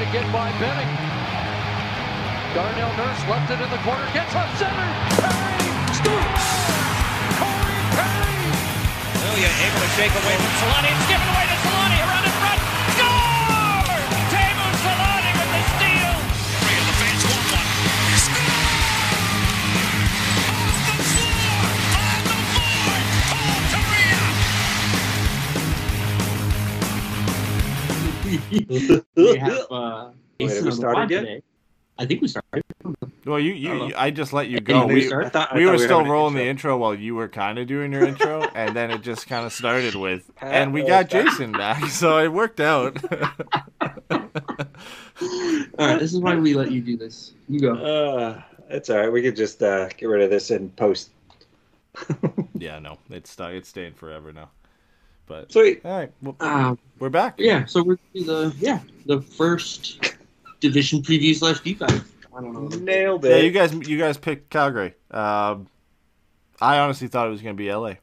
to get by Benning. Darnell Nurse left it in the corner, gets up center. Perry scores! Corey Perry! Ilya able to shake away from Solani. It's given away to Solani. Around in we have uh, Wait, have we started yet? today. I think we started. Well, you, you, Hello. you I just let you go. we We, start? Thought- we were we were still having an rolling the intro. intro while you were kind of doing your intro, and then it just kind of started with, and we got. Jason back, so it worked out. All right, this is why we let you do this. You go. Uh, it's all right. We could just uh, get rid of this in post. yeah, no, it's stu- it's staying forever now. But Sweet. all right, well, Um, we're back. yeah, so we're the yeah the first division preview slash deep dive. I don't know. Nailed it. Yeah, you guys, you guys picked Calgary. Um, I honestly thought it was going to be LA.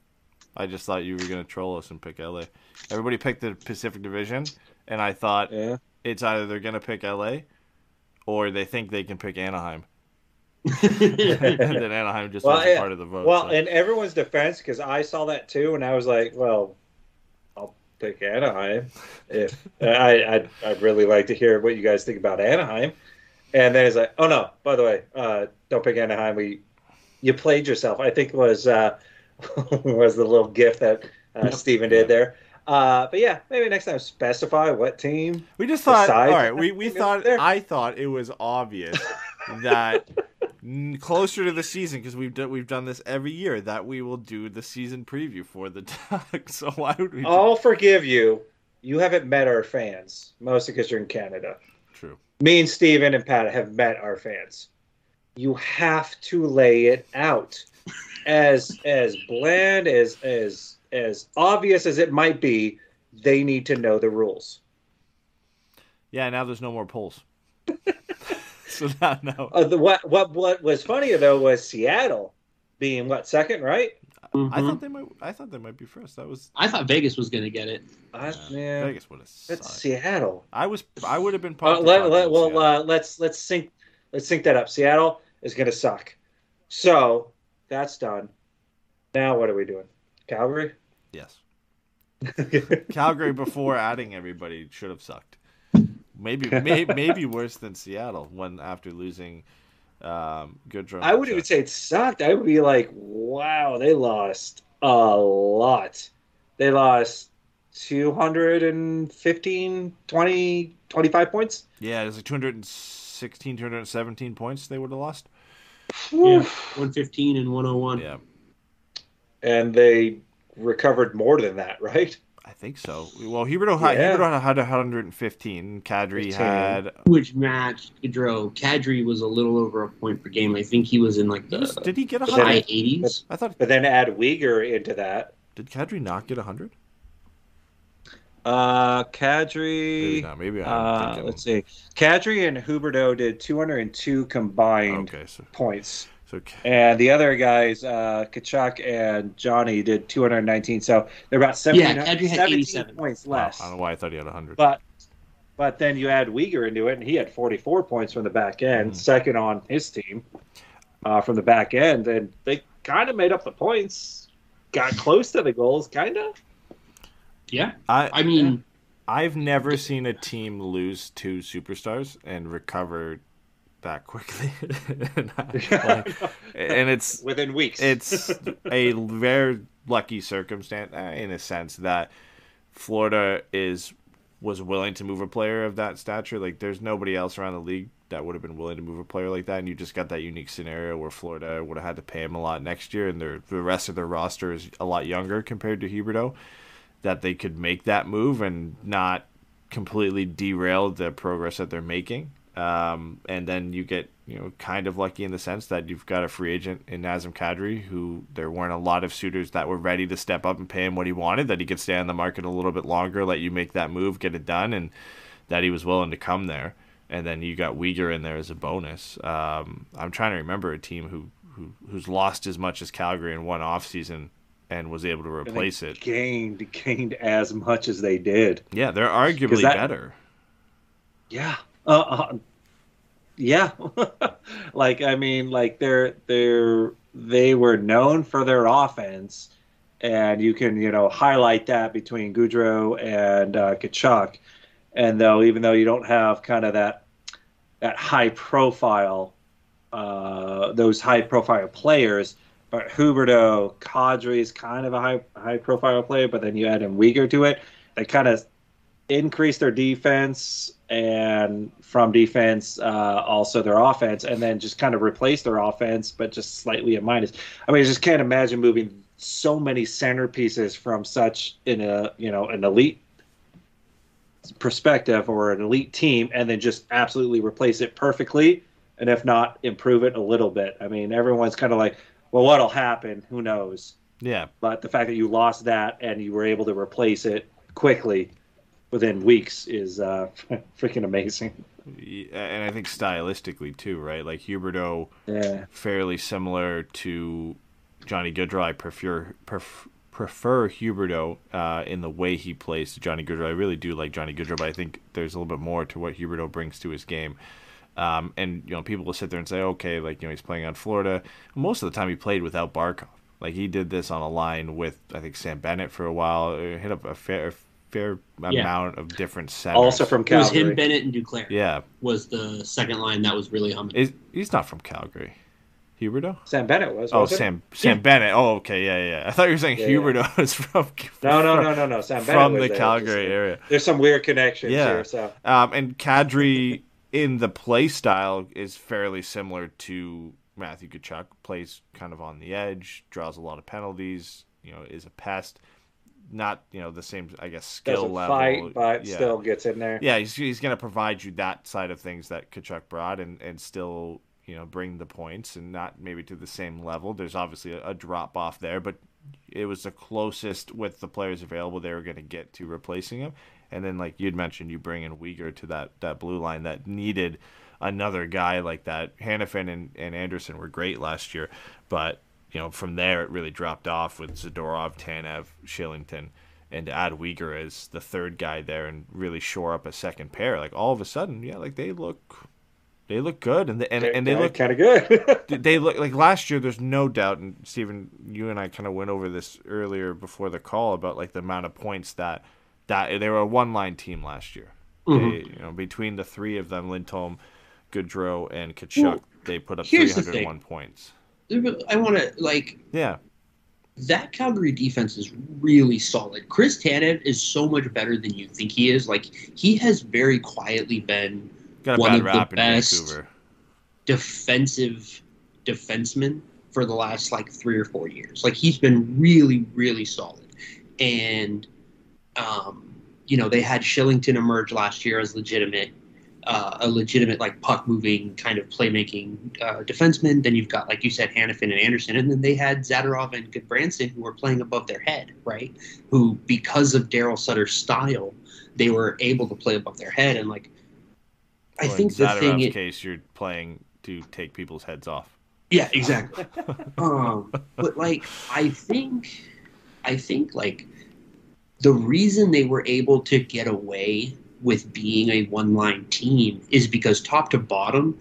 I just thought you were going to troll us and pick LA. Everybody picked the Pacific Division, and I thought yeah. it's either they're going to pick LA or they think they can pick Anaheim. and then Anaheim just Well, wasn't yeah. part of the vote. Well, so. in everyone's defense, because I saw that too, and I was like, well, I'll pick Anaheim. If I, I'd, I'd really like to hear what you guys think about Anaheim. And then he's like, oh no, by the way, uh, don't pick Anaheim. We, you played yourself. I think was uh, was the little gift that uh, Yep. Steven did there. Uh, but yeah, maybe next time specify what team. we just thought, all right, we, we thought, There. I thought it was obvious that closer to the season, because we've done, we've done this every year, that we will do the season preview for the Ducks. So why would we? do- I'll forgive you. You haven't met our fans, mostly because you're in Canada. True. me and Steven and Pat have met our fans. You have to lay it out. As as bland as as as obvious as it might be, they need to know the rules. Yeah, now there's no more polls. so now, no. Uh, the, what what what was funny though was Seattle being what second, right? Mhm. I thought they might. I thought they might be first. That was I thought Vegas was gonna get it. I, uh, yeah, Vegas would have. that's Seattle. I was. I would have been. Uh, pumped to let, let, well, uh, let's let's sync let's sync that up. Seattle is going to suck. So that's done. Now what are we doing? Calgary. yes. Calgary before adding everybody should have sucked. Maybe, may, maybe worse than Seattle when after losing um, Gaudreau. I wouldn't even say it sucked. I would be like, wow, they lost a lot. They lost 215, 20, 25 points. Yeah, it was like 216, 217 points they would have lost. Yeah, one fifteen and one hundred one. Yeah, And they recovered more than that, right? I think so. Well, Huberdeau had, Yeah. Huberdeau had 115. Kadri 15. had. Which matched Gaudreau. Kadri was a little over a point per game. I think he was in like the was- did he get But then- 100? high eighties. I thought. But then add Weegar into that. Did Kadri not get 100? Uh, Maybe Kadri. not. Maybe I'm Uh, thinking. let's see. Kadri and Huberdeau did 202 combined Okay, so points. So And the other guys, uh, Tkachuk and Johnny, did 219. So they're about 17, Yeah, Kadri had 17 87. points wow, less. I don't know why I thought he had 100. But but then you add Weegar into it, and he had 44 points from the back end, Mhm. second on his team uh, from the back end. And they kind of made up the points, got close to the goals, kind of. Yeah, I I mean, I've never seen a team lose two superstars and recover that quickly. and, I- like, and it's Within weeks. it's a very lucky circumstance uh, in a sense that Florida is was willing to move a player of that stature. Like there's nobody else around the league that would have been willing to move a player like that, and you just got that unique scenario where Florida would have had to pay him a lot next year, and their the rest of their roster is a lot younger compared to Huberdeau. That they could make that move and not completely derail the progress that they're making. Um, and then you get you know kind of lucky in the sense that you've got a free agent in Nazem Kadri who there weren't a lot of suitors that were ready to step up and pay him what he wanted that he could stay on the market a little bit longer let you make that move get it done and that he was willing to come there and then you got Weegar in there as a bonus um, I'm trying to remember a team who, who who's lost as much as Calgary in one off season and was able to replace it gained gained as much as they did. yeah they're arguably that- better Yeah. Uh, uh, yeah, like I mean, like they're they're they were known for their offense, and you can you know highlight that between Gaudreau and uh, Tkachuk, and though even though you don't have kind of that that high profile, uh, those high profile players, but Huberdeau, Kadri is kind of a high high profile player, but then you add in Weegar to it, they kind of increase their defense and from defense uh, also their offense and then just kind of replace their offense but just slightly a minus. I mean i just can't imagine moving so many centerpieces from such in a you know an elite perspective or an elite team and then just absolutely replace it perfectly and if not improve it a little bit. I mean everyone's kind of like well what'll happen? Who knows? Yeah, but the fact that you lost that and you were able to replace it quickly within weeks is uh, freaking amazing. and I think stylistically too, right? Like Huberdeau, Yeah, fairly similar to Johnny Gaudreau. I prefer pref- prefer Huberdeau uh, in the way he plays to Johnny Gaudreau. I really do like Johnny Gaudreau, but I think there's a little bit more to what Huberdeau brings to his game. Um, and you know, people will sit there and say, okay, like you know, he's playing on Florida. Most of the time, he played without Barkov. Like he did this on a line with I think Sam Bennett for a while. Hit up a fair fair Yeah. amount of different centers. also from It was him, Bennett, and Duclair. yeah, Was the second line that was really humming. is he's not from Calgary. Huberdeau? Sam Bennett was. Oh, wasn't it? Sam Sam Bennett. Oh, okay, yeah, yeah. I thought you were saying Yeah, yeah. Huberdeau is from No, no, no, no, no. Sam Bennett from was the there. Calgary Just- area. There's some weird connections Yeah. here. So Um, and Kadri in the play style is fairly similar to Matthew Tkachuk. Plays kind of on the edge, draws a lot of penalties. You know, is a pest. Not you know the same, I guess, skill doesn't level. fight, but yeah. still gets in there. Yeah, he's, he's going to provide you that side of things that Tkachuk brought and, and still, you know, bring the points and not maybe to the same level. There's obviously a, a drop off there, but it was the closest with the players available they were going to get to replacing him. And then, like you'd mentioned, you bring in Weegar to that, that blue line that needed another guy like that. Hanifin and, and Anderson were great last year, but, you know, from there it really dropped off with Zadorov, Tanev, Kylington and add Weegar as the third guy there and really shore up a second pair, like all of a sudden, yeah, like they look, they look good, and they, and, and they look kind of good. they look like last year. There's no doubt, and Stephen, you and I kind of went over this earlier before the call about like the amount of points that that they were a one line team last year. Mm-hmm. They, you know, between the three of them, Lindholm, Gaudreau, and Tkachuk, Well, they put up 301 points. I want to like Yeah, that Calgary defense is really solid. Chris Tanev is so much better than you think he is. Like he has very quietly been One of the best- defensive defenseman for the last like three or four years. Like he's been really, really solid. And um, you know, they had Kylington emerge last year as legitimate, uh, a legitimate like puck moving kind of playmaking uh, defenseman. Then you've got like you said, Hanifin and Anderson, and then they had Zadorov and Gudbranson who were playing above their head, right? Who because of Darryl Sutter's style, they were able to play above their head and like. I Well, in think the thing Zadorov's is, case, you're playing to take people's heads off. yeah, exactly. um, but like, I think, I think like the reason they were able to get away with being a one-line team is because top to bottom,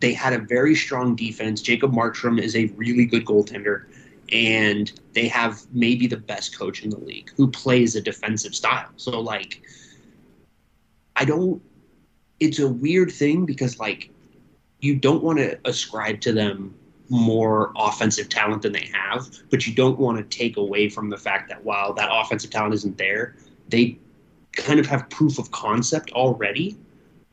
they had a very strong defense. Jacob Markstrom is a really good goaltender, and they have maybe the best coach in the league who plays a defensive style. So like, I don't. It's a weird thing because like you don't want to ascribe to them more offensive talent than they have, but you don't want to take away from the fact that while that offensive talent isn't there, they kind of have proof of concept already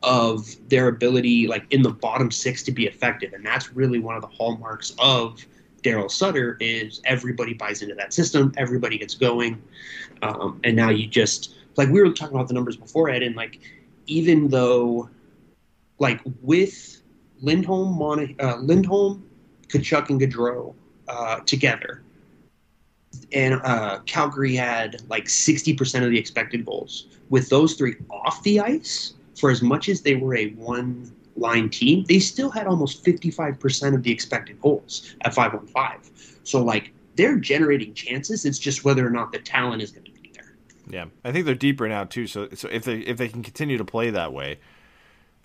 of their ability, like in the bottom six, to be effective, and that's really one of the hallmarks of Darryl Sutter is everybody buys into that system, everybody gets going, um, and now you just like we were talking about the numbers before, Ed, and like even though like with Lindholm, Mon- uh, Lindholm, Tkachuk, and Gaudreau uh, together, and uh, Calgary had like sixty percent of the expected goals. With those three off the ice, for as much as they were a one line team, they still had almost fifty five percent of the expected goals at five on five. So like they're generating chances. It's just whether or not the talent is going to be there. Yeah, I think they're deeper now too. So, so if they if they can continue to play that way,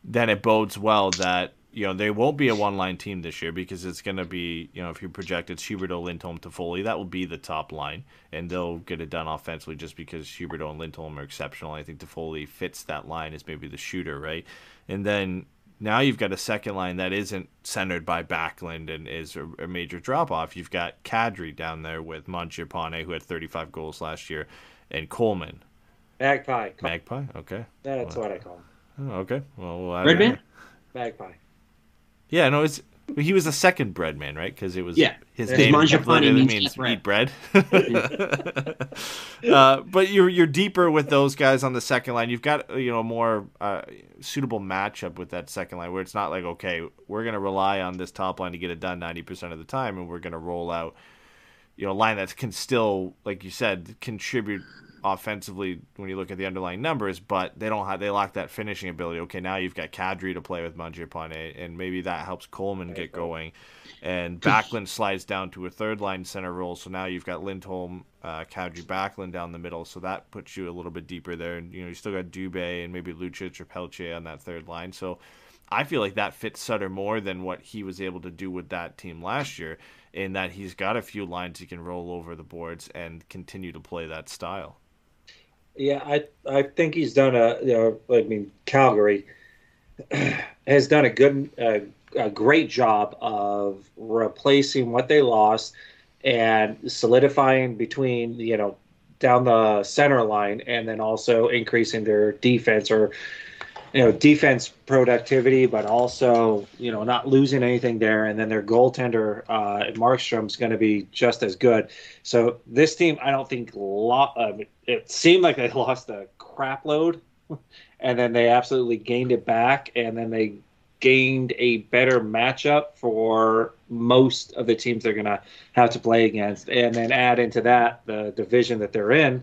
then it bodes well that you know they won't be a one line team this year because it's going to be you know if you project it's Huberdeau, Lindholm, Toffoli, that will be the top line, and they'll get it done offensively just because Huberdeau and Lindholm are exceptional. I think Toffoli fits that line as maybe the shooter, right? And then now you've got a second line that isn't centered by Backlund and is a, a major drop off. You've got Kadri down there with Mangiapane, who had 35 goals last year, and Coleman. Magpie. Magpie? Okay. That's what I call him. Oh, okay. Well, we'll add Red it Man? in. Magpie. Yeah, no, it's he was the second bread man, right? Because it was Yeah. his name literally means means eat bread. eat bread. uh, but you're you're deeper with those guys on the second line. You've got you know a more uh, suitable matchup with that second line, where it's not like okay, we're gonna rely on this top line to get it done ninety percent of the time, and we're gonna roll out you know a line that can still, like you said, contribute offensively when you look at the underlying numbers, but they don't have they lack that finishing ability. Okay, now you've got Kadri to play with Mangiapane, and maybe that helps Coleman get going. And Backlund slides down to a third line center role, so now you've got Lindholm, uh, Kadri, Backlund down the middle, so that puts you a little bit deeper there. And you know you still got Dubé and maybe Lucic or Pelche on that third line, so. I feel like that fits Sutter more than what he was able to do with that team last year, in that he's got a few lines he can roll over the boards and continue to play that style. Yeah, I I think he's done a you know I mean Calgary has done a good a great job of replacing what they lost and solidifying between you know down the center line and then also increasing their defense or you know defense productivity but also you know not losing anything there. And then their goaltender uh Markstrom's going to be just as good. So this team I don't think lo- uh, it seemed like they lost a crap load and then they absolutely gained it back. And then they gained a better matchup for most of the teams they're going to have to play against. And then add into that the division that they're in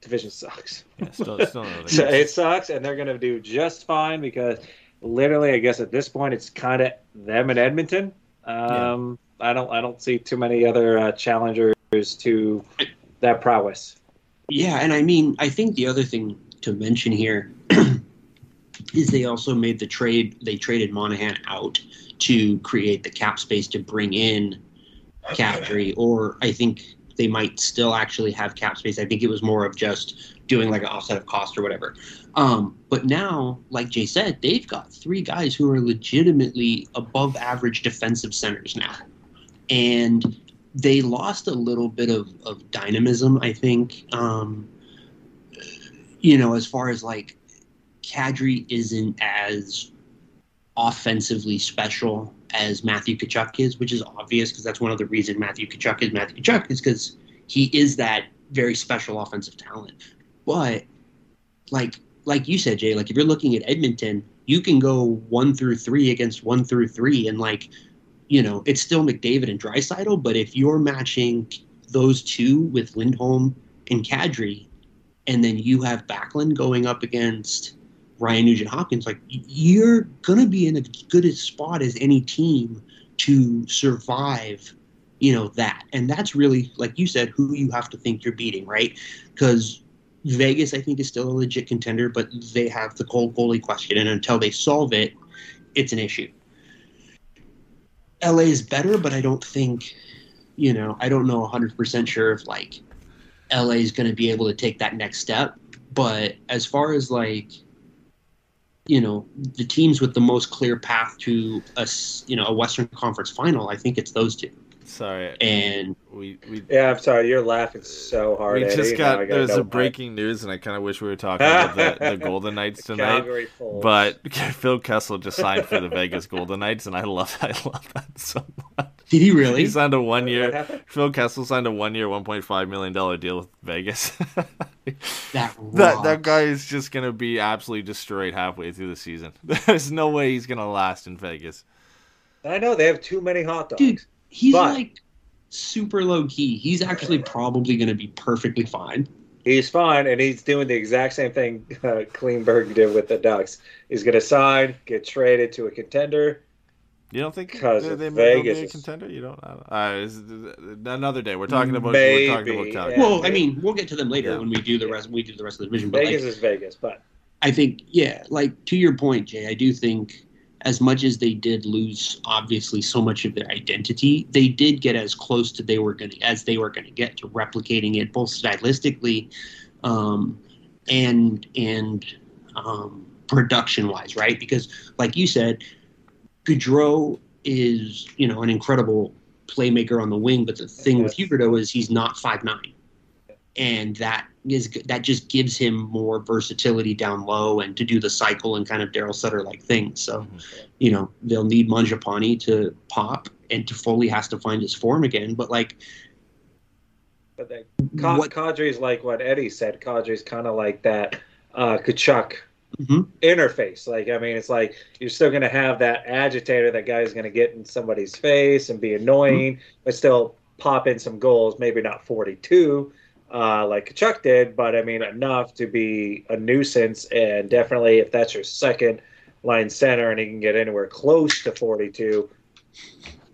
division sucks Yeah, still, still so it sucks, and they're going to do just fine because literally, I guess at this point, it's kind of them and Edmonton. Um, I don't, I don't see too many other uh, challengers to that prowess. Yeah, and I mean, I think the other thing to mention here is they also made the trade. They traded Monahan out to create the cap space to bring in Kadri, or I think they might still actually have cap space. I think it was more of just doing like an offset of cost or whatever. Um, but now, like Jay said, they've got three guys who are legitimately above average defensive centers now. And they lost a little bit of, of dynamism, I think. Um, you know, as far as like Kadri isn't as offensively special as Matthew Tkachuk is, which is obvious because that's one of the reasons Matthew Tkachuk is Matthew Tkachuk is because he is that very special offensive talent. But like like you said, Jay, like if you're looking at Edmonton, you can go one through three against one through three, and like you know, it's still McDavid and Draisaitl, but if you're matching those two with Lindholm and Kadri, and then you have Backlund going up against Ryan Nugent Hopkins, like you're gonna be in as good a spot as any team to survive, you know, that. And that's really, like you said, who you have to think you're beating, right? Because Vegas, I think, is still a legit contender, but they have the cold goalie question, and until they solve it, it's an issue. LA is better, but I don't think, you know, I don't know 100% sure if like LA is going to be able to take that next step. But as far as like, you know, the teams with the most clear path to a, you know, a Western Conference final, I think it's those two. Sorry, And we we Yeah, I'm sorry, you're laughing so hard. we Eddie. just Now got I gotta there's a breaking news, and I kind of wish we were talking about the, the Golden Knights tonight. But Phil Kessel just signed for the Vegas Golden Knights, and I love I love that so much. did he really? He signed a one year. Phil Kessel signed a one year, one point five million dollar deal with Vegas. that that that guy is just gonna be absolutely destroyed halfway through the season. There's no way he's gonna last in Vegas. I know they have too many hot dogs. Dude, he's But- like super low key. He's actually probably going to be perfectly fine. He's fine, and he's doing the exact same thing uh, Klingberg did with the Ducks. He's going to sign, get traded to a contender. You don't think 'Cause they, they may Vegas be a contender? You don't. I don't uh, it's- another day. We're talking about. we're talking Maybe, about Calgary. Yeah, well, I mean, we'll get to them later Yeah. when we do the rest. We do the rest of the division. But Vegas like, is Vegas, but I think, yeah, like to your point, Jay, I do think as much as they did lose obviously so much of their identity, they did get as close to they were going to as they were going to get to replicating it both stylistically um, and and um, production wise, right? Because like you said, Gaudreau is you know an incredible playmaker on the wing, but the thing with Huberdeau is he's not five nine, and that is that just gives him more versatility down low and to do the cycle and kind of Daryl Sutter like things. So, you know, they'll need Mangiapane to pop, and Toffoli has to find his form again. But like, But they, Ka- What- Kadri's like what Eddie said. Kadri's kind of like that uh, Tkachuk Mhm. interface. Like, I mean, it's like you're still going to have that agitator that guy's going to get in somebody's face and be annoying, but still pop in some goals. Maybe not 42 uh, like Tkachuk did, but I mean, enough to be a nuisance. And definitely, if that's your second line center and he can get anywhere close to 42,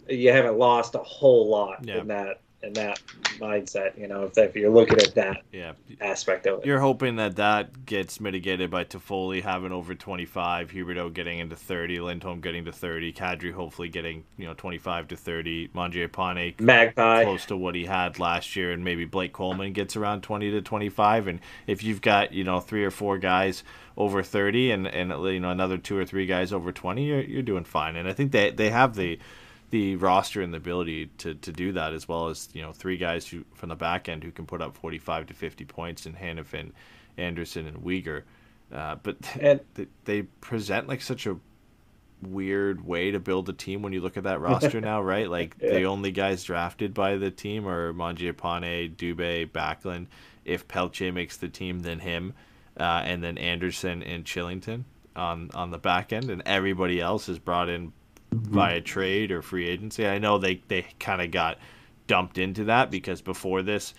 you haven't lost a whole lot Yeah. in that in that mindset. You know, if, if you're looking at that Yeah, aspect of it. you're hoping that that gets mitigated by Toffoli having over 25, Huberdeau getting into 30, Lindholm getting to 30, Kadri hopefully getting you know 25 to 30, Mangiapane Magpie. close to what he had last year, and maybe Blake Coleman gets around 20 to 25. And if you've got you know three or four guys over 30, and and you know another two or three guys over 20, you're you're doing fine. And I think they they have the the roster and the ability to, to do that as well as you know three guys who from the back end who can put up 45 to 50 points in Hanifin, Anderson, and Weegar. Uh, but And- they, they present like such a weird way to build a team when you look at that roster now, right? Like the only guys drafted by the team are Mangiapane, Dubé, Backlund. If Pelche makes the team, then him, uh, and then Anderson and Kylington on on the back end, and everybody else is brought in Mm-hmm. via trade or free agency. I know they they kind of got dumped into that because before this,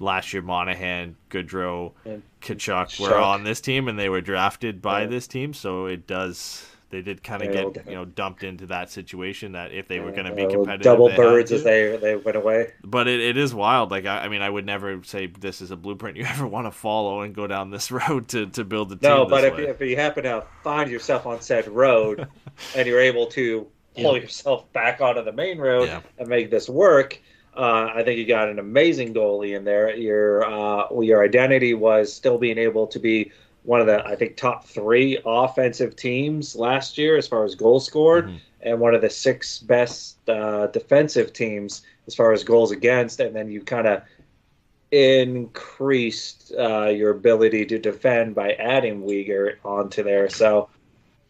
last year Monahan, Gaudreau, And Tkachuk were on this team and they were drafted by Yeah. this team, so it does. They did kind of get you know dumped into that situation that if they were going to be competitive, double birds as they they went away. But it, it is wild. Like I, I mean, I would never say this is a blueprint you ever want to follow and go down this road to, to build a team. No, but if you, if you happen to find yourself on said road and you're able to pull yourself back onto the main road Yeah. and make this work, uh, I think you got an amazing goalie in there. Your uh, your identity was still being able to be one of the I think top three offensive teams last year as far as goals scored, Mhm. and one of the six best uh, defensive teams as far as goals against. And then you kind of increased uh, your ability to defend by adding Weegar onto there. So,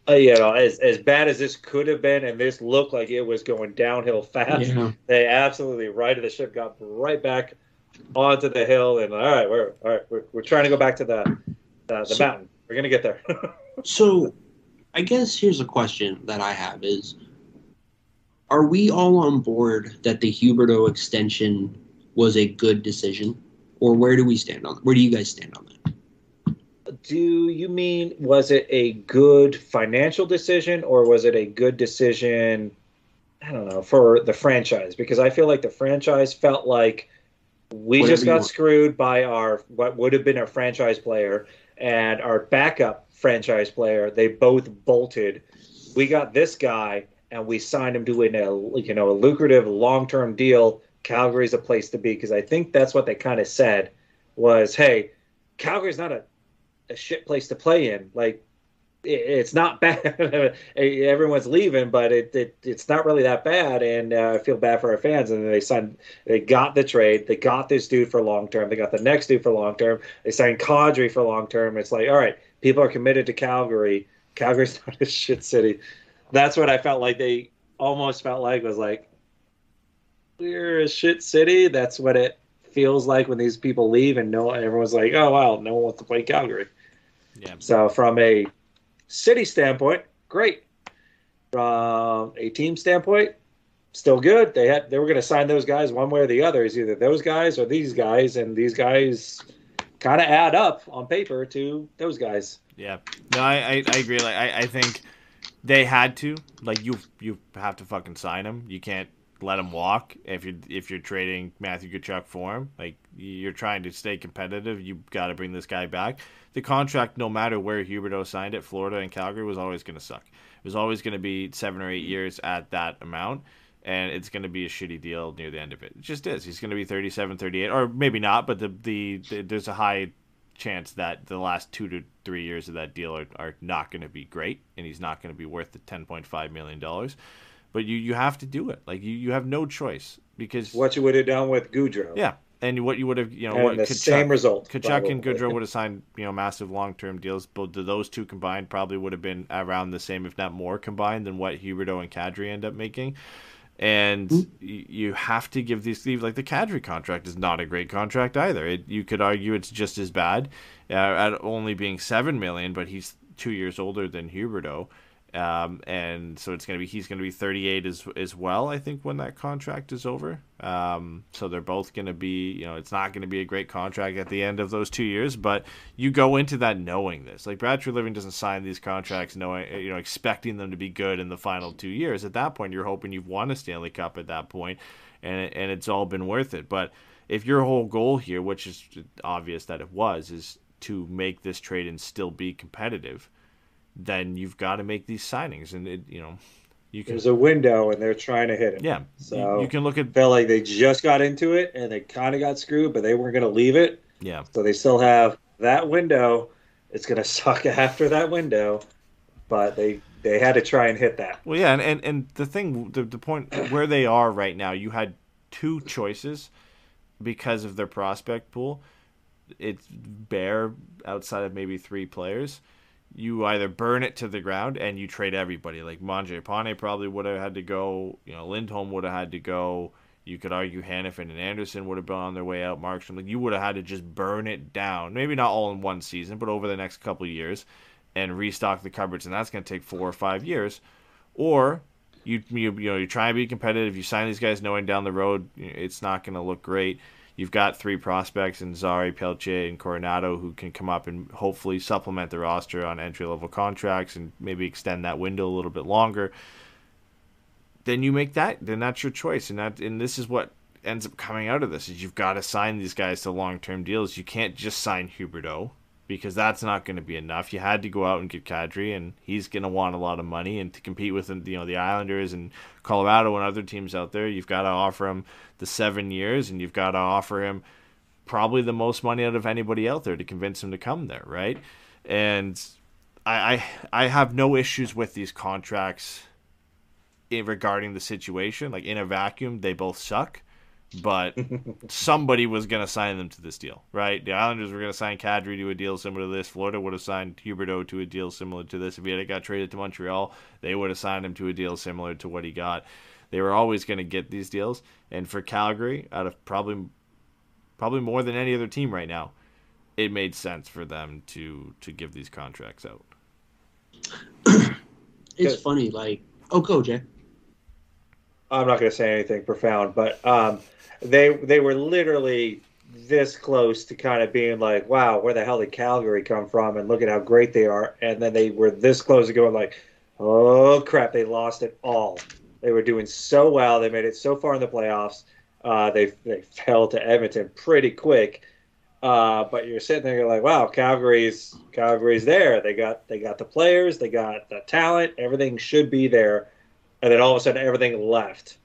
uh, you know, as as bad as this could have been, and this looked like it was going downhill fast, Yeah. they absolutely righted the ship, got right back onto the hill, and all right, we're all right, we're, we're trying to go back to the the, the So- mountain. We're gonna get there. So, I guess here's a question that I have: Is are we all on board that the Huberdeau extension was a good decision, or where do we stand on? Where do you guys stand on that? Do you mean was it a good financial decision or was it a good decision? I don't know for the franchise because I feel like the franchise felt like we Whatever just got screwed by our what would have been our franchise player and our backup franchise player. They both bolted. We got this guy and we signed him to a you know a lucrative long term deal. Calgary's a place to be because I think that's what they kind of said was, hey, Calgary's not a a shit place to play in. Like it, it's not bad. Everyone's leaving, but it, it it's not really that bad. And uh, I feel bad for our fans. And they signed, they got the trade. They got this dude for long term. They got the next dude for long term. They signed Kadri for long term. It's like, all right, people are committed to Calgary. Calgary's not a shit city. That's what I felt like. They almost felt like was like we're a shit city. That's what it feels like when these people leave, and no, everyone's like, oh wow, no one wants to play Calgary. Yeah, So from a city standpoint, great. From a team standpoint, still good. They had they were going to sign those guys one way or the other. Is either those guys or these guys, and these guys kind of add up on paper to those guys. Yeah, no, I, I, I agree. Like, I, I think they had to. Like, you you have to fucking sign him. You can't let him walk if you're if you're trading Matthew Tkachuk for him. Like, you're trying to stay competitive. You've got to bring this guy back. The contract, no matter where Huberdeau signed it, Florida and Calgary, was always going to suck. It was always going to be seven or eight years at that amount, and it's going to be a shitty deal near the end of it. It just is. He's going to be 37, 38, or maybe not, but the, the, the there's a high chance that the last two to three years of that deal are, are not going to be great, and he's not going to be worth the $10.5 million. But you, you have to do it. Like, you, you have no choice because. What you would have done with Gaudreau. Yeah, and what you would have, you know, And what the Tkachuk, same result, Tkachuk and. Gaudreau would have signed, you know, massive long-term deals. But those two combined probably would have been around the same, if not more, combined than what Huberdeau and Kadri end up making. And y you have to give these like the Kadri contract is not a great contract either. It, you could argue it's just as bad uh, at only being seven million, but he's two years older than Huberdeau. Um, and so it's gonna be he's gonna be 38 as as well. I think when that contract is over. Um, so they're both gonna be you know it's not gonna be a great contract at the end of those two years, but you go into that knowing this. Like Brad Treliving doesn't sign these contracts knowing you know expecting them to be good in the final two years. At that point, you're hoping you've won a Stanley Cup at that point, and and it's all been worth it. But if your whole goal here, which is obvious that it was, is to make this trade and still be competitive then you've got to make these signings, and it, you know, you can, There's a window, and they're trying to hit it. yeah, So- you, you can look at, Felt like they just got into it, and they kind of got screwed, but they weren't going to leave it. yeah, So they still have that window. It's going to suck after that window, but they they had to try and hit that. well, yeah, and and, and the thing, the the point where they are right now, you had two choices because of their prospect pool. It's bare outside of maybe three players. You either burn it to the ground and you trade everybody. Like Mangiapane probably would have had to go. You know, Lindholm would have had to go. You could argue Hanifin and Anderson would have been on their way out. Markstrom, like you would have had to just burn it down. Maybe not all in one season, but over the next couple years, and restock the cupboards. And that's going to take four or five years. Or you you you know you try and be competitive. You sign these guys knowing down the road it's not going to look great. You've got three prospects in Zary, Pelche, and Coronato who can come up and hopefully supplement the roster on entry level contracts and maybe extend that window a little bit longer. Then you make that. Then that's your choice, and that and this is what ends up coming out of this is you've got to sign these guys to long term deals. You can't just sign Huberdeau because that's not going to be enough. You had to go out and get Kadri, and he's going to want a lot of money. And to compete with you know the Islanders and Colorado and other teams out there, you've got to offer him the seven years, and you've got to offer him probably the most money out of anybody out there to convince him to come there, right? And I I, I have no issues with these contracts in, regarding the situation. Like in a vacuum, they both suck but somebody was going to sign them to this deal, right? The Islanders were going to sign Kadri to a deal similar to this. Florida would have signed Huberdeau to a deal similar to this. If he had got traded to Montreal, they would have signed him to a deal similar to what he got. They were always going to get these deals, and for Calgary, out of probably probably more than any other team right now, it made sense for them to to give these contracts out. It's funny, like oh, go Jay. I'm not going to say anything profound, but um, they they were literally this close to kind of being like, "Wow, where the hell did Calgary come from?" And look at how great they are. And then they were this close to going like, "Oh crap, they lost it all." They were doing so well. They made it so far in the playoffs. Uh, they they fell to Edmonton pretty quick. Uh, but you're sitting there, you're like, "Wow, Calgary's Calgary's there. They got they got the players, they got the talent. Everything should be there." And then all of a sudden, everything left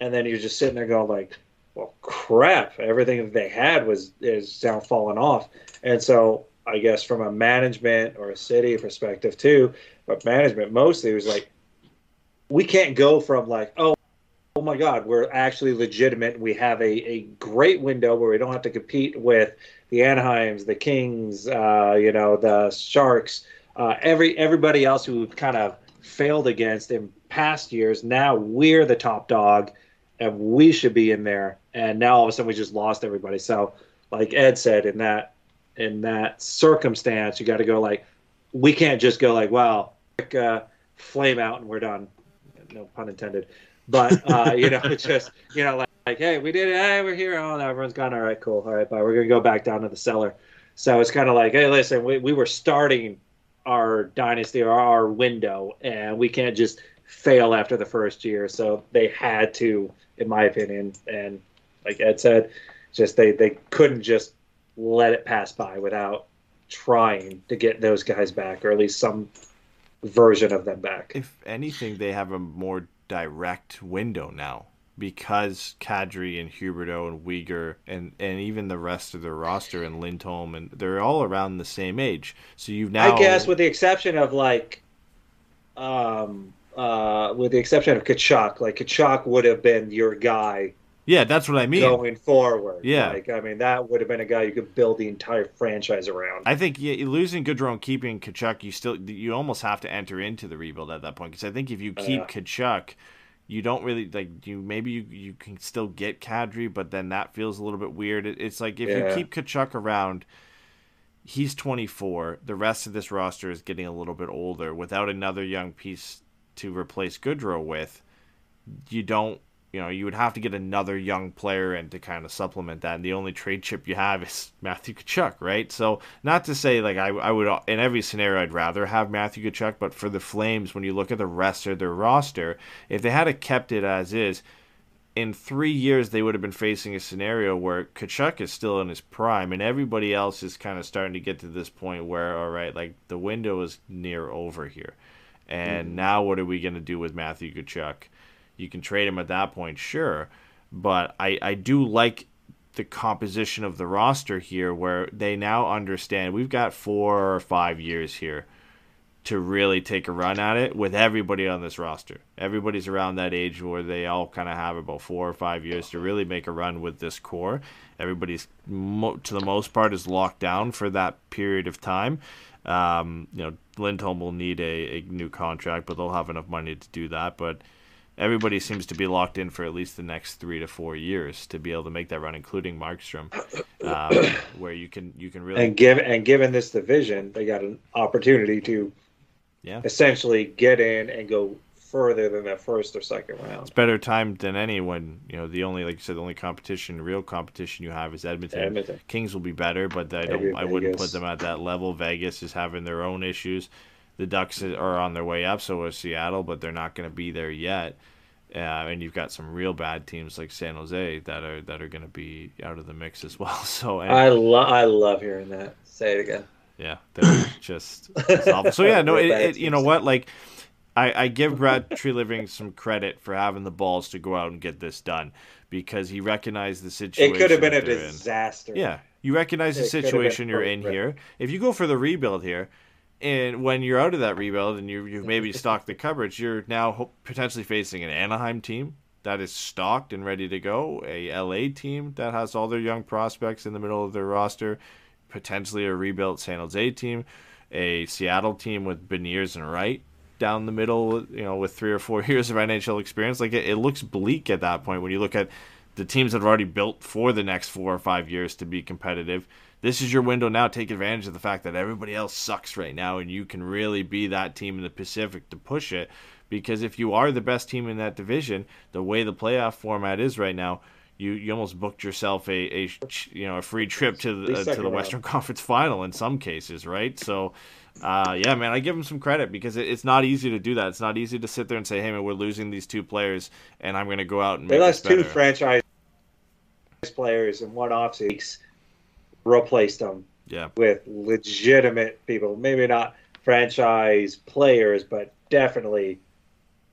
and then you're just sitting there going like, "Well, crap! Everything that they had was is now falling off." And so, I guess from a management or a city perspective too, but management mostly was like, "We can't go from like, oh, oh my God, we're actually legitimate. We have a a great window where we don't have to compete with the Anaheims, the Kings, uh, you know, the Sharks, uh, every everybody else who kind of failed against in past years. Now we're the top dog, and we should be in there. And now all of a sudden we just lost everybody. So, like Ed said, in that in that circumstance, you got to go like, we can't just go like, well, quick, uh, flame out and we're done. No pun intended. But uh, you know, it's just you know, like, like, hey, we did it. Hey, we're here. Oh, no, everyone's gone. All right, cool. All right, bye. We're gonna go back down to the cellar. So it's kind of like, hey, listen, we, we were starting our dynasty or our window, and we can't just fail after the first year. So they had to, in my opinion, and like Ed said, Just they they couldn't just let it pass by without trying to get those guys back, or at least some version of them back. If anything, they have a more direct window now because Kadri and Huberdeau and Weegar and, and even the rest of their roster and Lindholm and they're all around the same age. So you've now I guess with the exception of like, um, uh, with the exception of Tkachuk, like Tkachuk would have been your guy yeah, that's what I mean. going forward. Yeah. like I mean that would have been a guy you could build the entire franchise around. I think yeah, losing Gaudreau keeping Tkachuk, you still you almost have to enter into the rebuild at that point because I think if you keep Yeah. Tkachuk, you don't really like you. Maybe you, you can still get Kadri, but then that feels a little bit weird. It, it's like if Yeah. you keep Tkachuk around, he's 24. The rest of this roster is getting a little bit older. Without another young piece to replace Gaudreau with, you don't. You know, you would have to get another young player in to kind of supplement that. And the only trade chip you have is Matthew Tkachuk, right? So, not to say like I, I would in every scenario I'd rather have Matthew Tkachuk, but for the Flames, when you look at the rest of their roster, if they had kept it as is, in three years they would have been facing a scenario where Tkachuk is still in his prime and everybody else is kind of starting to get to this point where all right, like the window is near over here, and mm. now what are we going to do with Matthew Tkachuk? You can trade him at that point, sure, but I I do like the composition of the roster here where they now understand we've got four or five years here to really take a run at it with everybody on this roster. Everybody's around that age where they all kind of have about four or five years to really make a run with this core. Everybody's, mo- to the most part, is locked down for that period of time. Um, you know, Lindholm will need a, a new contract, but they'll have enough money to do that. But everybody seems to be locked in for at least the next three to four years to be able to make that run, including Markstrom, um, where you can you can really and give and given this division, they got an opportunity to yeah essentially get in and go further than that first or second round. It's better time than any when you know the only like you said the only competition real competition you have is Edmonton. Edmonton. Kings will be better, but I don't Maybe I wouldn't Vegas. put them at that level. Vegas is having their own issues. The Ducks are on their way up, so is Seattle, but they're not going to be there yet. Uh, and you've got some real bad teams like San Jose that are that are going to be out of the mix as well. So and, I love I love hearing that. Say it again. yeah, they're just awful. So yeah, no, it, it, you know what? Like, I, I give Brad Treliving some credit for having the balls to go out and get this done because he recognized the situation. It could have been a they're in. disaster. Yeah, you recognize the It situation you're in here. If you go for the rebuild here, and when you're out of that rebuild and you you maybe stocked the cupboards, you're now potentially facing an Anaheim team that is stocked and ready to go, a LA team that has all their young prospects in the middle of their roster, potentially a rebuilt San Jose team, a Seattle team with Beniers and Wright down the middle, you know, with three or four years of NHL experience. Like it, it looks bleak at that point when you look at the teams that are already built for the next four or five years to be competitive. This is your window now. Take advantage of the fact that everybody else sucks right now, and you can really be that team in the Pacific to push it. Because if you are the best team in that division, the way the playoff format is right now, you, you almost booked yourself a, a you know a free trip to the, uh, to the round. Western Conference Final in some cases, right? So, uh, yeah, man, I give them some credit because it, it's not easy to do that. It's not easy to sit there and say, "Hey, man, we're losing these two players, and I'm going to go out and They lost two franchise players in one off weeks, replaced them yeah, with legitimate people. Maybe not franchise players, but definitely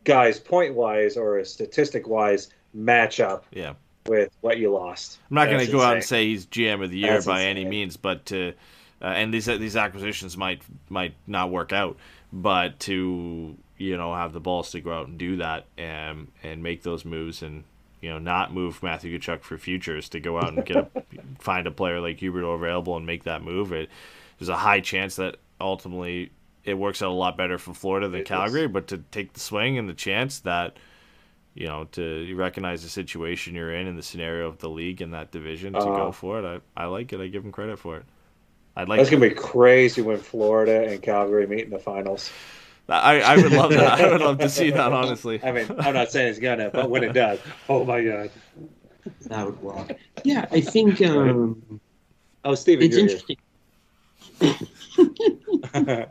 guys point wise or statistic wise match up yeah. with what you lost. I'm not going to go out and say he's GM of the year That's by any means, but to uh, and these these acquisitions might might not work out, but to you know have the balls to go out and do that and and make those moves and you know not move Matthew Tkachuk for futures to go out and get a, find a player like Huberdeau available and make that move. It there's a high chance that ultimately it works out a lot better for Florida than It is. Calgary, but to take the swing and the chance that you know, to recognize the situation you're in and the scenario of the league and that division to Uh, go for it. I, I like it. I give him credit for it. I'd like. That's gonna be crazy when Florida and Calgary meet in the finals. I, I would love that. I would love to see that. Honestly, I mean, I'm not saying it's gonna, but when it does, oh my god! That would rock. Yeah, I think um, Oh, Steven, it's you're interesting.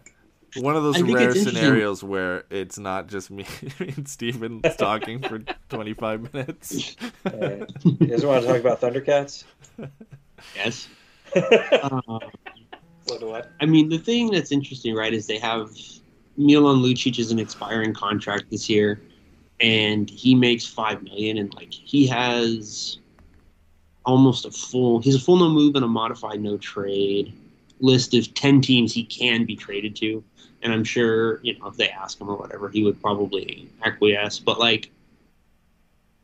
one of those rare scenarios where it's not just me and Steven talking for 25 minutes. Uh, you guys want to talk about Thundercats? Yes. Uh, What? what? I mean, the thing that's interesting, right, is they have Milan Lucic is an expiring contract this year, and he makes five million, and like he has almost a full, he's a full no move and a modified no trade list of ten teams he can be traded to, and I'm sure you know if they ask him or whatever, he would probably acquiesce. But like,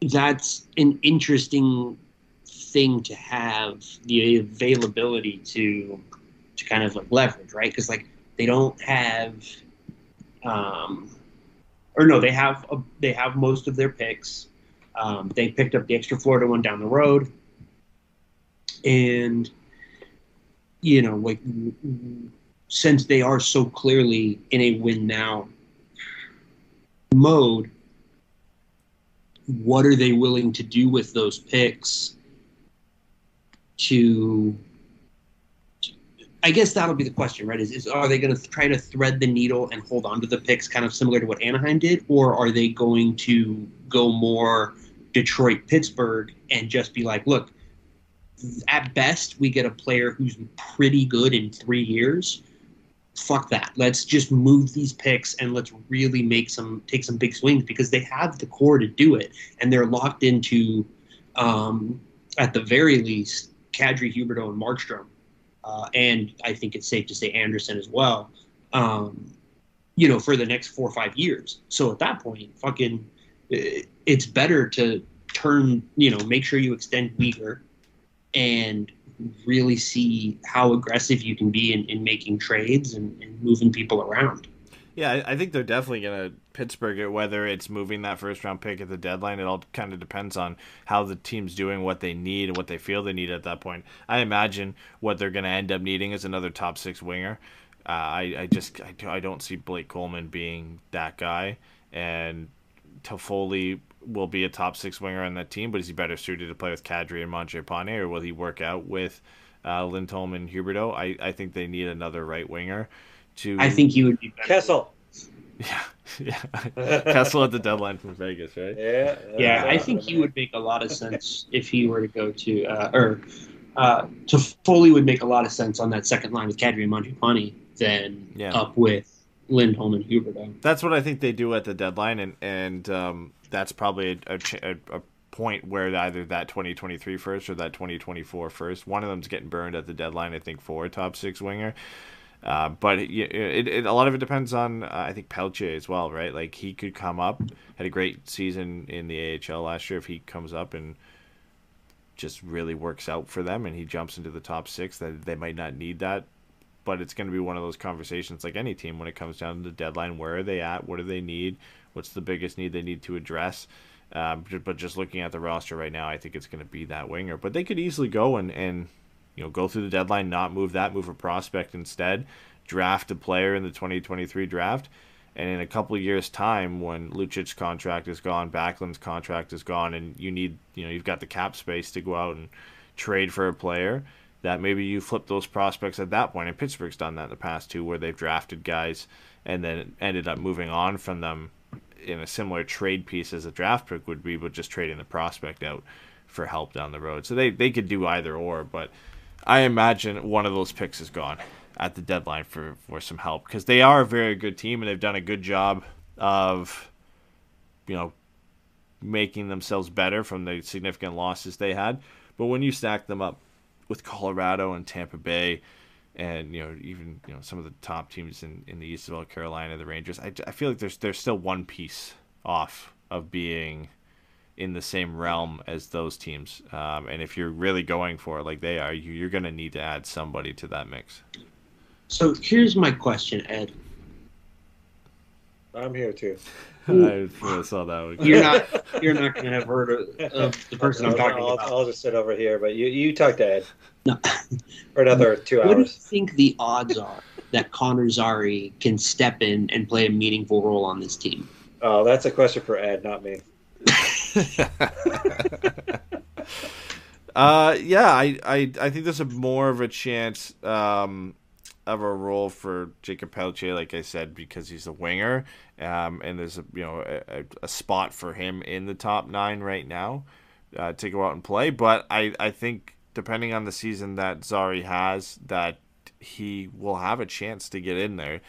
that's an interesting thing to have the availability to to kind of like leverage, right? Because like they don't have, um, or no, they have a, they have most of their picks. Um, they picked up the extra Florida one down the road, and you know, like since they are so clearly in a win now mode, what are they willing to do with those picks to I guess that'll be the question, right? Is, is are they going to try to thread the needle and hold on to the picks, kind of similar to what Anaheim did, or are they going to go more Detroit, Pittsburgh, and just be like, look, at best we get a player who's pretty good in three years. Fuck that. Let's just move these picks and let's really make some take some big swings because they have the core to do it, and they're locked into, um, at the very least, Kadri, Huberdeau, and Markstrom uh, and I think it's safe to say Andersson as well. Um, you know, for the next four or five years. So at that point, fucking, eh, it's better to turn. You know, make sure you extend Weegar and really see how aggressive you can be in, in making trades and, and moving people around. Yeah, I think they're definitely going to Pittsburgh it, whether it's moving that first round pick at the deadline. It all kind of depends on how the team's doing, what they need, and what they feel they need at that point. I imagine what they're going to end up needing is another top six winger. Uh, I, I just I, I don't see Blake Coleman being that guy, and Toffoli will be a top six winger on that team, but is he better suited to play with Kadri and Mangiapane, or will he work out with uh, Lindholm and Huberdeau? I, I think they need another right winger. To I think he would be better. Kessel. yeah, yeah. Kessel at the deadline from Vegas, right? Yeah. Yeah, uh, I think he would make a lot of sense if he were to go to, uh, or uh, to Foley would make a lot of sense on that second line with Kadri and Mangiapane than Yeah. up with Lindholm and Huberdeau. That's what I think they do at the deadline, and and um, that's probably a, a, a, a point where either that 2023 first or that 2024 first. One of them's getting burned at the deadline, I think, for a top six winger. Uh, but it, it, it, a lot of it depends on, uh, I think, Pelletier as well, right? Like he could come up, had a great season in the AHL last year. If he comes up and just really works out for them, and he jumps into the top six, that they might not need that. But it's going to be one of those conversations, like any team, when it comes down to the deadline. Where are they at? What do they need? What's the biggest need they need to address? Um, but just looking at the roster right now, I think it's going to be that winger. But they could easily go and, and you know go through the deadline, not move that, move a prospect instead, draft a player in the 2023 draft, and in a couple years' time, when Lucic's contract is gone, Backlund's contract is gone, and you need you know you've got the cap space to go out and trade for a player. That maybe you flip those prospects at that point, and Pittsburgh's done that in the past too, where they've drafted guys and then ended up moving on from them in a similar trade piece as a draft pick would be, but just trading the prospect out for help down the road. So they, they could do either or, but I imagine one of those picks is gone at the deadline for, for some help because they are a very good team and they've done a good job of, you know, making themselves better from the significant losses they had. But when you stack them up with Colorado and Tampa Bay, and you know even you know some of the top teams in, in the East of Carolina, the Rangers, I, I feel like there's there's still one piece off of being in the same realm as those teams. Um, and if you're really going for it like they are, you, you're going to need to add somebody to that mix. So here's my question, Ed. I'm here too. I saw that one. You're not you're not going to have heard of, of the person I'm I'll, talking I'll, about. I'll just sit over here, but you, you talk to Ed No. for another two hours. What do you think the odds are that Connor Zary can step in and play a meaningful role on this team? Oh, that's a question for Ed, not me. Uh, yeah, I, I, I think there's a more of a chance um, of a role for Jacob Pelletier, like I said, because he's a winger, um, and there's a you know a, a spot for him in the top nine right now uh, to go out and play. But I I think depending on the season that Zary has, that he will have a chance to get in there.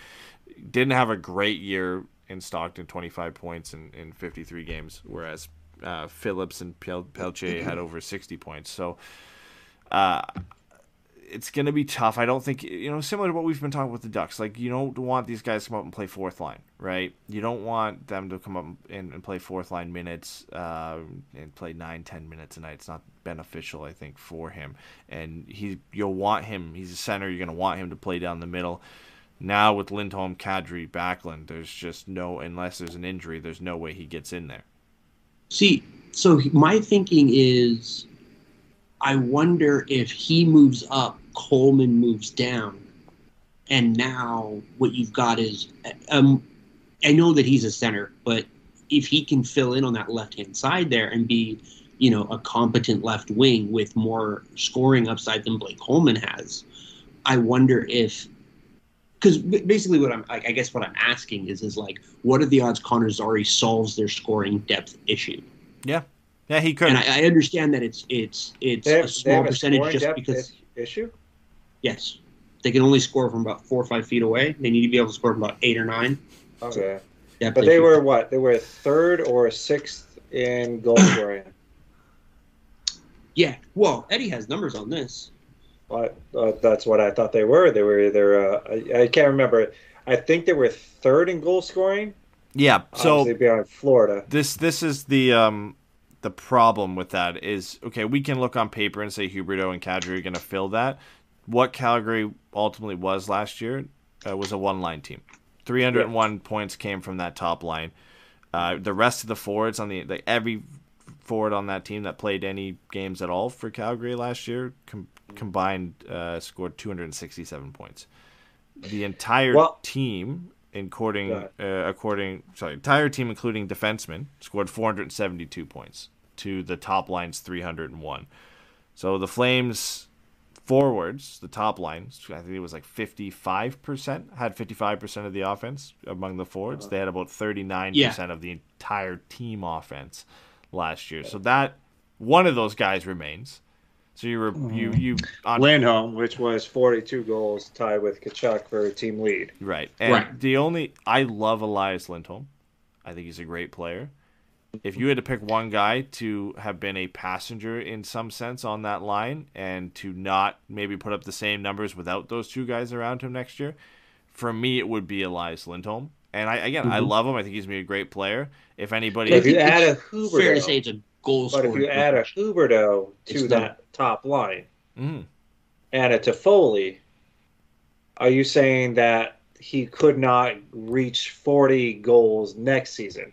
Didn't have a great year in Stockton, 25 points in, in 53 games, whereas uh, Phillips and Pel- Pelletier had over 60 points. So uh, it's going to be tough. I don't think, you know, similar to what we've been talking with the Ducks. Like, you don't want these guys to come up and play fourth line, right? You don't want them to come up and, and play fourth line minutes uh, and play nine, ten minutes a night. It's not beneficial, I think, for him. And he, you'll want him, he's a center, you're going to want him to play down the middle. Now with Lindholm, Kadri, Backlund, there's just no, unless there's an injury, there's no way he gets in there. See, so my thinking is, I wonder if he moves up, Coleman moves down, and now what you've got is, um, I know that he's a center, but if he can fill in on that left hand side there and be, you know, a competent left wing with more scoring upside than Blake Coleman has, I wonder if because basically what I'm I I guess what I'm asking is is like what are the odds Connor Zary solves their scoring depth issue? Yeah. Yeah, he could. And I, I understand that it's it's it's have, a small have a percentage just because issue. yes, they can only score from about four or five feet away. They need to be able to score from about eight or nine. Okay, depth but they issue. were what? They were third or sixth in goal scoring. yeah. Well, Eddie has numbers on this. But uh, that's what I thought they were. They were either uh, I, I can't remember. I think they were third in goal scoring. yeah. So obviously behind Florida. this this is the um the problem with that is okay we can look on paper and say Huberdeau and Kadri are going to fill that what Calgary ultimately was last year uh, was a one line team 301 points came from that top line uh, the rest of the forwards on the, the every forward on that team that played any games at all for Calgary last year com- combined uh, scored 267 points. The entire Well- team according uh, according sorry entire team including defensemen scored 472 points to the top line's 301 so the flames forwards the top line i think it was like 55% had 55% of the offense among the forwards. They had about 39% Yeah. of the entire team offense last year. So that one of those guys remains so you were you you on Lindholm, which was 42 goals, tied with Tkachuk for a team lead. Right. And Right. the only I love Elias Lindholm. I think he's a great player. If you had to pick one guy to have been a passenger in some sense on that line and to not maybe put up the same numbers without those two guys around him next year, for me it would be Elias Lindholm. And I again I love him. I think he's gonna be a great player. If anybody If you I think add a it's fair to say it's a goal but if you add a position. Huberdeau It's to not- that top line Mhm. and a Toffoli, are you saying that he could not reach 40 goals next season?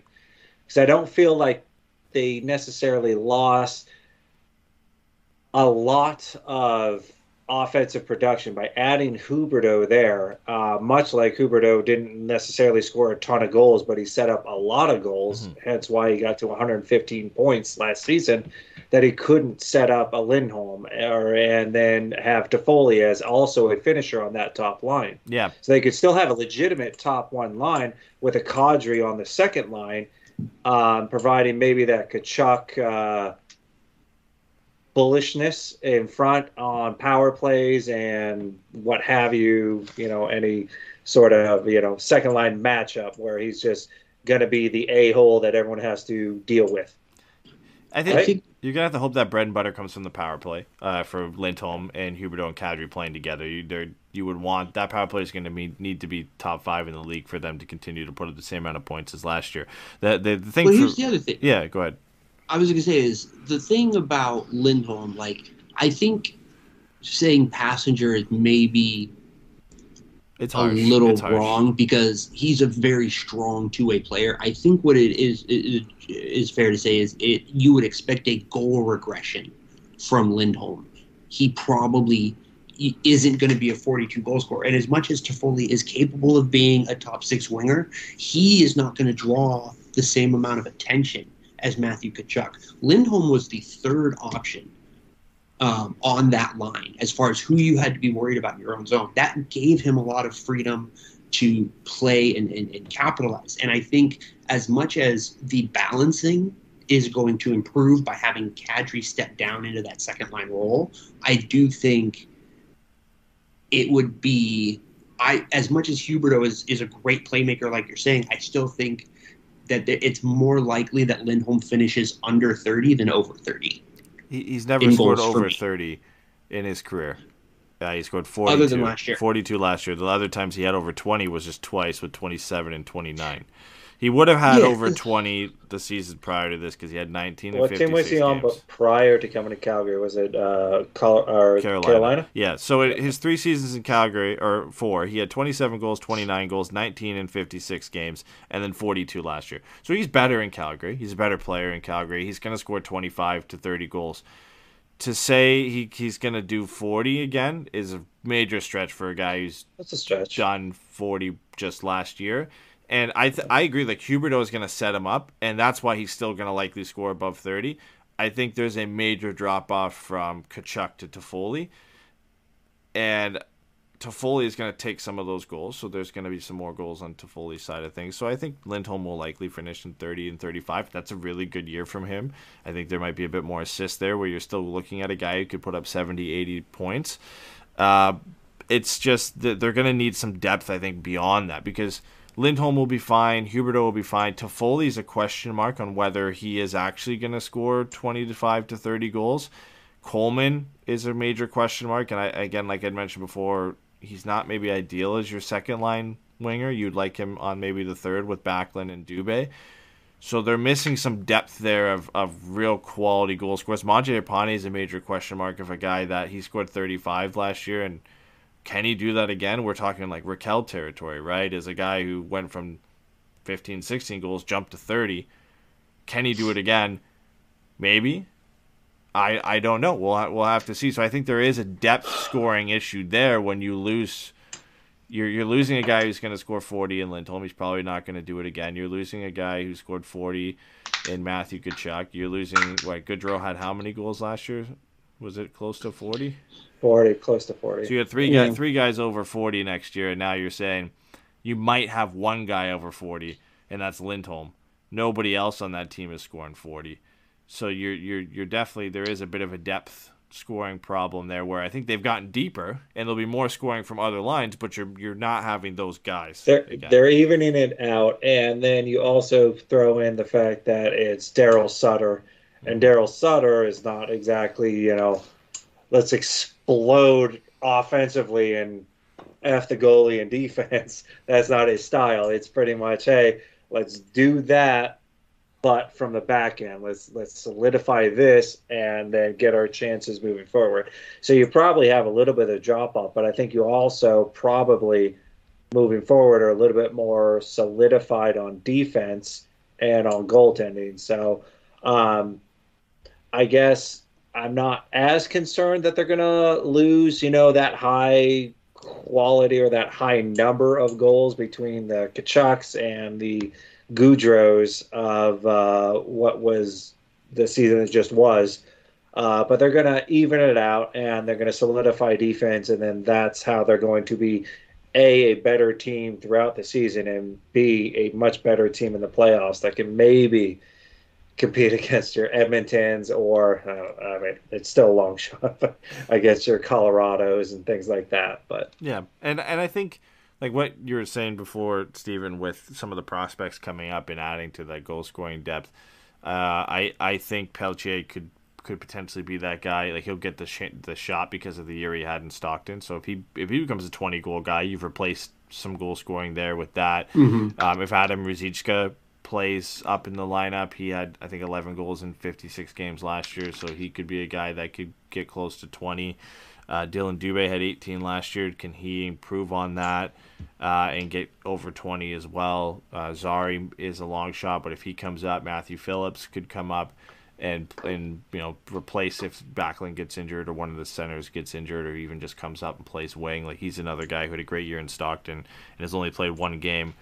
Because I don't feel like they necessarily lost a lot of offensive production by adding Huberdeau there. Uh, much like Huberdeau didn't necessarily score a ton of goals, but he set up a lot of goals. Hence why he got to 115 points last season. That he couldn't set up a Lindholm or and then have Toffoli as also a finisher on that top line. Yeah. So they could still have a legitimate top one line with a Kadri on the second line, um, providing maybe that Tkachuk uh, bullishness in front on power plays and what have you. You know, any sort of you know second line matchup where he's just going to be the a hole that everyone has to deal with. I think Right? you're gonna have to hope that bread and butter comes from the power play uh, for Lindholm and Huberdeau and Kadri playing together. You you would want that power play is going to be, need to be top five in the league for them to continue to put up the same amount of points as last year. The the, the thing But for, here's the other thing. yeah, go ahead. I was going to say is the thing about Lindholm, like I think saying passenger is maybe It's a harsh. little It's wrong because he's a very strong two-way player. I think what it is is, is fair to say is it you would expect a goal regression from Lindholm. He probably isn't going to be a 42 goal scorer. And as much as Toffoli is capable of being a top six winger, he is not going to draw the same amount of attention as Matthew Tkachuk. Lindholm was the third option um, on that line as far as who you had to be worried about in your own zone. That gave him a lot of freedom to play and, and, and capitalize. And I think as much as the balancing is going to improve by having Kadri step down into that second line role, I do think it would be I as much as Huberdeau is, is a great playmaker, like you're saying, I still think that it's more likely that Lindholm finishes under 30 than over 30. He, he's never In scored over 30 in his career. Uh, he scored 42, Other than last year. 42 last year. The other times he had over 20 was just twice with 27 and 29. He would have had Yeah, over 20 the season prior to this because he had 19 What and team was he on games. but prior to coming to Calgary? Was it uh, Col- or Carolina. Carolina? Yeah. So it, his three seasons in Calgary, or four, he had 27 goals, 29 goals, 19 and 56 games, and then 42 last year. So he's better in Calgary. He's a better player in Calgary. He's going to score 25 to 30 goals. To say he, he's going to do 40 again is a major stretch for a guy who's That's a stretch. done 40 just last year. And I th- I agree. Like Huberdeau is going to set him up, and that's why he's still going to likely score above 30. I think there's a major drop off from Tkachuk to Toffoli, and Toffoli is going to take some of those goals. So there's going to be some more goals on Toffoli's side of things. So I think Lindholm will likely finish in 30 and 35. That's a really good year from him. I think there might be a bit more assist there, where you're still looking at a guy who could put up 70, 80 points. Uh, it's just that they're going to need some depth, I think, beyond that because Lindholm will be fine, Huberdeau will be fine. Toffoli is a question mark on whether he is actually going to score 25 to 30 goals. Coleman is a major question mark, and I, again, like I mentioned before, he's not maybe ideal as your second line winger. You'd like him on maybe the third with Backlund and Dubé. So they're missing some depth there of, of real quality goal scorers. Mangiapane is a major question mark of a guy that he scored 35 last year, and can he do that again? We're talking like Raquel territory, right? Is a guy who went from 15, 16 goals, jumped to 30. Can he do it again? Maybe. I I don't know. We'll we'll have to see. So I think there is a depth scoring issue there when you lose. You're you're losing a guy who's going to score 40 in Lindholm. He's probably not going to do it again. You're losing a guy who scored 40 in Matthew Tkachuk. You're losing what Gaudreau had how many goals last year? Was it close to 40? Forty, close to forty. So you had three Yeah. guys, three guys over forty next year, and now you're saying you might have one guy over forty, and that's Lindholm. Nobody else on that team is scoring forty. So you're you're you're definitely there is a bit of a depth scoring problem there where I think they've gotten deeper and there'll be more scoring from other lines, but you're you're not having those guys. They're again. they're evening it out, and then you also throw in the fact that it's Darryl Sutter, and Darryl Sutter is not exactly you know, let's explode offensively and f the goalie and defense. That's not his style. It's pretty much hey, let's do that, but from the back end, let's let's solidify this and then get our chances moving forward. So you probably have a little bit of drop off, but I think you also probably moving forward are a little bit more solidified on defense and on goaltending. So um, I guess I'm not as concerned that they're going to lose, you know, that high quality or that high number of goals between the Tkachuks and the Gaudreaus of uh, what was the season that just was. Uh, but they're going to even it out and they're going to solidify defense, and then that's how they're going to be a a better team throughout the season, and b a much better team in the playoffs that can maybe compete against your Edmontons or uh, I mean it's still a long shot, but against your Colorados and things like that. But Yeah, and and I think like what you were saying before, Stephen, with some of the prospects coming up and adding to that goal scoring depth, uh, I I think Pelletier could could potentially be that guy. Like he'll get the sh- the shot because of the year he had in Stockton. So if he if he becomes a twenty goal guy, you've replaced some goal scoring there with that. Um, if Adam Ruzicka plays up in the lineup, he had I think eleven goals in fifty six games last year, so he could be a guy that could get close to twenty. Uh, Dylan Dubé had 18 last year. Can he improve on that uh, and get over 20 as well? Uh, Zary is a long shot, but if he comes up, Matthew Phillips could come up and and you know replace if Backlund gets injured or one of the centers gets injured or even just comes up and plays wing. Like he's another guy who had a great year in Stockton and has only played one game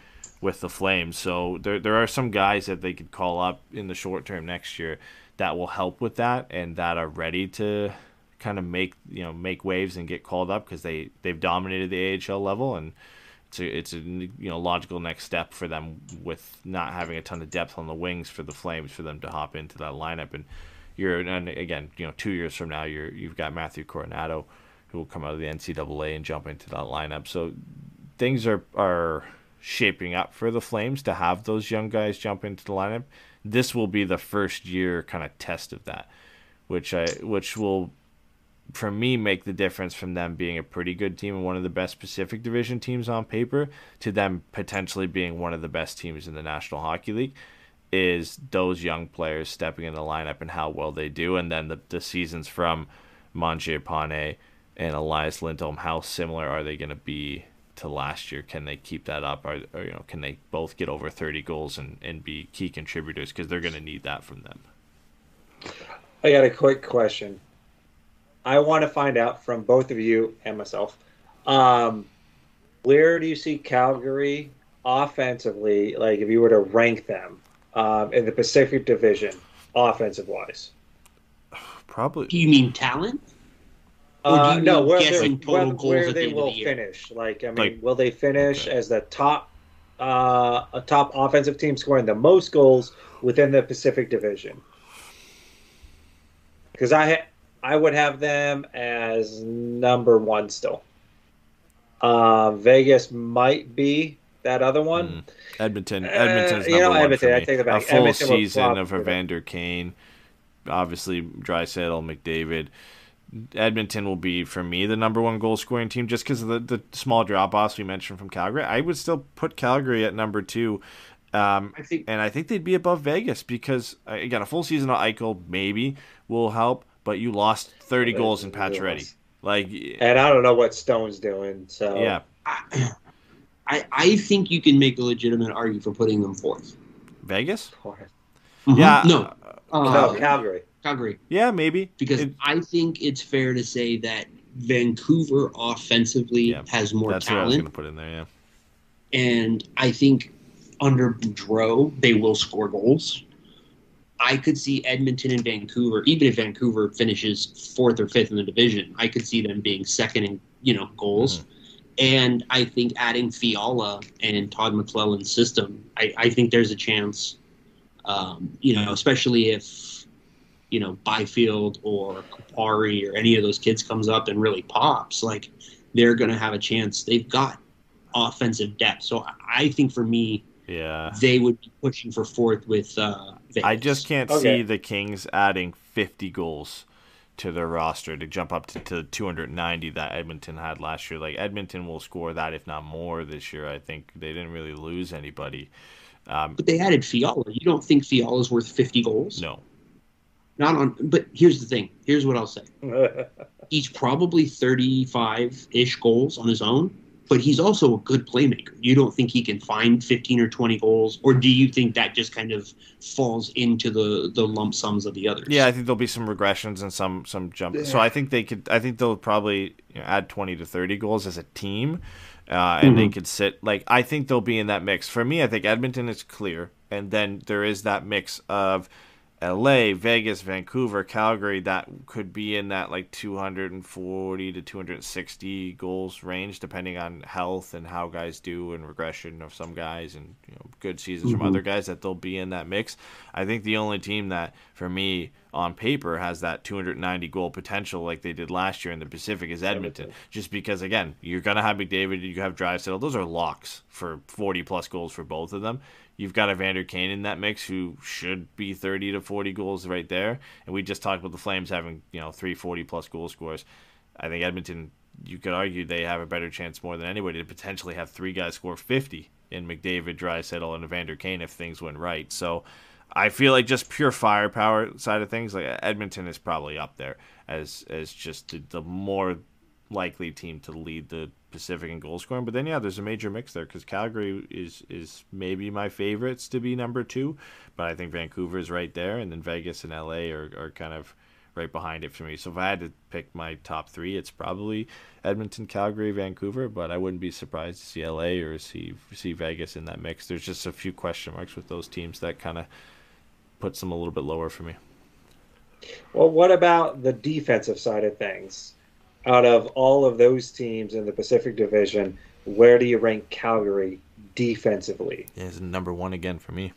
with the Flames. So there there are some guys that they could call up in the short term next year that will help with that and that are ready to kind of make you know make waves and get called up because they they've dominated the AHL level and it's a, it's a you know logical next step for them with not having a ton of depth on the wings for the Flames for them to hop into that lineup and you're and again you know two years from now you're you've got Matthew Coronato who will come out of the NCAA and jump into that lineup so things are are shaping up for the Flames to have those young guys jump into the lineup. This will be the first year kind of test of that, which I which will for me make the difference from them being a pretty good team and one of the best Pacific Division teams on paper to them potentially being one of the best teams in the National Hockey League is those young players stepping in the lineup and how well they do and then the, the seasons from Mangiapane and Elias Lindholm how similar are they going to be to last year can they keep that up or, or you know can they both get over 30 goals and, and be key contributors because they're going to need that from them I got a quick question. I want to find out from both of you and myself. Um, where do you see Calgary offensively? Like, if you were to rank them um, in the Pacific Division, offensive wise. probably Do you mean talent? Uh, no, where, guessing they, total where, where the they end will the finish. Like, I mean, Like- will they finish Okay. as the top, uh, a top offensive team scoring the most goals within the Pacific Division? Because I, ha- I would have them as number one still. Uh, Vegas might be that other one. Mm. Edmonton. Uh, you number know, one Edmonton, I take it back. A full Edmonton season of. Evander Kane, obviously Draisaitl, McDavid. Edmonton will be for me the number one goal scoring team just because of the, the small drop offs we mentioned from Calgary. I would still put Calgary at number two. Um, I think and I think they'd be above Vegas because uh, again, a full season of Eichel maybe will help, but you lost thirty They- goals in Pacioretty. Like, And I don't know what Stone's doing. So yeah, I, I think you can make a legitimate argument for putting them fourth. Vegas. Mhm. Yeah, no, uh, no, Calgary. Calgary. Yeah, maybe Because It- I think it's fair to say that Vancouver offensively Yeah, has more that's what I was going talent, to put in there. Yeah. and I think under Boudreau they will score goals. I could see Edmonton and Vancouver, even if Vancouver finishes fourth or fifth in the division, I could see them being second in you know goals. Mm-hmm. And I think adding Fiala and Todd McLellan's system, I, I think there's a chance. Um, you know, especially if you know Byfield or Kupari or any of those kids comes up and really pops, like they're going to have a chance. They've got offensive depth, so I- I think for me, Yeah. they would be pushing for fourth with. Uh, Vegas. I just can't Okay. see the Kings adding 50 goals to their roster to jump up to, to 290 that Edmonton had last year. Like Edmonton will score that if not more this year. I think they didn't really lose anybody. Um, But they added Fiala. You don't think Fiala's worth fifty goals? no. Not on. But here's the thing. Here's what I'll say. He's probably thirty-five ish goals on his own, but he's also a good playmaker. You don't think he can find fifteen or twenty goals, or do you think that just kind of falls into the the lump sums of the others? Yeah, I think there'll be some regressions and some some jump. So I think they could. I think they'll probably you know, add 20 to 30 goals as a team, uh, and they could sit like I think they'll be in that mix. For me, I think Edmonton is clear, and then there is that mix of L.A., Vegas, Vancouver, Calgary that could be in that like 240 to 260 goals range, depending on health and how guys do and regression of some guys and you know good seasons from other mm-hmm. guys. That they'll be in that mix. I think the only team that for me on paper has that 290 goal potential like they did last year in the Pacific is Edmonton. Just because again, you're gonna have McDavid, you have Draisaitl. Those are locks for 40 plus goals for both of them. You've got Evander Kane in that mix who should be 30 to 40 goals right there. And we just talked about the Flames having, you know, three 40 plus goal scores. I think Edmonton, you could argue they have a better chance more than anybody to potentially have three guys score 50 in McDavid, Draisaitl, and Evander Kane if things went right. So I feel like just pure firepower side of things, like Edmonton is probably up there as as just the, the more likely team to lead the Pacific in goal scoring. But then yeah, there's a major mix there because Calgary is is maybe my favorites to be number two, but I think Vancouver is right there, and then Vegas and LA are are kind of right behind it for me. So if I had to pick my top three, it's probably Edmonton, Calgary, Vancouver. But I wouldn't be surprised to see LA or see see Vegas in that mix. There's just a few question marks with those teams that kind of puts them a little bit lower for me. Well, what about the defensive side of things? Out of all of those teams in the Pacific Division, where do you rank Calgary defensively? Yeah, it's number one again for me.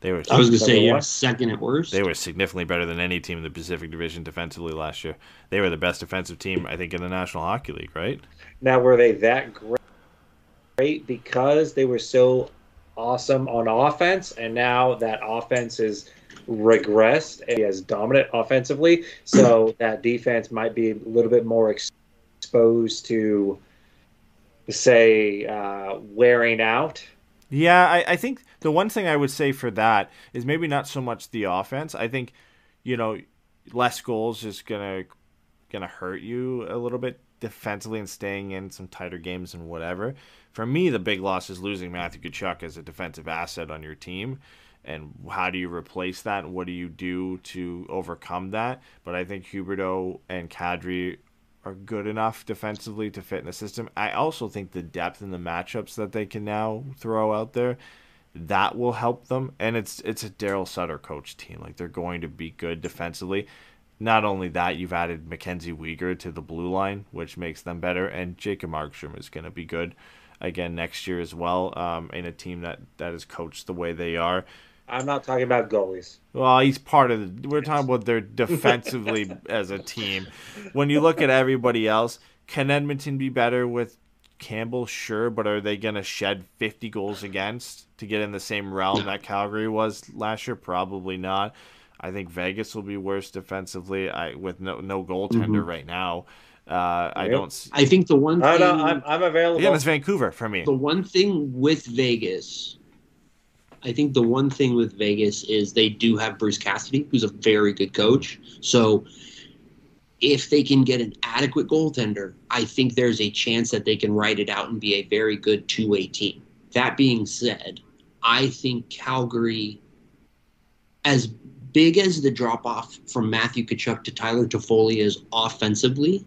They were I was gonna say yeah, second at worst. they were significantly better than any team in the Pacific Division defensively last year. They were the best defensive team, I think, in the National Hockey League, right? Now, were they that great, great because they were so awesome on offense, and now that offense is regressed and as dominant offensively, so that defense might be a little bit more exposed to, say, uh, wearing out. Yeah, I, I think the one thing I would say for that is maybe not so much the offense. I think, you know, less goals is gonna gonna hurt you a little bit defensively and staying in some tighter games and whatever. For me, the big loss is losing Matthew Tkachuk as a defensive asset on your team. And how do you replace that? And what do you do to overcome that? But I think Huberdeau and Kadri are good enough defensively to fit in the system. I also think the depth in the matchups that they can now throw out there that will help them. And it's it's a Darryl Sutter coach team. Like they're going to be good defensively. Not only that, you've added Mackenzie Weegar to the blue line, which makes them better, and Jacob Markstrom is going to be good again next year as well. Um, in a team that that is coached the way they are. I'm not talking about goalies. Well, he's part of the. We're talking about their defensively as a team. When you look at everybody else, can Edmonton be better with Campbell? Sure, but are they going to shed 50 goals against to get in the same realm that Calgary was last year? Probably not. I think Vegas will be worse defensively. I with no no goaltender right now. Uh, I don't. I think the one I thing don't, I'm, I'm available. Yeah, it's Vancouver for me. the one thing with Vegas, I think the one thing with Vegas is they do have Bruce Cassidy, who's a very good coach. So if they can get an adequate goaltender, I think there's a chance that they can ride it out and be a very good two way team. That being said, I think Calgary, as big as the drop off from Matthew Tkachuk to Tyler Toffoli is offensively,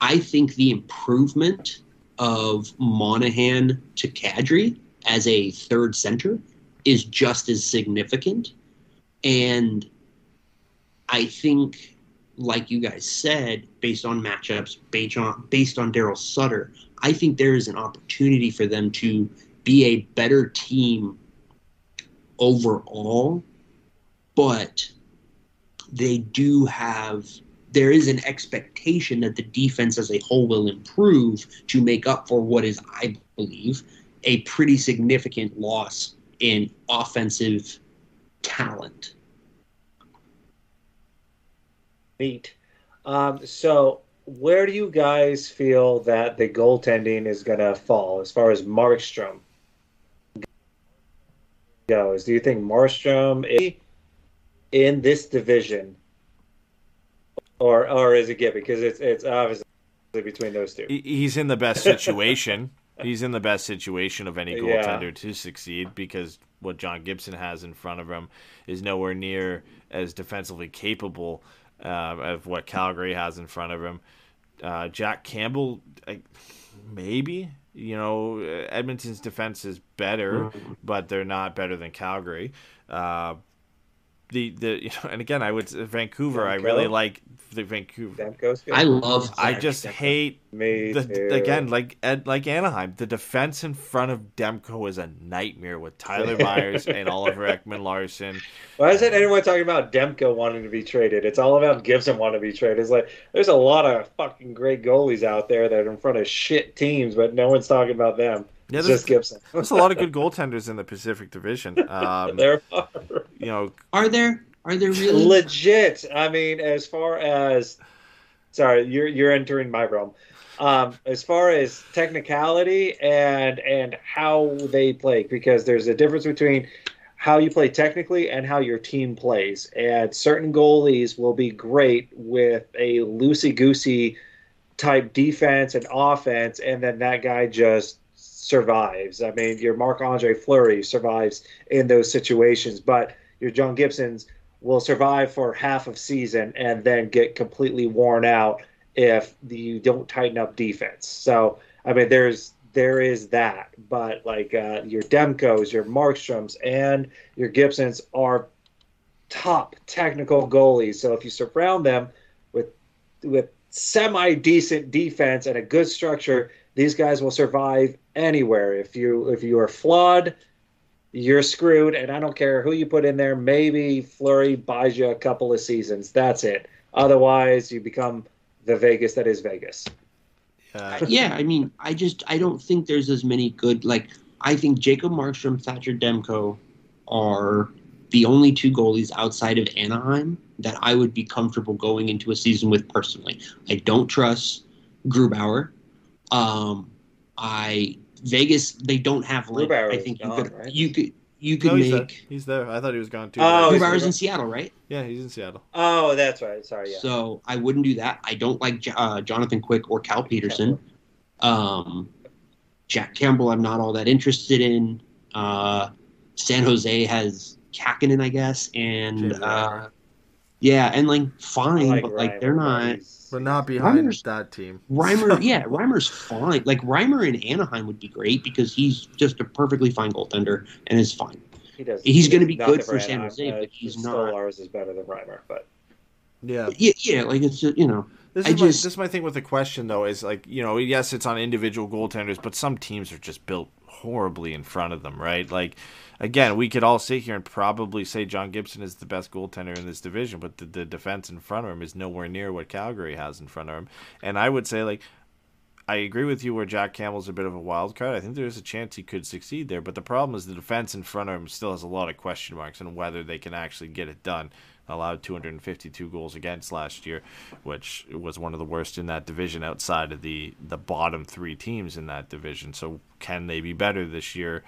I think the improvement of Monahan to Kadri as a third center is just as significant. And I think, like you guys said, based on matchups, based on based on Darryl Sutter, I think there is an opportunity for them to be a better team overall. But they do have there is an expectation that the defense as a whole will improve to make up for what is, I believe, a pretty significant loss in offensive talent. Neat. Um, so, where do you guys feel that the goaltending is going to fall as far as Markstrom goes? Do you think Markstrom is in this division, or or is it good because it's it's obviously between those two? He's in the best situation. He's in the best situation of any Yeah. goaltender to succeed because what John Gibson has in front of him is nowhere near as defensively capable uh, of what Calgary has in front of him. Uh, Jack Campbell, I, maybe you know Edmonton's defense is better, but they're not better than Calgary. Uh, the the you know, and again, I would Vancouver. I really like the Vancouver. Demko's good. I love. I just Demko. hate Me the, too. again, like Ed, like Anaheim, the defense in front of Demko is a nightmare with Tyler Myers and Oliver Ekman Larsson. Why isn't anyone talking about Demko wanting to be traded? It's all about Gibson wanting to be traded. It's like there's a lot of fucking great goalies out there that are in front of shit teams, but no one's talking about them. Yeah, there's, just Gibson. there's a lot of good goaltenders in the Pacific Division. Um, there are you know, Are there? Are there really? legit. I mean, as far as sorry, you're you're entering my realm. Um, as far as technicality and and how they play, because there's a difference between how you play technically and how your team plays. And certain goalies will be great with a loosey goosey type defense and offense, and then that guy just survives. I mean, your Marc Andre Fleury survives in those situations, but your John Gibsons will survive for half of season and then get completely worn out if you don't tighten up defense. So I mean, there's there is that, but like uh, your Demkos, your Markstroms, and your Gibsons are top technical goalies. So if you surround them with with semi decent defense and a good structure, these guys will survive anywhere. If you if you are flawed, you're screwed. And I don't care who you put in there. Maybe Fleury buys you a couple of seasons. That's it. Otherwise, you become the Vegas that is Vegas. Yeah. yeah, I mean, I just I don't think there's as many good like I think Jacob Markstrom, Thatcher Demko are the only two goalies outside of Anaheim that I would be comfortable going into a season with personally. I don't trust Grubauer. Um, I Vegas they don't have like Grubauer I think you gone, could right? you could you could No, he's there. make He's there. I thought he was gone too. Oh, he's- Grubauer's in Seattle, right? yeah, he's in Seattle. Oh, that's right. Sorry, yeah. So I wouldn't do that. I don't like uh, Jonathan Quick or Cal Petersen. Um, Jack Campbell, I'm not all that interested in. Uh, San Jose has Kahkonen, I guess, and uh, yeah, and like fine, like but like Reimer, they're not. he's- But not behind Reimer's- that team. Reimer, yeah, Reimer's fine. Like Reimer in Anaheim would be great because he's just a perfectly fine goaltender and is fine. He does. He's he gonna be good for San Jose, Uh, but he's not- Stolarz is better than Reimer, but Yeah. Yeah, yeah, like it's just, you know. This I is, my, just- this is my thing with the question though is like you know yes it's on individual goaltenders but some teams are just built horribly in front of them right like again we could all sit here and probably say John Gibson is the best goaltender in this division but the, the defense in front of him is nowhere near what Calgary has in front of him and I would say like I agree with you where Jack Campbell's a bit of a wild card. I think there's a chance he could succeed there, but the problem is the defense in front of him still has a lot of question marks on whether they can actually get it done. Allowed 252 goals against last year, which was one of the worst in that division outside of the the bottom three teams in that division. So can they be better this year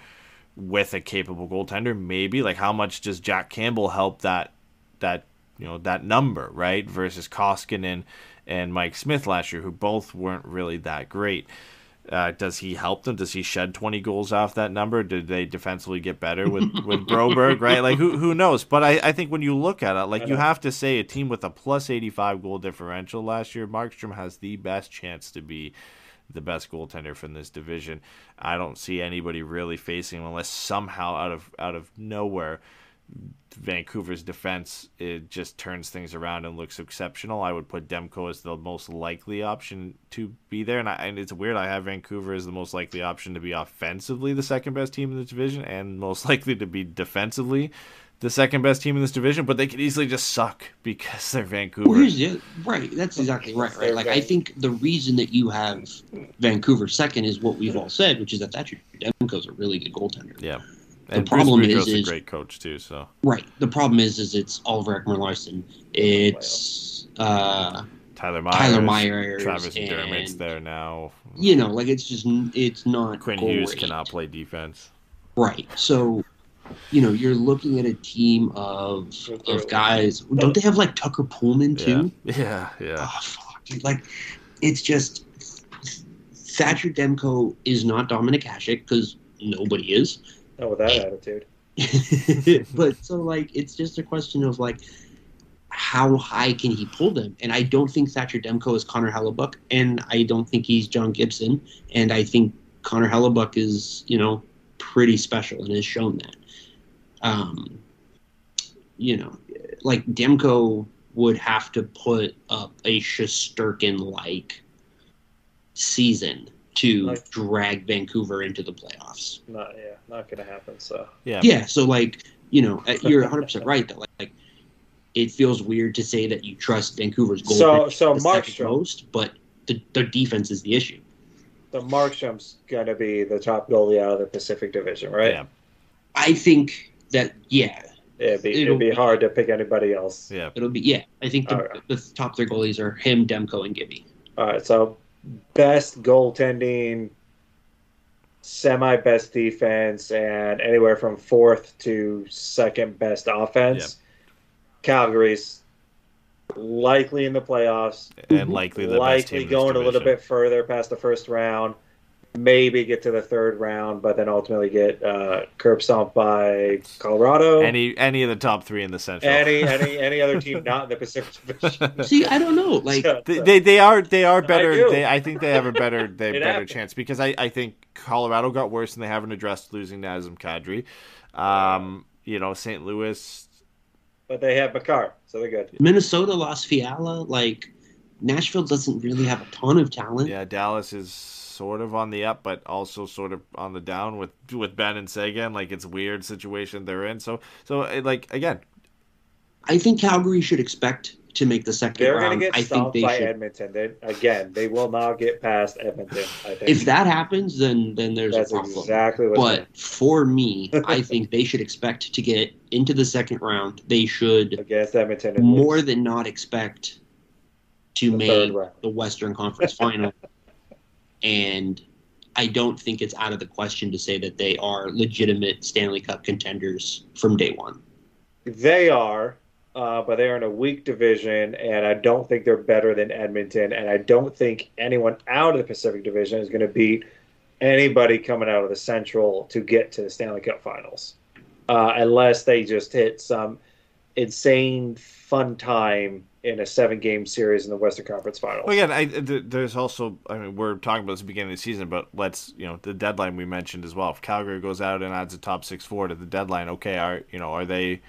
with a capable goaltender? Maybe. Like how much does Jack Campbell help that that you know that number right versus Koskinen and Mike Smith last year, who both weren't really that great. Uh, does he help them? Does he shed twenty goals off that number? Did they defensively get better with with Broberg? Right, like who who knows? But I, I think when you look at it, like you have to say a team with a plus eighty five goal differential last year, Markstrom has the best chance to be the best goaltender from this division. I don't see anybody really facing him unless somehow out of out of nowhere Vancouver's defense it just turns things around and looks exceptional. I would put Demko as the most likely option to be there, and, I, and it's weird. I have Vancouver as the most likely option to be offensively the second best team in the division, and most likely to be defensively the second best team in this division. But they could easily just suck because they're Vancouver. Well, here's the right. That's exactly right. Right. Like I think the reason that you have Vancouver second is what we've all said, which is that Thatcher Demko's a really good goaltender. yeah, The and problem Bruce is- Boudreau's a is- great coach too. So Right. The problem is, is it's Oliver Ekman Larsson. It's uh, Tyler Myers, Tyler Myers Travis McDermott's and- there now. you know, like it's just it's not Quinn great. Hughes cannot play defense. Right. So, you know, you're looking at a team of of guys. Don't they have like Tucker Poolman Yeah, too? yeah, yeah. Oh, fuck, dude. Like, it's just Thatcher Demko is not Dominik Hasek because nobody is. not with that attitude. but so like it's just a question of like how high can he pull them? And I don't think Thatcher Demko is Connor Hellebuyck, and I don't think he's John Gibson, and I think Connor Hellebuyck is you know pretty special and has shown that. Um, you know, like Demko would have to put up a Shesterkin like season to Like- drag Vancouver into the playoffs. Not yeah, not gonna happen. So Yeah. Yeah, so like you know, uh, you're 100 percent right that like it feels weird to say that you trust Vancouver's goal So- so the Markstrom- most, but the, their defense is the issue. the Markstrom's gonna be the top goalie out of the Pacific Division, right? Yeah. I think that yeah, It'd be, It'll it'd be be- hard to pick anybody else. Yeah. it'll be yeah. I think the, Okay. the top three goalies are him, Demko, and Gibby. All right, so best goaltending, semi best defense, and anywhere from fourth to second best offense. Calgary's likely in the playoffs, And likely the best team likely going a little bit further past the first round, maybe get to the third round, but then ultimately get uh, curb stomped by Colorado. Any any of the top three in the Central. any any any other team not in the Pacific Division. See, I don't know. Like So- They, they they are they are better. do. they I think they have a better they better happened. chance because I, I think Colorado got worse and they haven't addressed losing Nazem Kadri. Um, you know St. Louis. but they have Makar, so they're good. Minnesota lost Fiala. Like Nashville doesn't really have a ton of talent. Yeah, Dallas is sort of on the up, but also sort of on the down with with Benn and Seguin. Like it's a weird situation they're in. So so uh, like again, I think Calgary should expect to make the 2nd They're round. to get I think stomped they by should. Edmonton. They, again, they will not get past Edmonton. I think If that happens, then then there's that's a problem. exactly what. But for me, I think they should expect to get into the second round. They should against Edmonton, at more least. than not expect to The make the Western Conference final. And I don't think it's out of the question to say that they are legitimate Stanley Cup contenders from day one. They are, uh, but they are in a weak division, and I don't think they're better than Edmonton, and I don't think anyone out of the Pacific Division is going to beat anybody coming out of the Central to get to the Stanley Cup Finals, uh, unless they just hit some insane fun time in a seven-game series in the Western Conference Finals. Well, again, I, there's also. I mean, we're talking about this at the beginning of the season, but let's you know the deadline we mentioned as well. If Calgary goes out and adds a top six forward at the deadline, okay, are you know are they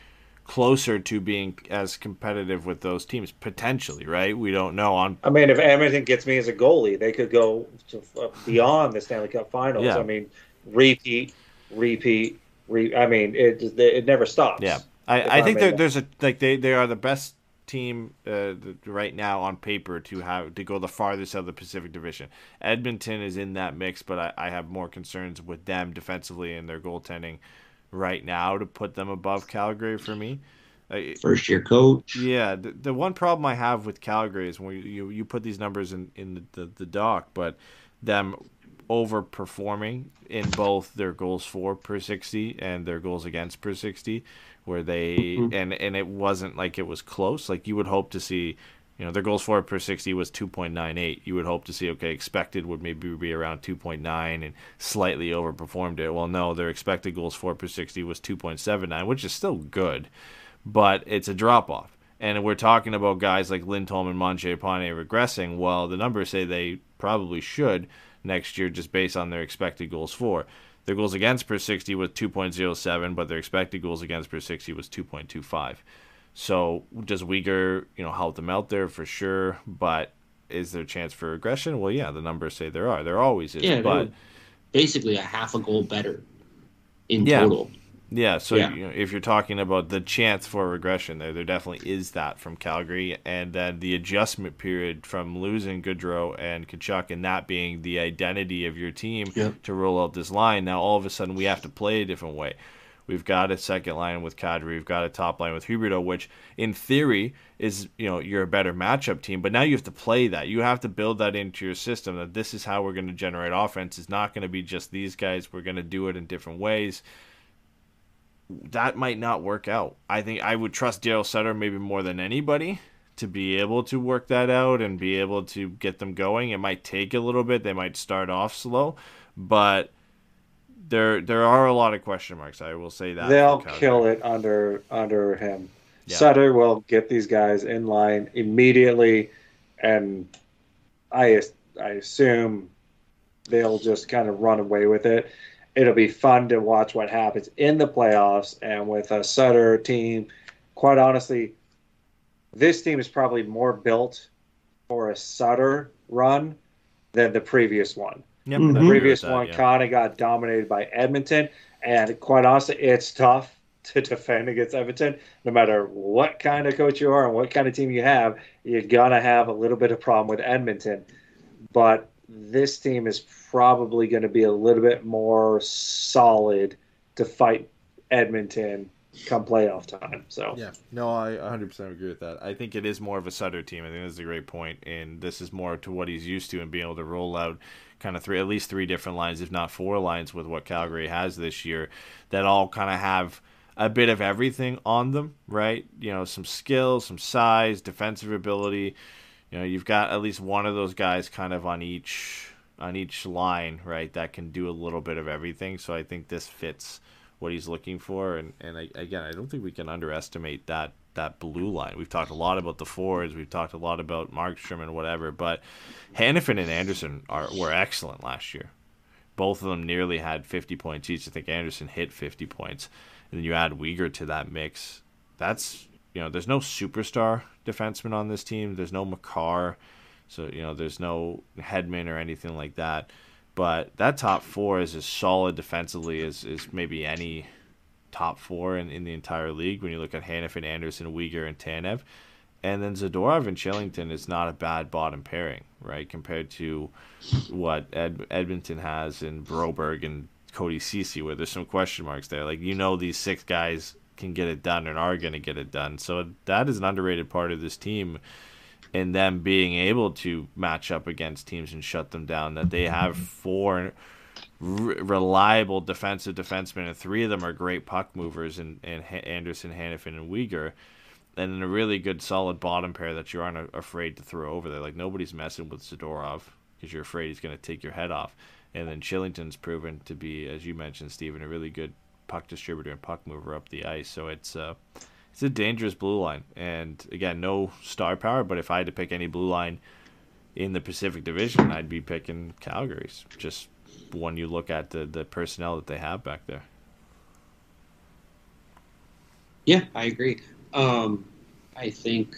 closer to being as competitive with those teams potentially? Right? We don't know. On I mean, if Edmonton gets me as a goalie, they could go to, uh, beyond the Stanley Cup Finals. Yeah. I mean, repeat, repeat, re- I mean, it it never stops. yeah, I, I think there, there's a like they they are the best team uh, right now on paper to have to go the farthest out of the Pacific Division. Edmonton is in that mix, but I, I have more concerns with them defensively and their goaltending right now to put them above Calgary for me. First year coach. yeah, the, the one problem I have with Calgary is when you you put these numbers in in the, the, the doc, but them overperforming in both their goals for per 60 and their goals against per 60 where they mm-hmm. and and it wasn't like it was close like you would hope to see you know their goals for per 60 was 2.98 you would hope to see okay expected would maybe be around 2.9 and slightly overperformed it well no their expected goals for per 60 was 2.79 which is still good but it's a drop off. And we're talking about guys like Lindholm and Mangiapane regressing. Well, the numbers say they probably should next year just based on their expected goals for. Their goals against per 60 was 2.07, but their expected goals against per 60 was 2.25. So does Weegar, you know, help them out there for sure? But is there a chance for regression? Well, yeah, the numbers say there are. There always is. Yeah, but basically a half a goal better in Yeah. total. Yeah, so Yeah. You know, if you're talking about the chance for regression there, there definitely is that from Calgary, and then the adjustment period from losing Gaudreau and Tkachuk, and that being the identity of your team Yeah. to roll out this line. Now all of a sudden we have to play a different way. We've got a second line with Kadri. We've got a top line with Huberdeau, which in theory is you know you're a better matchup team. But now you have to play that. You have to build that into your system. That this is how we're going to generate offense. It's not going to be just these guys. We're going to do it in different ways that might not work out. I think I would trust Darryl Sutter maybe more than anybody to be able to work that out and be able to get them going. It might take a little bit. They might start off slow, but there there are a lot of question marks. I will say that They'll kill it under under him. Yeah. Sutter will get these guys in line immediately, and I I assume they'll just kind of run away with it. It'll be fun to watch what happens in the playoffs and with a Sutter team. Quite honestly, this team is probably more built for a Sutter run than the previous one Yep, Mhm. The previous that, one yeah. kind of got dominated by Edmonton, and quite honestly, it's tough to defend against Edmonton. No matter what kind of coach you are and what kind of team you have, you're gonna have a little bit of problem with Edmonton. But this team is probably going to be a little bit more solid to fight Edmonton come playoff time. So Yeah, no, I 100% agree with that. I think it is more of a Sutter team. I think that's a great point, and this is more to what he's used to and being able to roll out kind of three, at least three different lines, if not four lines, with what Calgary has this year, that all kind of have a bit of everything on them, right? You know, some skill, some size, defensive ability. You know, you've got at least one of those guys kind of on each on each line, right? That can do a little bit of everything. So I think this fits what he's looking for. And and I, again, I don't think we can underestimate that that blue line. We've talked a lot about the forwards. We've talked a lot about Markstrom and whatever, but Hanifin and Andersson are were excellent last year. Both of them nearly had 50 points each. I think Andersson hit 50 points, and then you add Weegar to that mix. That's you know, there's no superstar defenseman on this team. There's no Makar, so you know, there's no Hedman or anything like that. But that top four is as solid defensively as, as maybe any top four in, in the entire league when you look at Hanifin, Andersson, Weegar, and Tanev. And then Zadorov and Kylington is not a bad bottom pairing, right? Compared to what Ed, Edmonton has in Broberg and Cody Ceci, where there's some question marks there. Like, you know, these six guys can get it done and are going to get it done. So that is an underrated part of this team and them being able to match up against teams and shut them down. That they have four reliable defensive defensemen, and three of them are great puck movers, and, and Andersson, Hanifin, and Weegar. And a really good, solid bottom pair that you aren't afraid to throw over there. Like nobody's messing with Zadorov because you're afraid he's going to take your head off. And then Kylington's proven to be, as you mentioned, Stephen, a really good puck distributor and puck mover up the ice. So it's uh, it's a dangerous blue line. And again, no star power, but if I had to pick any blue line in the Pacific Division, I'd be picking Calgary's. Just when you look at the, the personnel that they have back there. Yeah, I agree. Um, I think,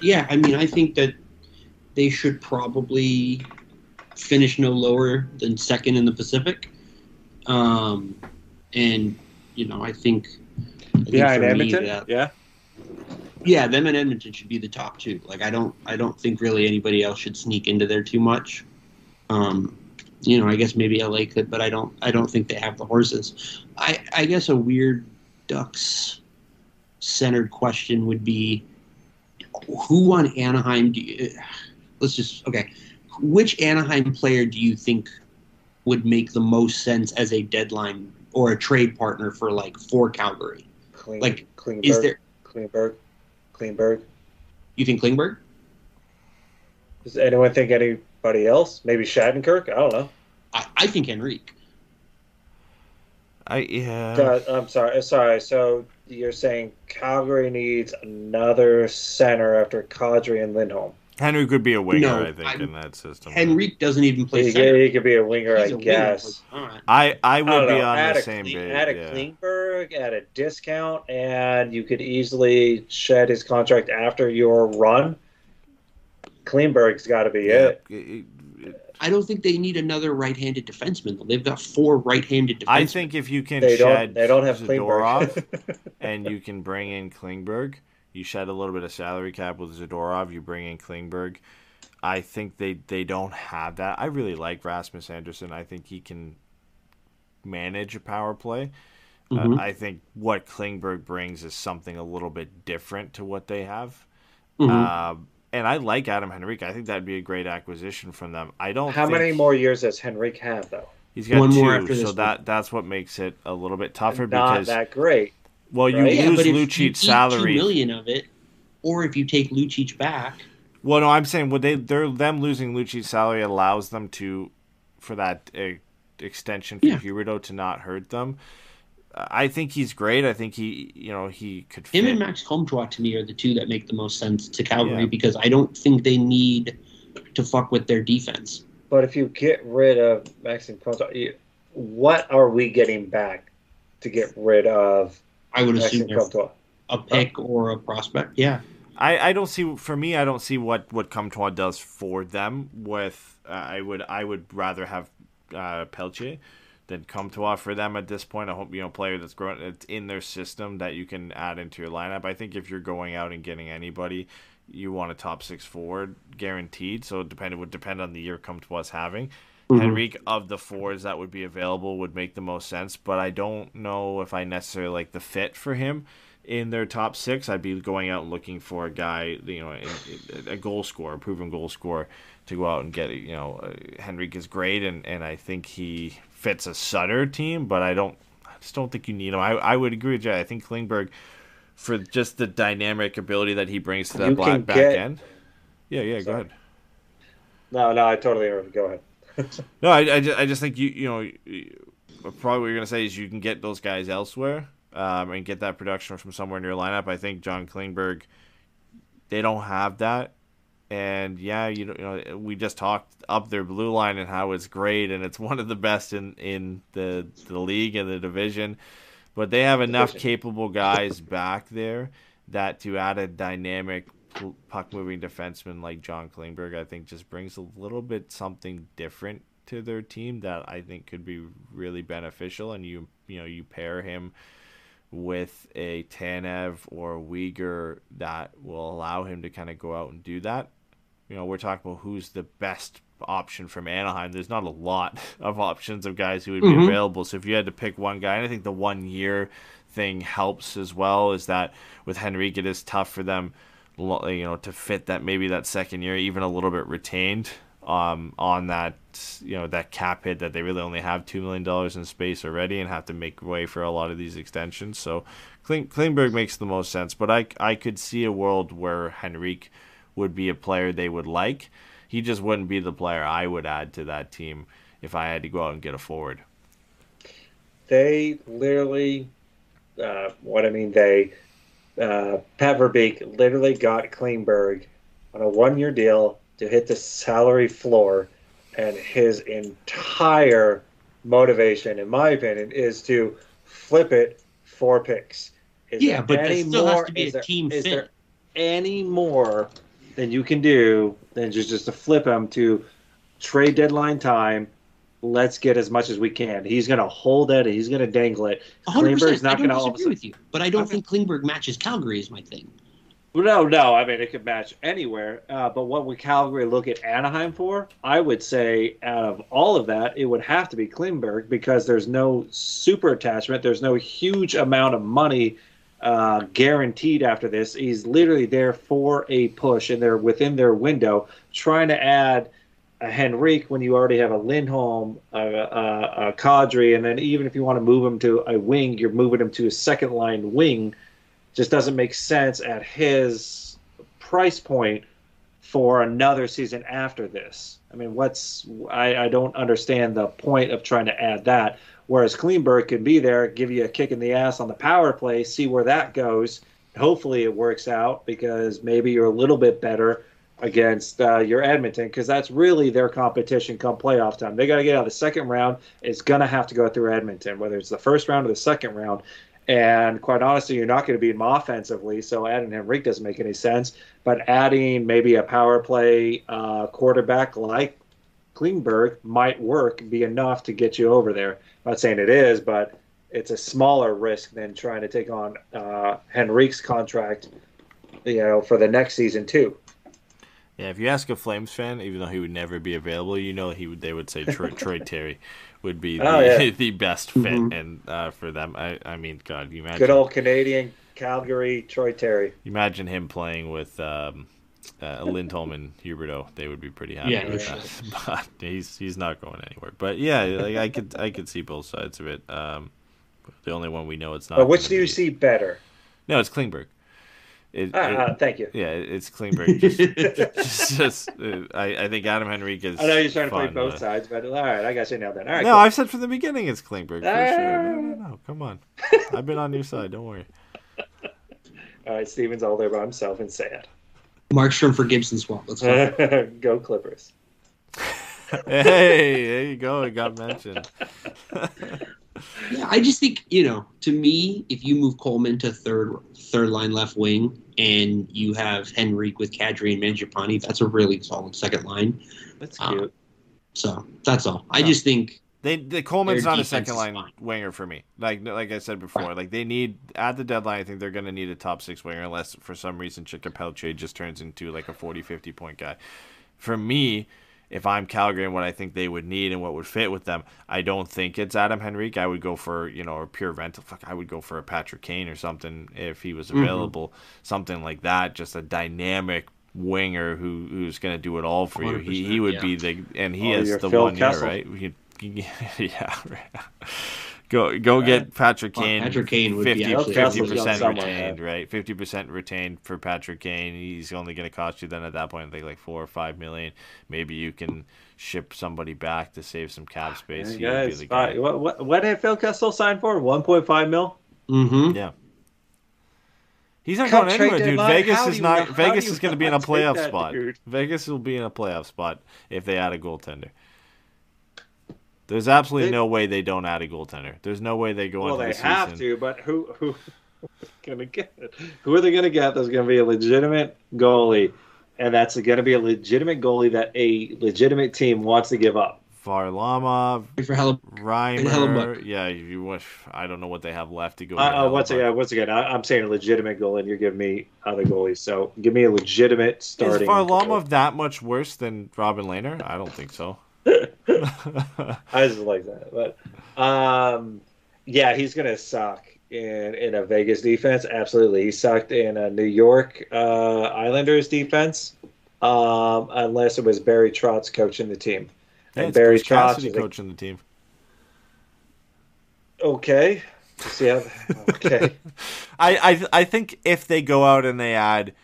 yeah, I mean, I think that they should probably finish no lower than second in the Pacific. Um, and, you know, I think behind Edmonton. That, yeah, yeah, them and Edmonton should be the top two. Like I don't, I don't think really anybody else should sneak into there too much. Um, you know, I guess maybe LA could, but I don't, I don't think they have the horses. I, I guess a weird Ducks centered question would be, who on Anaheim do you? Let's just okay. Which Anaheim player do you think would make the most sense as a deadline or a trade partner for like for Calgary? Kling, like, Klingberg, is there Klingberg? Klingberg. You think Klingberg? Does anyone think anybody else? Maybe Shattenkirk? I don't know. I, I think Henrique. I yeah. God, I'm sorry. Uh, sorry. So you're saying Calgary needs another center after Kadri and Lindholm? Henry could be a winger, No, I think, I'm- in that system. Henrique doesn't even play He, center. he could be a winger, He's I a guess. but- all right. I I I would don't be know. on add the a same Kling- page. Add a yeah. Klingberg at a discount, and you could easily shed his contract after your run. Klingberg's got to be Yeah. it. It- it- I don't think they need another right-handed defenseman. They've got four right-handed defensemen. I think if you can They shed don't. They don't have Zadorov Klingberg. and you can bring in Klingberg, you shed a little bit of salary cap with Zadorov, you bring in Klingberg. I think they, they don't have that. I really like Rasmus Andersson. I think he can manage a power play. Mhm. Uh, I think what Klingberg brings is something a little bit different to what they have. Mhm. Um, and I like Adam Henrique. I think that'd be a great acquisition from them. I don't. How think many more years does Henrique have, though? He's got One two, more after this so one. that that's what makes it a little bit tougher Not because that great. Well, you right? lose but if you Lucic's salary. two million of it, or if you take Lucic back, Well, no, I'm saying what they they're them losing Lucic's salary allows them to for that uh, extension for Yeah. Huberdeau to not hurt them. Uh, I think he's great. I think he you know he could him fit. and Max Comtois to me are the two that make the most sense to Calgary Yeah. because I don't think they need to fuck with their defense. But if you get rid of Maxim Comtois, what are we getting back to get rid of I would assume they're Comtois? a pick or a prospect. Yeah, I, I don't see for me. I don't see what what Comtois does for them. With uh, I would I would rather have uh, Pelletier than Comtois for them at this point. I hope you know player that's growing it's in their system that you can add into your lineup. I think if you're going out and getting anybody, you want a top six forward guaranteed. So it depend it would depend on the year Comtois having. Henrique of the fours that would be available would make the most sense, but I don't know if I necessarily like the fit for him in their top six. I'd be going out looking for a guy, you know, a, a goal scorer, a proven goal scorer, to go out and get. You know, uh, Henrique is great, and, and I think he fits a Sutter team, but I don't. I just don't think you need him. I, I would agree with you. I think Klingberg, for just the dynamic ability that he brings to that You black back get- end. Yeah, yeah, go ahead. No, no, I totally interrupted. Go ahead. No, I, I, just, I just think you you know probably what you're gonna say is you can get those guys elsewhere um, and get that production from somewhere in your lineup. I think John Klingberg, they don't have that, and yeah, you know, you know we just talked up their blue line and how it's great and it's one of the best in in the the league and the division, but they have enough capable guys back there that to add a dynamic puck moving defenseman like John Klingberg, I think just brings a little bit something different to their team that I think could be really beneficial. And you you know you pair him with a Tanev or Weegar that will allow him to kind of go out and do that. You know, we're talking about who's the best option from Anaheim. There's not a lot of options of guys who would be Mhm. available. So if you had to pick one guy, and I think the one year thing helps as well, is that with Henrique it is tough for them, you know, to fit that maybe that second year even a little bit retained um, on that you know that cap hit that they really only have two million dollars in space already and have to make way for a lot of these extensions. So Kling- Klingberg makes the most sense, but I I could see a world where Henrique would be a player they would like. He just wouldn't be the player I would add to that team if I had to go out and get a forward. They literally, uh, what I mean, they, uh, Pat Verbeek literally got Klingberg on a one year deal to hit the salary floor, and his entire motivation, in my opinion, is to flip it for picks. Is Yeah, there but any still has more- to be a there- team is fit. there any more than you can do than just, just to flip him to trade deadline time? Let's get as much as we can. He's going to hold it. He's going to dangle it. 100%. Klingberg's not going to all of a disagree sudden. with you, but I don't think Klingberg matches Calgary is my thing. No, no. I mean, it could match anywhere. Uh, but what would Calgary look at Anaheim for? I would say out of all of that, it would have to be Klingberg because there's no super attachment. There's no huge amount of money uh, guaranteed after this. He's literally there for a push, and they're within their window trying to add a Henrique when you already have a Lindholm, a, a, a Kadri, and then even if you want to move him to a wing, you're moving him to a second line wing just doesn't make sense at his price point for another season after this. I mean, what's I, I don't understand the point of trying to add that. Whereas Klingberg can be there, give you a kick in the ass on the power play, see where that goes. Hopefully, it works out because maybe you're a little bit better against uh, your Edmonton because that's really their competition come playoff time. They got to get out of the second round. It's going to have to go through Edmonton, whether it's the first round or the second round. And quite honestly, you're not going to beat them offensively, so adding Henrique doesn't make any sense. But adding maybe a power play uh, quarterback like Klingberg might work, be enough to get you over there. I'm not saying it is, but it's a smaller risk than trying to take on uh, Henrique's contract, you know, for the next season too. Yeah, if you ask a Flames fan, even though he would never be available, you know he would. They would say Troy, Troy Terry would be the, Oh, yeah. the best fit, Mhm. and uh, for them, I, I mean, God, you imagine Good old Canadian Calgary Troy Terry. imagine him playing with um, uh, Lindholm and Huberdeau. They would be pretty happy Yeah, with for that. But he's he's not going anywhere. But yeah, like I could I could see both sides of it. Um, the only one we know it's not. But which do you be- see better? No, it's Klingberg. It, Ah, it- ah, thank you. yeah, it's Klingberg. Just, just, just, uh, I, I think Adam Henrique is. I know you're trying to play both uh, sides, but all right, I got you nailed that. All right, no, cool. I've said from the beginning it's Klingberg. For Ah. sure. No, no, no. Come on. I've been on your side. Don't worry. all right. Steven's all there by himself and sad. Markstrom for Gibson swap. Let's go. Go Clippers. Hey, there you go. It got mentioned. Yeah, I just think you know. To me, if you move Coleman to third third line left wing, and you have Henrique with Kadri and Mangiapane, that's a really solid second line. That's Ah. cute. So that's all. I just think They the Coleman's not a second line winger for me. Like like I said before, Right. like they need at the deadline. I think they're going to need a top six winger unless for some reason Chica Pelche just turns into like a 40, 50 point guy. For me, if I'm Calgary and what I think they would need and what would fit with them, I don't think it's Adam Henrique. I would go for you know a pure rental. Fuck, I would go for a Patrick Kane or something if he was Mhm. available. Something like that, just a dynamic winger who who's going to do it all for you. He he would yeah. be the and he Oh, is the Phil one year, right? Yeah. Go go get Patrick Well, Kane. Patrick Kane would be 50 actually- Kessel's percent going somewhere, retained, right? Fifty percent retained for Patrick Kane. He's only going to cost you then at that point, I think like four or five million. Maybe you can ship somebody back to save some cap space. Hey, He be guys, the guy. what, what, what did Phil Kessel sign for? 1.5 mil? mm-hmm. Yeah. He's not Come going anywhere, dude. deadline. Vegas How is not. not- Vegas is going to be in a playoff that, spot. dude? Vegas will be in a playoff spot if they add a goaltender. There's absolutely They- no way they don't add a goaltender. There's no way they go on. Well, into they have to, but who who gonna get? Who are they gonna get? There's gonna be a legitimate goalie, and that's gonna be a legitimate goalie that a legitimate team wants to give up. Varlamov, For Hell, Reimer. Hellebuyck. Yeah, you wish. I don't know what they have left to go. Uh, uh, once again, once again, I, I'm saying a legitimate goalie, and you're giving me other goalies. So give me a legitimate starting. Is starting. Varlamov that much worse than Robin Lehner? I don't think so. I just like that, but um, yeah, he's gonna suck in in a Vegas defense. Absolutely, he sucked in a New York uh, Islanders defense, um, unless it was Barry Trotz coaching the team. Yeah, and Barry Trotz Cassidy is a- coaching the team. okay. See how? Okay. I, I I think if they go out and they add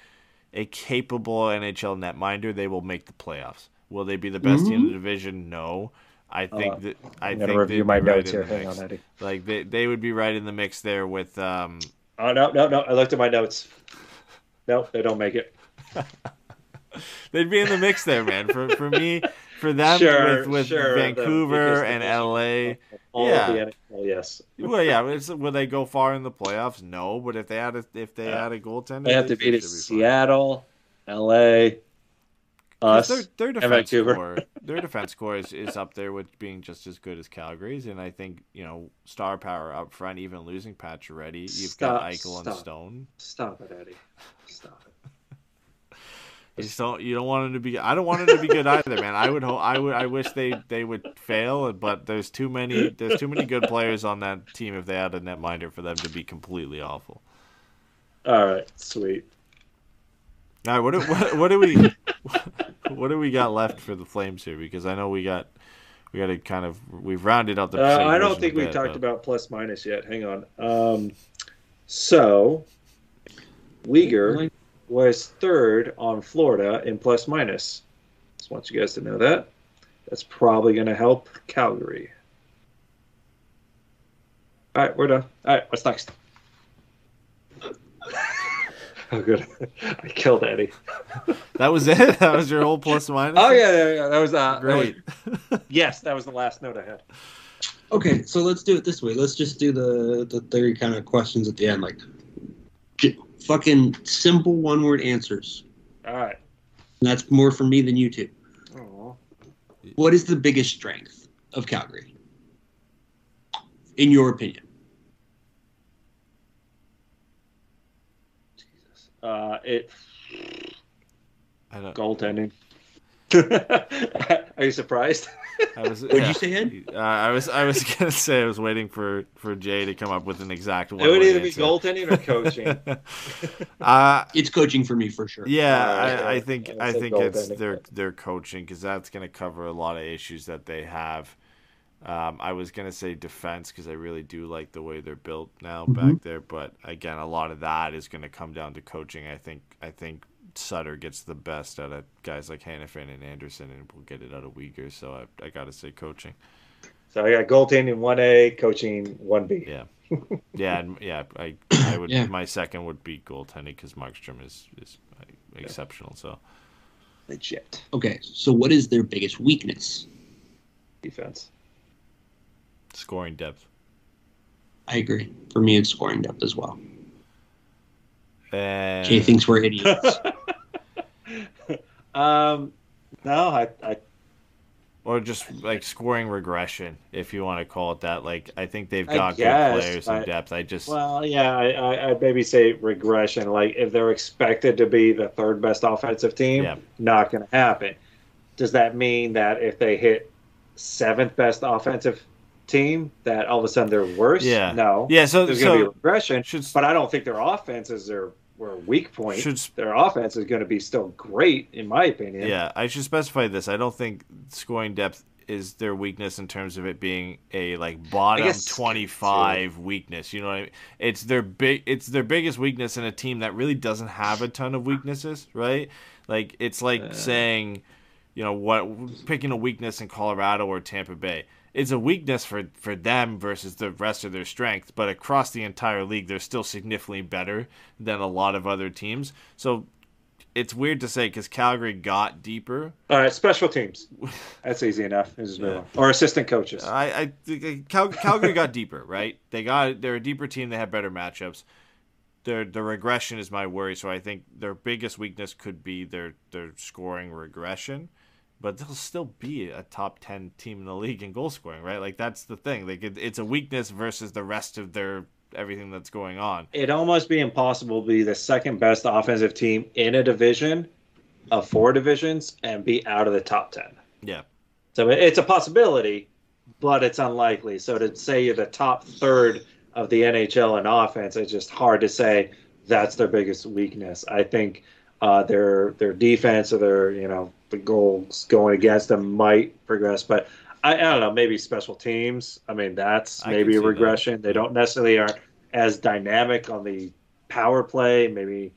a capable NHL netminder, they will make the playoffs. Will they be the best team in the division? No. I think Uh, that I think review they'd my be right notes in here. the Hang mix. on, Eddie. Like they they would be right in the mix there with um Oh no, no, no! I looked at my notes. No, they don't make it. they'd be in the mix there, man. For for me, for them Sure, with with sure, Vancouver and. LA. All Yeah. of the NHL, yes. Well, yeah, will they go far in the playoffs? No, but if they had a, if they Yeah. had a goaltender, They have to beat it. be. Seattle, LA, 'Cause us, Their, their and defense Vancouver. core, their defense core is, is up there with being just as good as Calgary's, and I think you know star power up front, even losing Pacioretty, you've got Stop, Eichel and. Stone. Stop it, Eddie. Stop it. You just don't you don't want him to be. I don't want him to be good either, man. I would hope. I would. I wish they they would fail, but there's too many. There's too many good players on that team. If they had a netminder for them to be completely awful. All right, sweet. All right, what do, what, what do we what do we got left for the Flames here? Because I know we got we got to kind of we've rounded out the. Uh, I don't think we bit, talked but- about plus minus yet. Hang on. Um, so, Weegar was third on Florida in plus minus. Just want you guys to know that. That's probably going to help Calgary. All right, we're done. All right, what's next? Oh, good. I killed Eddie. That was it. That was your whole plus minus. Oh yeah, yeah, yeah. That was uh, that was- great. yes, that was the last note I had. Okay, so let's do it this way. Let's just do the the three kind of questions at the end, like j- fucking simple one word answers. All right. And that's more for me than you two. Oh. What is the biggest strength of Calgary, in your opinion? Uh, it I, don't, goaltending. Are you surprised? I was. What'd yeah. you say, Ed? Uh, I was. I was gonna say I was waiting for for Jay to come up with an exact one. it would word either be goaltending or coaching. uh, It's coaching for me for sure. yeah, Uh, I, I think I I think it's goaltending, their but- their coaching because that's going to cover a lot of issues that they have. Um, I was gonna say defense because I really do like the way they're built now back there, but again, a lot of that is going to come down to coaching. I think I think Sutter gets the best out of guys like Hanifin and Andersson, and we'll get it out of Weegar. So I, I got to say coaching. so I got goaltending one A, coaching one B. Yeah. Yeah, and yeah, I I would Yeah. my second would be goaltending because Markstrom is is uh, exceptional. So Legit Okay, so what is their biggest weakness? defense. Scoring depth. I agree. For me, it's scoring depth as well. And Jay thinks we're idiots. Um, no, I, I or just like scoring regression, if you want to call it that. Like I think they've got guess, good players in depth. I just well, yeah, I, I, I'd maybe say regression. Like if they're expected to be the third best offensive team, Yeah. not going to happen. Does that mean that if they hit seventh best offensive team, that all of a sudden they're worse? Yeah. no. yeah. So there's going to be so regression, should but I don't think their offense is their, their weak point. should their offense is going to be still great, in my opinion. Yeah, I should specify this. I don't think scoring depth is their weakness in terms of it being a like bottom guess twenty five weakness. You know what I mean? It's their big it's their biggest weakness in a team that really doesn't have a ton of weaknesses, right? Like it's like saying, you know, what picking a weakness in Colorado or Tampa Bay. It's a weakness for, for them versus the rest of their strength, but across the entire league, they're still significantly better than a lot of other teams. So it's weird to say because Calgary got deeper. All right, special teams. That's easy enough. Let's just move on. Or assistant coaches. I, I Cal- Calgary got deeper, right? They got they're a deeper team. They have better matchups. their the regression is my worry. So I think their biggest weakness could be their their scoring regression, but they'll still be a top ten team in the league in goal scoring, right? Like that's the thing. Like it, it's a weakness versus the rest of their everything that's going on. It'd almost be impossible to be the second best offensive team in a division of four divisions and be out of the top 10. Yeah. So it's a possibility, but it's unlikely. So to say you're the top third of the NHL in offense, it's just hard to say that's their biggest weakness. I think uh, their their defense or their you know the goals going against them might progress, but I, I don't know. Maybe special teams. I mean, that's I maybe a see that. regression. They don't necessarily aren't as dynamic on the power play. Maybe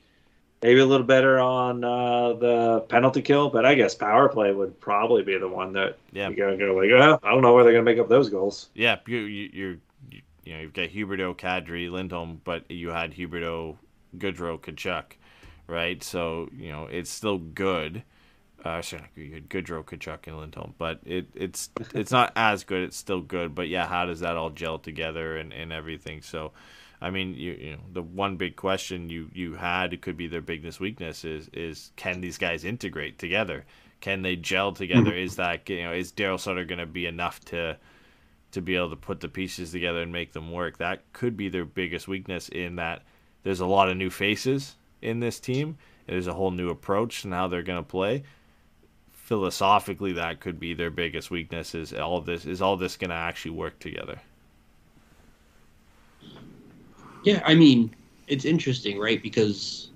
maybe a little better on uh, the penalty kill, but I guess power play would probably be the one that Yeah. you're gonna go like, well, I don't know where they're gonna make up those goals. Yeah, you, you you're you, you know you've got Huberdeau, Kadri, Lindholm, but you had Huberdeau, Gaudreau, Tkachuk, right? So you know it's still good. Uh, sorry, you had Gaudreau, Tkachuk, and Lindholm, but it it's it's not as good. It's still good, but yeah, how does that all gel together and, and everything? So, I mean, you you know the one big question you you had it could be their biggest weakness is is can these guys integrate together? Can they gel together? Is that you know is Darryl Sutter going to be enough to to be able to put the pieces together and make them work. That could be their biggest weakness in that there's a lot of new faces in this team. There's a whole new approach and how they're going to play. Philosophically, that could be their biggest weakness. Is all this is all this going to actually work together? Yeah, I mean, it's interesting, right? Because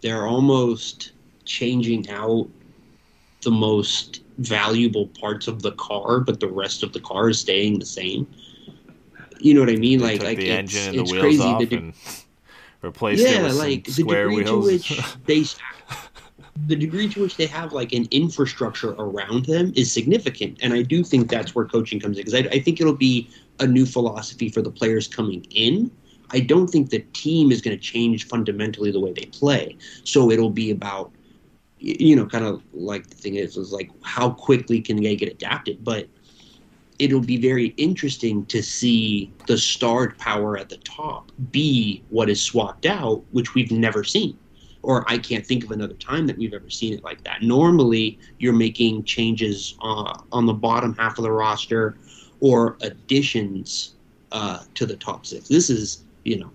they're almost changing out the most valuable parts of the car, but the rest of the car is staying the same. You know what I mean? They like, like the it's, engine and the wheels crazy. off the de- and replaced it yeah, with like some the square degree to wheels. which they the degree to which they have like an infrastructure around them is significant. And i do think that's where coaching comes in because I, I think it'll be a new philosophy for the players coming in. I don't think the team is going to change fundamentally the way they play. So it'll be about you know kind of like the thing is is like how quickly can they get adapted? But it'll be very interesting to see the starred power at the top be what is swapped out, which we've never seen. Or I can't think of another time that we've ever seen it like that. Normally, you're making changes uh, on the bottom half of the roster or additions uh, to the top six. This is, you know,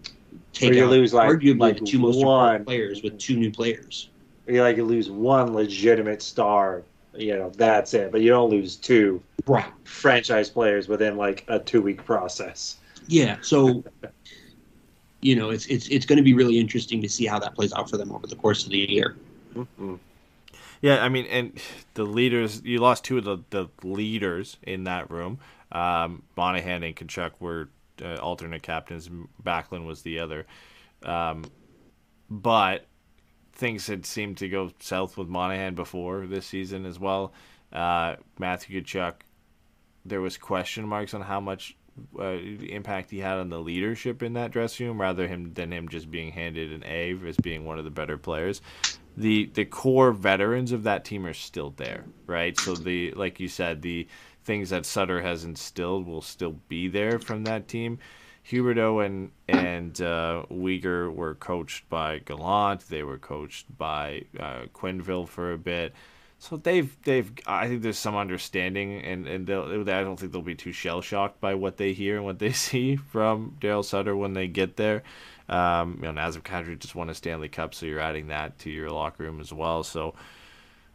take you out lose, like- arguably like the two most important players with two new players. You like you lose one legitimate star, you know, that's it. But you don't lose two Right. franchise players within like a two week process. Yeah. So, you know, it's it's it's going to be really interesting to see how that plays out for them over the course of the year. Yeah, I mean, and the leaders, you lost two of the, the leaders in that room. Um, Monahan and Tkachuk were uh, alternate captains. Backlund was the other. Um, but things had seemed to go south with Monahan before this season as well. Uh, Matthew Tkachuk, there was question marks on how much uh, impact he had on the leadership in that dressing room, rather him than him just being handed an A as being one of the better players the the core veterans of that team are still there, right? So the like you said, the things that Sutter has instilled will still be there from that team. Huberdeau and and uh, Weegar were coached by Gallant. They were coached by uh, Quenneville for a bit. So they've they've I think there's some understanding and and they'll, I don't think they'll be too shell shocked by what they hear and what they see from Darryl Sutter when they get there. Um, you know, Nazem Kadri just won a Stanley Cup, so you're adding that to your locker room as well. So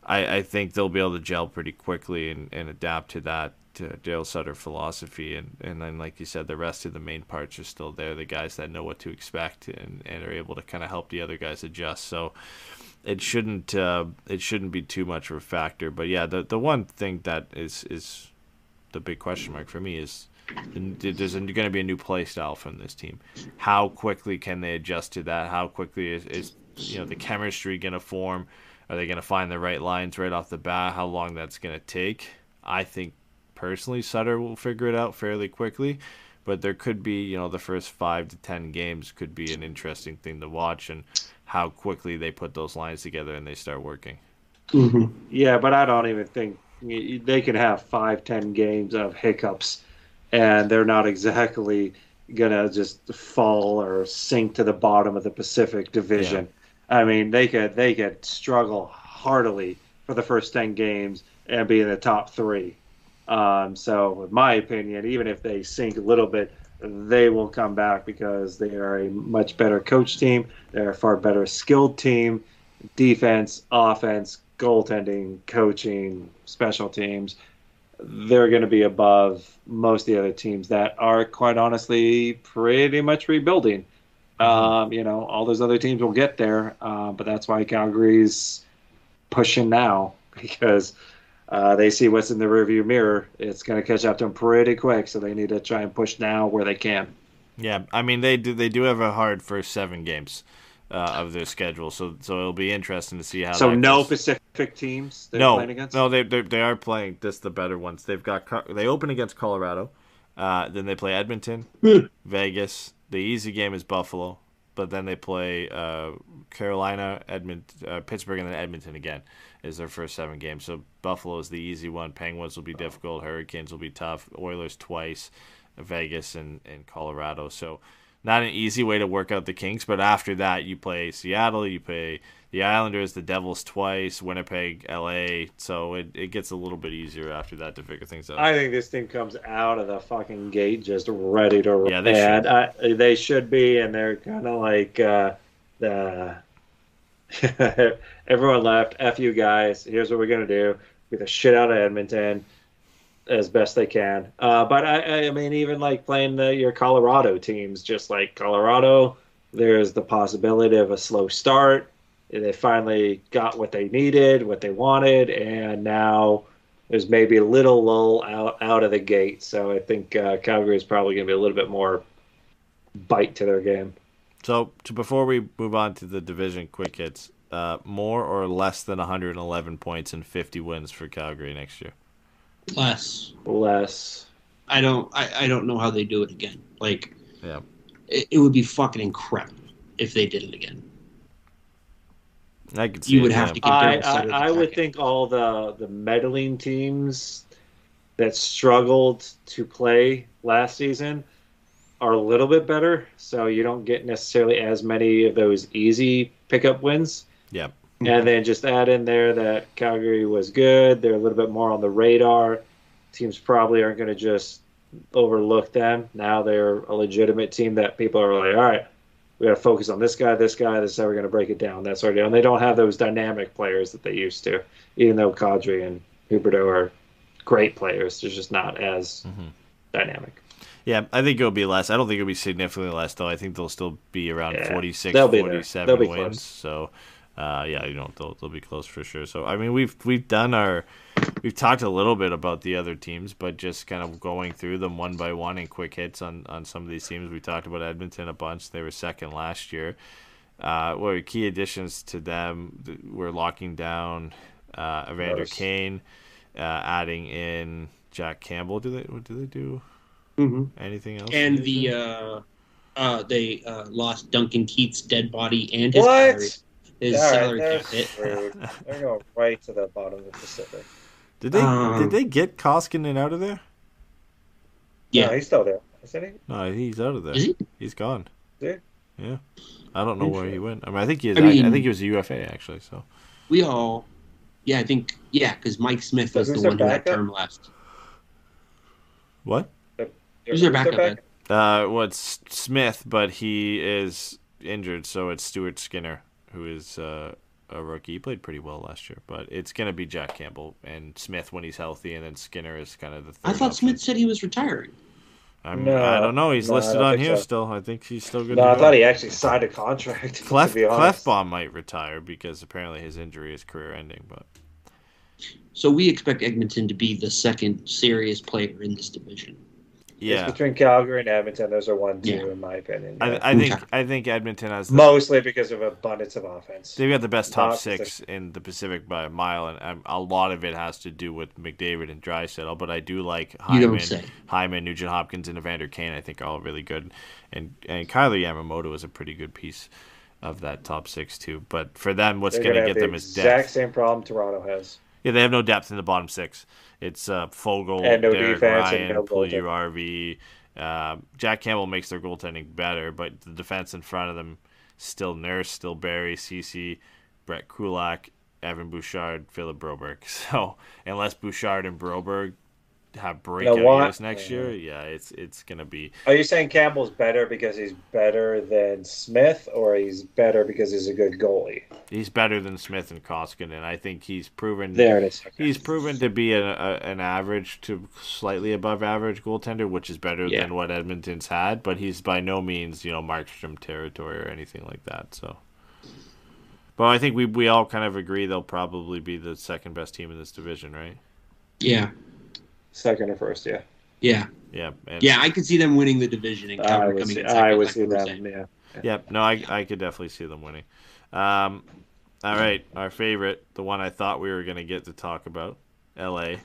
I, I think they'll be able to gel pretty quickly and, and adapt to that to Dale Sutter philosophy. And, and then, like you said, the rest of the main parts are still there. The guys that know what to expect and, and are able to kind of help the other guys adjust. So it shouldn't uh, it shouldn't be too much of a factor. But yeah, the the one thing that is is the big question mark for me is there's going to be a new play style from this team. How quickly can they adjust to that? How quickly is, is you know the chemistry going to form? Are they going to find the right lines right off the bat? How long that's going to take? I think personally Sutter will figure it out fairly quickly, but there could be you know the first five to ten games could be an interesting thing to watch and how quickly they put those lines together and they start working. Mm-hmm. Yeah, but I don't even think they can have five, ten games of hiccups, and they're not exactly gonna just fall or sink to the bottom of the Pacific Division. I mean, they could they could struggle heartily for the first ten games and be in the top three. Um, so, in my opinion, even if they sink a little bit, they will come back because they are a much better coach team. They're a far better skilled team. Defense, offense, goaltending, coaching, special teams. They're going to be above most of the other teams that are, quite honestly, pretty much rebuilding. Um, you know, all those other teams will get there, uh, but that's why Calgary's pushing now because uh, they see what's in the rearview mirror. It's going to catch up to them pretty quick, so they need to try and push now where they can. Yeah, I mean they do they do have a hard first seven games uh, of their schedule, so so it'll be interesting to see how. So that no goes. Pacific teams they're no, playing against. no, they they they are playing just the better ones. They've got they open against Colorado, uh, then they play Edmonton, Vegas. The easy game is Buffalo, but then they play uh, Carolina, Edmont, uh, Pittsburgh, and then Edmonton again. Is their first seven games. So Buffalo is the easy one. Penguins will be difficult. Hurricanes will be tough. Oilers twice. Vegas and, and Colorado. So not an easy way to work out the kinks. But after that, you play Seattle, you play the Islanders, the Devils twice, Winnipeg, LA. So it, it gets a little bit easier after that to figure things out. I think this team comes out of the fucking gate just ready to Yeah, they should. I, they should be, and they're kind of like uh, the everyone left. F you guys. Here's what we're gonna do: get the shit out of Edmonton as best they can. Uh, but I, I mean, even like playing the, your Colorado teams, just like Colorado, there's the possibility of a slow start. They finally got what they needed, what they wanted, and now there's maybe a little lull out out of the gate. So I think uh, Calgary is probably going to be a little bit more bite to their game. So to, before we move on to the division quick hits, uh, more or less than 111 points and 50 wins for Calgary next year. Less. Less. I don't. I, I don't know how they do it again. Like, Yeah. it, it would be fucking incredible if they did it again. I could see You would have yeah. to get I, their side of the I, I would think all the the meddling teams that struggled to play last season are a little bit better, so you don't get necessarily as many of those easy pickup wins. Yeah. And then just add in there that Calgary was good. They're a little bit more on the radar. Teams probably aren't going to just overlook them. Now they're a legitimate team that people are like, all right, we got to focus on this guy, this guy. This is how we're going to break it down. That sort of deal. And they don't have those dynamic players that they used to, even though Kadri and Huberdeau are great players. They're just not as Mm-hmm. dynamic. Yeah, I think it'll be less. I don't think it'll be significantly less, though. I think they'll still be around Yeah, 46, they'll be 47 They'll be wins. close. So, uh, yeah, you know, they'll, they'll be close for sure. So, I mean, we've we've done our, we've talked a little bit about the other teams, but just kind of going through them one by one and quick hits on, on some of these teams. We talked about Edmonton a bunch. They were second last year. Uh, what are key additions to them? th- We're locking down uh, Evander Notice. Kane, uh, adding in Jack Campbell. Do they? What do they do? Mhm. Anything else? And the uh, uh, they uh, lost Duncan Keith's dead body and his What? salary, his All right, salary they're cap hit. They're going right to the bottom of the Pacific. Did they Um, did they get Koskinen out of there? Yeah, No, he's still there, isn't he? No, he's out of there. Is he? He's gone. Yeah. Yeah. I don't know where he went. I mean, I think he is. I I, mean- I think he was a UFA actually. So we all. Yeah, I think yeah, because Mike Smith was the one who had term left. what? Who's their backup, Ed? Uh, well, it's Smith, but he is injured, so it's Stuart Skinner who is uh, a rookie. He played pretty well last year, but it's gonna be Jack Campbell and Smith when he's healthy, and then Skinner is kind of the. Third I thought option. Smith said he was retiring. I'm, No, I don't know. He's no, listed on here so. still. I think he's still good. No, to I go. thought he actually signed a contract. Clef to. Klefbom might retire because apparently his injury is career ending. But So we expect Edmonton to be the second serious player in this division. Yeah, It's between Calgary and Edmonton. Those are one, two, Yeah. in my opinion. I, yeah. I think Okay. I think Edmonton has the, Mostly because of abundance of offense. they've got the best top Not six in the Pacific by a mile, and um, a lot of it has to do with McDavid and Draisaitl. But I do like Hyman. Hyman, Nugent Hopkins, and Evander Kane. I think are all really good, and and Kailer Yamamoto is a pretty good piece of that top six too. But for them, what's going gonna get the them is exact depth. same problem Toronto has. Yeah, they have no depth in the bottom six. It's uh, Foegele, And no Derek defense and Ryan, no goaltending. Puljujärvi, Um, Jack Campbell makes their goaltending better, but the defense in front of them still Nurse, still Barrie, Ceci, Brett Kulak, Evan Bouchard, Philip Broberg. So unless Bouchard and Broberg have breakout what? years next year, yeah, it's it's gonna be Are you saying Campbell's better because he's better than Smith, or he's better because he's a good goalie? he's better than Smith and Koskinen. And I think he's proven There it is. Okay. He's proven to be a, a, an average to slightly above average goaltender, which is better Yeah. than what Edmonton's had. But he's by no means, you know, Markstrom territory or anything like that. So, but I think we we all kind of agree they'll probably be the second best team in this division, right? Yeah, second or first, yeah. yeah, Yeah, and, yeah. I could see them winning the division and I Calgary would coming see, in second. I would like see them. saying. Yeah. Yep. No, I I could definitely see them winning. Um, all right, our favorite, the one I thought we were gonna get to talk about, L.A.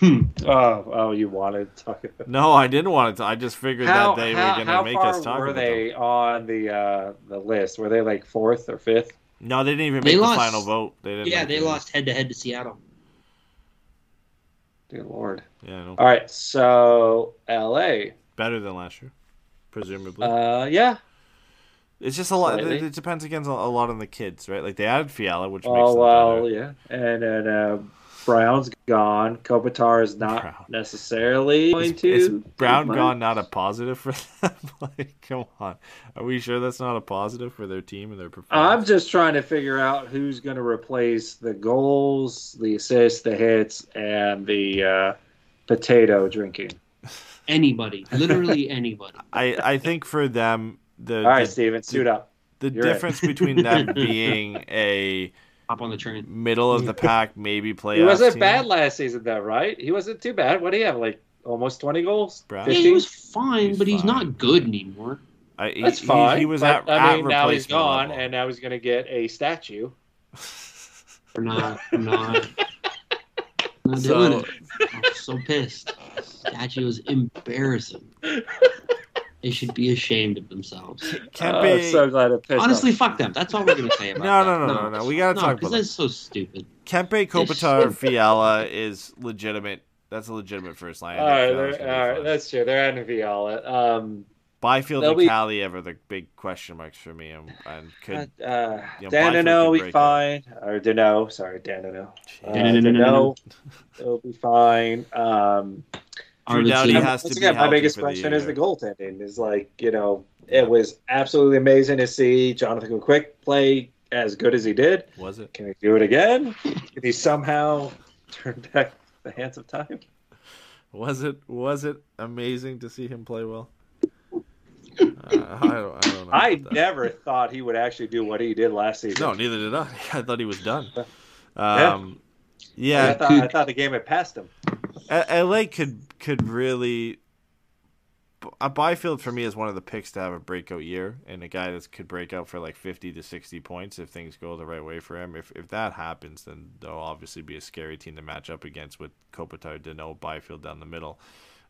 Oh, oh, you wanted to talk about. No, I didn't want to. I just figured How, that they how, were gonna make us talk were they them. on the uh, the list? Were they like fourth or fifth? No, they didn't even They make lost- the final vote. They didn't Yeah, they it. lost head to head to Seattle. Dear Lord. Yeah. All right, so L.A. better than last year, presumably. Uh, yeah. it's just a lot. It, it depends again a, lot on the kids, right? Like they added Fiala, which makes Oh them well, better. yeah. And then uh, Brown's gone. Kopitar is not Brown. necessarily going Is, to. is Brown much. gone not a positive for them? like, come on, are we sure that's not a positive for their team and their performance? I'm just trying to figure out who's going to replace the goals, the assists, the hits, and the uh, potato drinking. Anybody, literally anybody. I I think for them the All right, the, Steven, suit up. the you're in. difference between them being a Hop on the train. middle of the pack, maybe playoff. He wasn't team, bad last season, though, right? He wasn't too bad. What do you have? Like almost 20 goals? Brown? Yeah, he was fine, He's but he's not good anymore. I, he- That's fine. He, was but, at, I at mean, now he's replacement gone, level. and now he's going to get a statue. We're not. We're not. not So- doing it. I'm so pissed. Statue is embarrassing. They should be ashamed of themselves. Kempe, Oh, I'm so glad it pissed Honestly, off. fuck them. That's all we're gonna say about No, that. no, no, no, no. We gotta talk because about that's so stupid. Kempe Kopitar Fiala is legitimate. That's a legitimate first line. All I right, think Fiala's they're- gonna be all right, that's true. They're adding Fiala. Um, Byfield they'll and be- Kaliyev the big question marks for me, and, and could uh, you know, Danino Byfield will could be break fine. Or Danault, sorry, Danino. Uh, Danino. Danault will be fine. Um, Drew Doughty Arvidsson. has to once be again, my biggest for the question is the goaltending. Is like you know, it was absolutely amazing to see Jonathan Quick play as good as he did. Was it? Can he do it again? Can he somehow turn back the hands of time? Was it? Was it amazing to see him play well? Uh, I don't. I don't know. I never thought he would actually do what he did last season. No, neither did I. I thought he was done. Yeah. Um, I yeah, thought, I thought the game had passed him. LA could could really. A Byfield for me is one of the picks to have a breakout year, and a guy that could break out for like fifty to sixty points if things go the right way for him. If if that happens, then they'll obviously be a scary team to match up against with Kopitar, Danault, Byfield down the middle.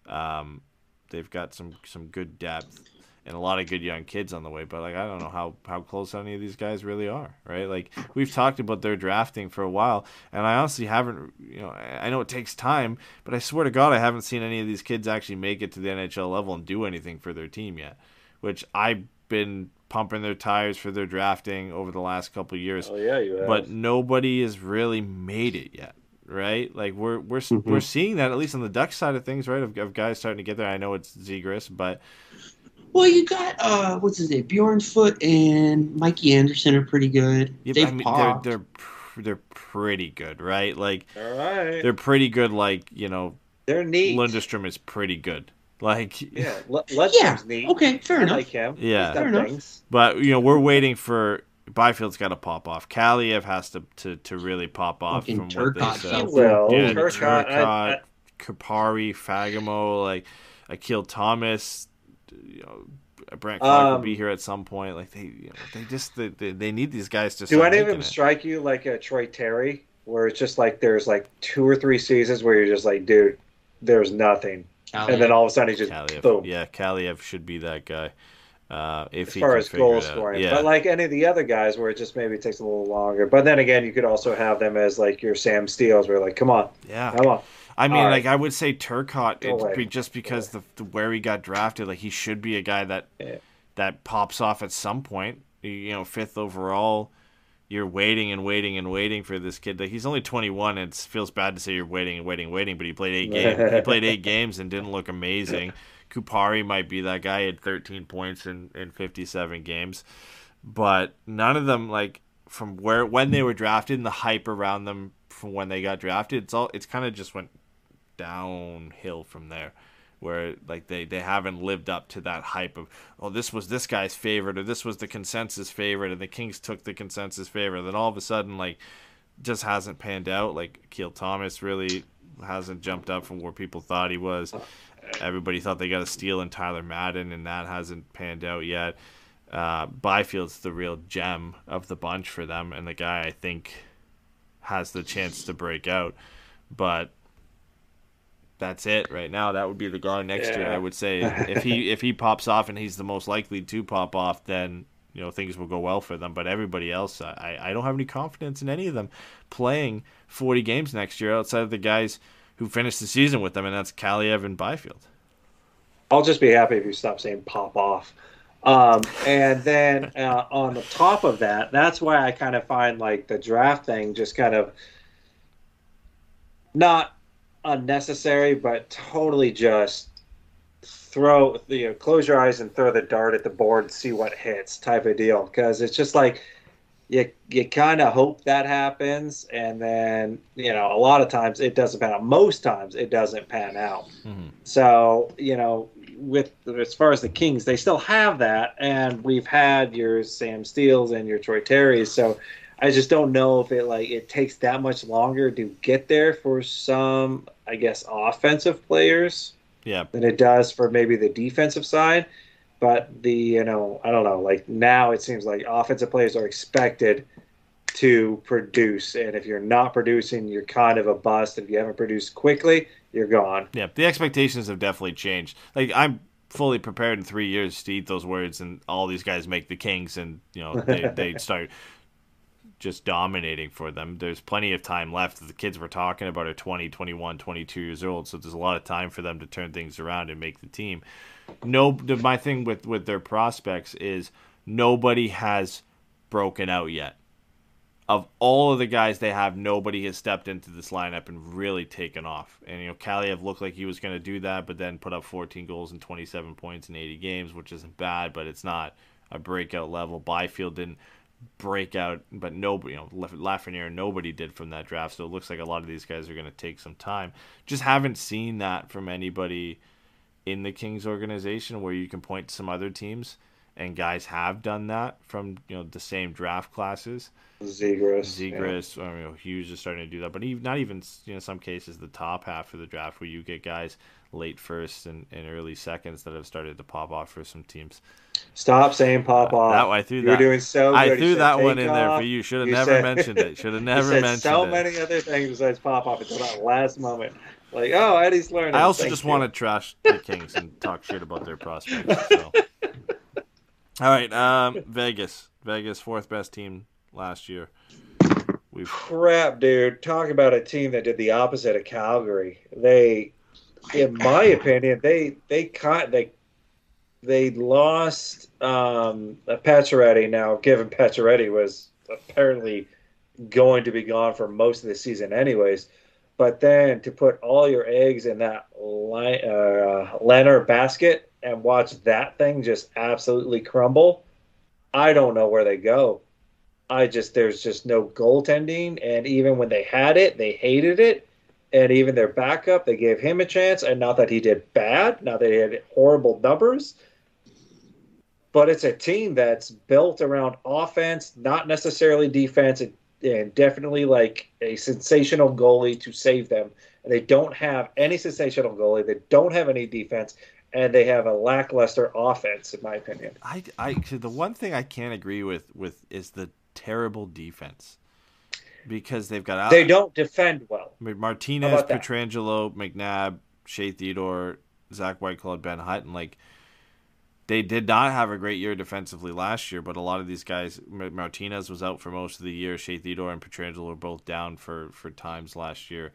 Um, they've got some some good depth and a lot of good young kids on the way. But like I don't know how how close any of these guys really are, right? Like we've talked about their drafting for a while, and I honestly haven't. You know, I I know it takes time, but I swear to God, I haven't seen any of these kids actually make it to the NHL level and do anything for their team yet. Which I've been pumping their tires for their drafting over the last couple of years Oh yeah, you have. but nobody has really made it yet right like we're we're Mhm. we're seeing that at least on the duck side of things right of, of guys starting to get there i know it's Zegras but Well, you got uh, what's his name? Bjornfot and Mikey Anderson are pretty good. yeah, They've I mean, popped. they're they're pr- they're pretty good right like all right. they're pretty good like you know They're neat. lundestrom is pretty good like Yeah, L- Lundstrom's yeah. neat. Okay, fair I enough. like him. Yeah. He's done Fair enough. things. but you know we're waiting for Byfield's got to pop off. Kaliyev has to, to, to really pop off Fucking from what they Turcotte said. fell He will. Yeah, Turcotte, I- I- Kupari, Fagemo, like Akil Thomas, you know, Brandt Clarke will Um, be here at some point. Like they, you know, they just they, they, they need these guys to. Do start any of them it. strike you like a Troy Terry, where it's just like there's like two or three seasons where you're just like, dude, there's nothing, Cali. and then all of a sudden he just Kaliyev. boom. Yeah, Kaliyev should be that guy. Uh, if as he far as figure goal scoring. Yeah, But like any of the other guys, where it just maybe takes a little longer. But then again, you could also have them as like your Sam Steels, where like, come on, yeah. come on. I mean, All right. like I would say Turcotte, it's be- just because the, the where he got drafted, like he should be a guy that Yeah. that pops off at some point. You- You know, fifth overall. You're waiting and waiting and waiting for this kid. Like he's only 21, and it feels bad to say you're waiting and waiting and waiting. But he played eight games. He played eight games and didn't look amazing. Kupari might be that guy. He had 13 points in in 57 games, but none of them like from where when they were drafted and the hype around them from when they got drafted. It's all it's kind of just went downhill from there where like they, they haven't lived up to that hype of oh this was this guy's favorite or this was the consensus favorite and the Kings took the consensus favorite. Then all of a sudden like just hasn't panned out. Like Akil Thomas really hasn't jumped up from where people thought he was. Everybody thought they got a steal in Tyler Madden and that hasn't panned out yet. Uh, Byfield's the real gem of the bunch for them and the guy I think has the chance to break out. But that's it right now. That would be the guy next year. Yeah. I would say if he if he pops off and he's the most likely to pop off, then you know things will go well for them. But everybody else, I I don't have any confidence in any of them playing 40 games next year outside of the guys who finished the season with them, and that's Kaliyev and Byfield. I'll just be happy if you stop saying pop off. Um, and then uh, on the top of that, that's why I kind of find like the draft thing just kind of not unnecessary, but totally just throw you know close your eyes and throw the dart at the board, see what hits type of deal. Because it's just like you you kind of hope that happens, and then you know a lot of times it doesn't pan out. Most times it doesn't pan out. Mm-hmm. So you know, with as far as the Kings, they still have that, and we've had your Sam Steels and your Troy Terrys. So I just don't know if it like it takes that much longer to get there for some, I guess, offensive players Yeah, than it does for maybe the defensive side. But the you know I don't know like now it seems like offensive players are expected to produce, and if you're not producing, you're kind of a bust. If you haven't produced quickly, you're gone. yeah. The expectations have definitely changed. Like I'm fully prepared in three years to eat those words, and all these guys make the Kings, and you know they they start just dominating for them. There's plenty of time left. The kids we're talking about are 20, 21, 22 years old, so there's a lot of time for them to turn things around and make the team. No, my thing with with their prospects is nobody has broken out yet. Of all of the guys they have, nobody has stepped into this lineup and really taken off. And you know, Kaliyev looked like he was going to do that, but then put up 14 goals and 27 points in 80 games, which isn't bad, but it's not a breakout level. Byfield didn't break out, but nobody, you know, Laf- Lafreniere, nobody did from that draft. So it looks like a lot of these guys are going to take some time. Just haven't seen that from anybody in the Kings organization where you can point to some other teams and guys have done that from you know the same draft classes. Zegras. Zegras, or you know, Hughes is starting to do that, but even, not even you know some cases the top half of the draft where you get guys late first and, and early seconds that have started to pop off for some teams. Stop saying pop off. That I threw You that. doing so I good. Threw that one in there off. for you. Should have never said- mentioned it. Should have never mentioned so it. So many other things besides pop off until that last moment. Like, oh, Eddie's learning. I also Thank just you. want to trash the Kings and talk shit about their prospects. So. All right, um, Vegas. Vegas, fourth best team last year. We've crap, dude. Talk about a team that did the opposite of Calgary. They, in my opinion, they they caught they they lost um, Pacioretty. Now, given Pacioretty was apparently going to be gone for most of the season, anyways. But then to put all your eggs in that li- uh, Lehner basket and watch that thing just absolutely crumble, I don't know where they go. I just there's just no goaltending, and even when they had it, they hated it. And even their backup, they gave him a chance, and not that he did bad, not that he had horrible numbers, but it's a team that's built around offense, not necessarily defense, and, and definitely like a sensational goalie to save them. And they don't have any sensational goalie. They don't have any defense, and they have a lackluster offense, in my opinion. I, I the one thing I can't agree with with is the terrible defense because they've got They don't defend well. I mean, How Martinez. Pietrangelo, McNabb, Shea Theodore, Zach Whitecloud, Ben Hutton. Like they did not have a great year defensively last year, but a lot of these guys, Martinez was out for most of the year. Shea Theodore and Pietrangelo were both down for for times last year.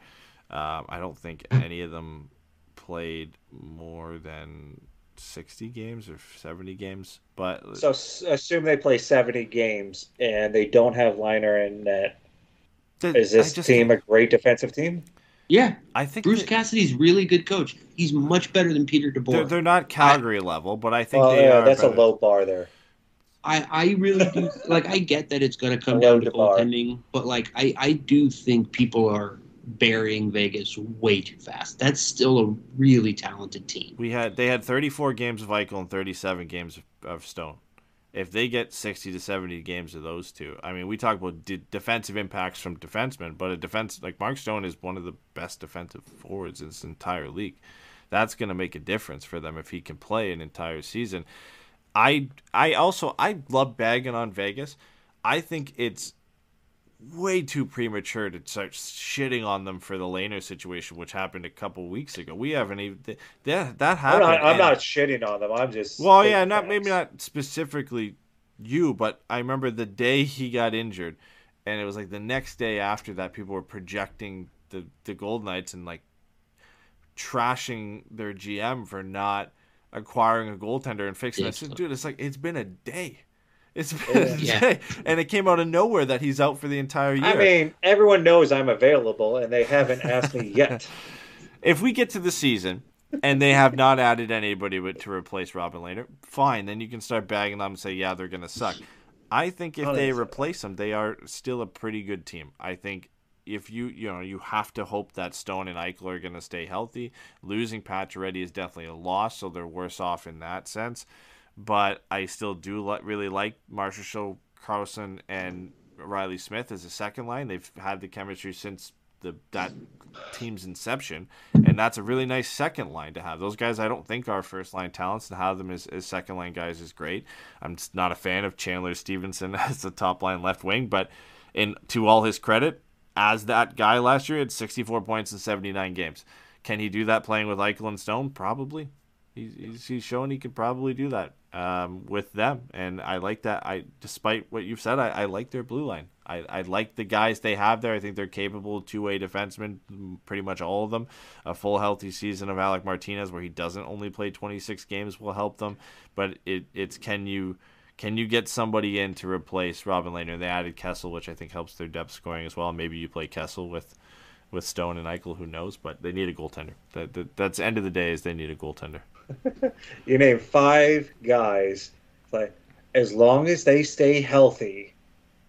Um, I don't think any of them played more than 60 games or 70 games. But So assume they play 70 games and they don't have Lehner in net. Is this team think- a great defensive team? Yeah, I think Bruce that Cassidy's really good coach. He's much better than Peter they're, DeBoer. they're not Calgary level, but I think Well, they yeah, are. that's a low bar there. I, I really do like I get that it's going to come down to DeBar. goaltending, but like I, I do think people are burying Vegas way too fast. That's still a really talented team. We had they had 34 games of Eichel and 37 games of, of Stone. If they get 60 to 70 games of those two, I mean, we talk about de- defensive impacts from defensemen, but a defense like Mark Stone is one of the best defensive forwards in this entire league. That's going to make a difference for them if he can play an entire season. I I also I love bagging on Vegas. I think it's way too premature to start shitting on them for the Lehner situation, which happened a couple weeks ago. We haven't even th- that that I'm happened. not, I'm not shitting on them. I'm just. well, yeah, not facts. maybe not specifically you, but I remember the day he got injured, and it was like the next day after that, people were projecting the the Gold Knights and like trashing their GM for not acquiring a goaltender and fixing it. I said, Ridiculous. dude, it's like it's been a day. It's been a Yeah. day, and it came out of nowhere that he's out for the entire year. I mean, everyone knows I'm available, and they haven't asked me yet. if we get to the season and they have not added anybody with, to replace Robin Lehner, fine. Then you can start bagging them and say, yeah, they're going to suck. I think if Oh, they replace them, they are still a pretty good team. I think if you you know you have to hope that Stone and Eichel are going to stay healthy. Losing Pacioretty is definitely a loss, so they're worse off in that sense. But I still do li- really like Marchessault Karlsson, and Reilly Smith as a second line. They've had the chemistry since the that team's inception, and that's a really nice second line to have. Those guys I don't think are first line talents, and have them as, as second line guys is great. I'm not a fan of Chandler Stephenson as the top line left wing, but in to all his credit, as that guy last year, had 64 points in 79 games. Can he do that playing with Eichel and Stone? Probably. He's, he's, he's shown he could probably do that um, with them, and I like that. I, despite what you've said, I, I like their blue line. I, I like the guys they have there. I think they're capable two-way defensemen, pretty much all of them. A full healthy season of Alec Martinez, where he doesn't only play 26 games, will help them. But it, it's can you can you get somebody in to replace Robin Lehner? They added Kessel, which I think helps their depth scoring as well. Maybe you play Kessel with with Stone and Eichel, who knows? But they need a goaltender. That, that that's end of the day is they need a goaltender. You name five guys. Like, as long as they stay healthy,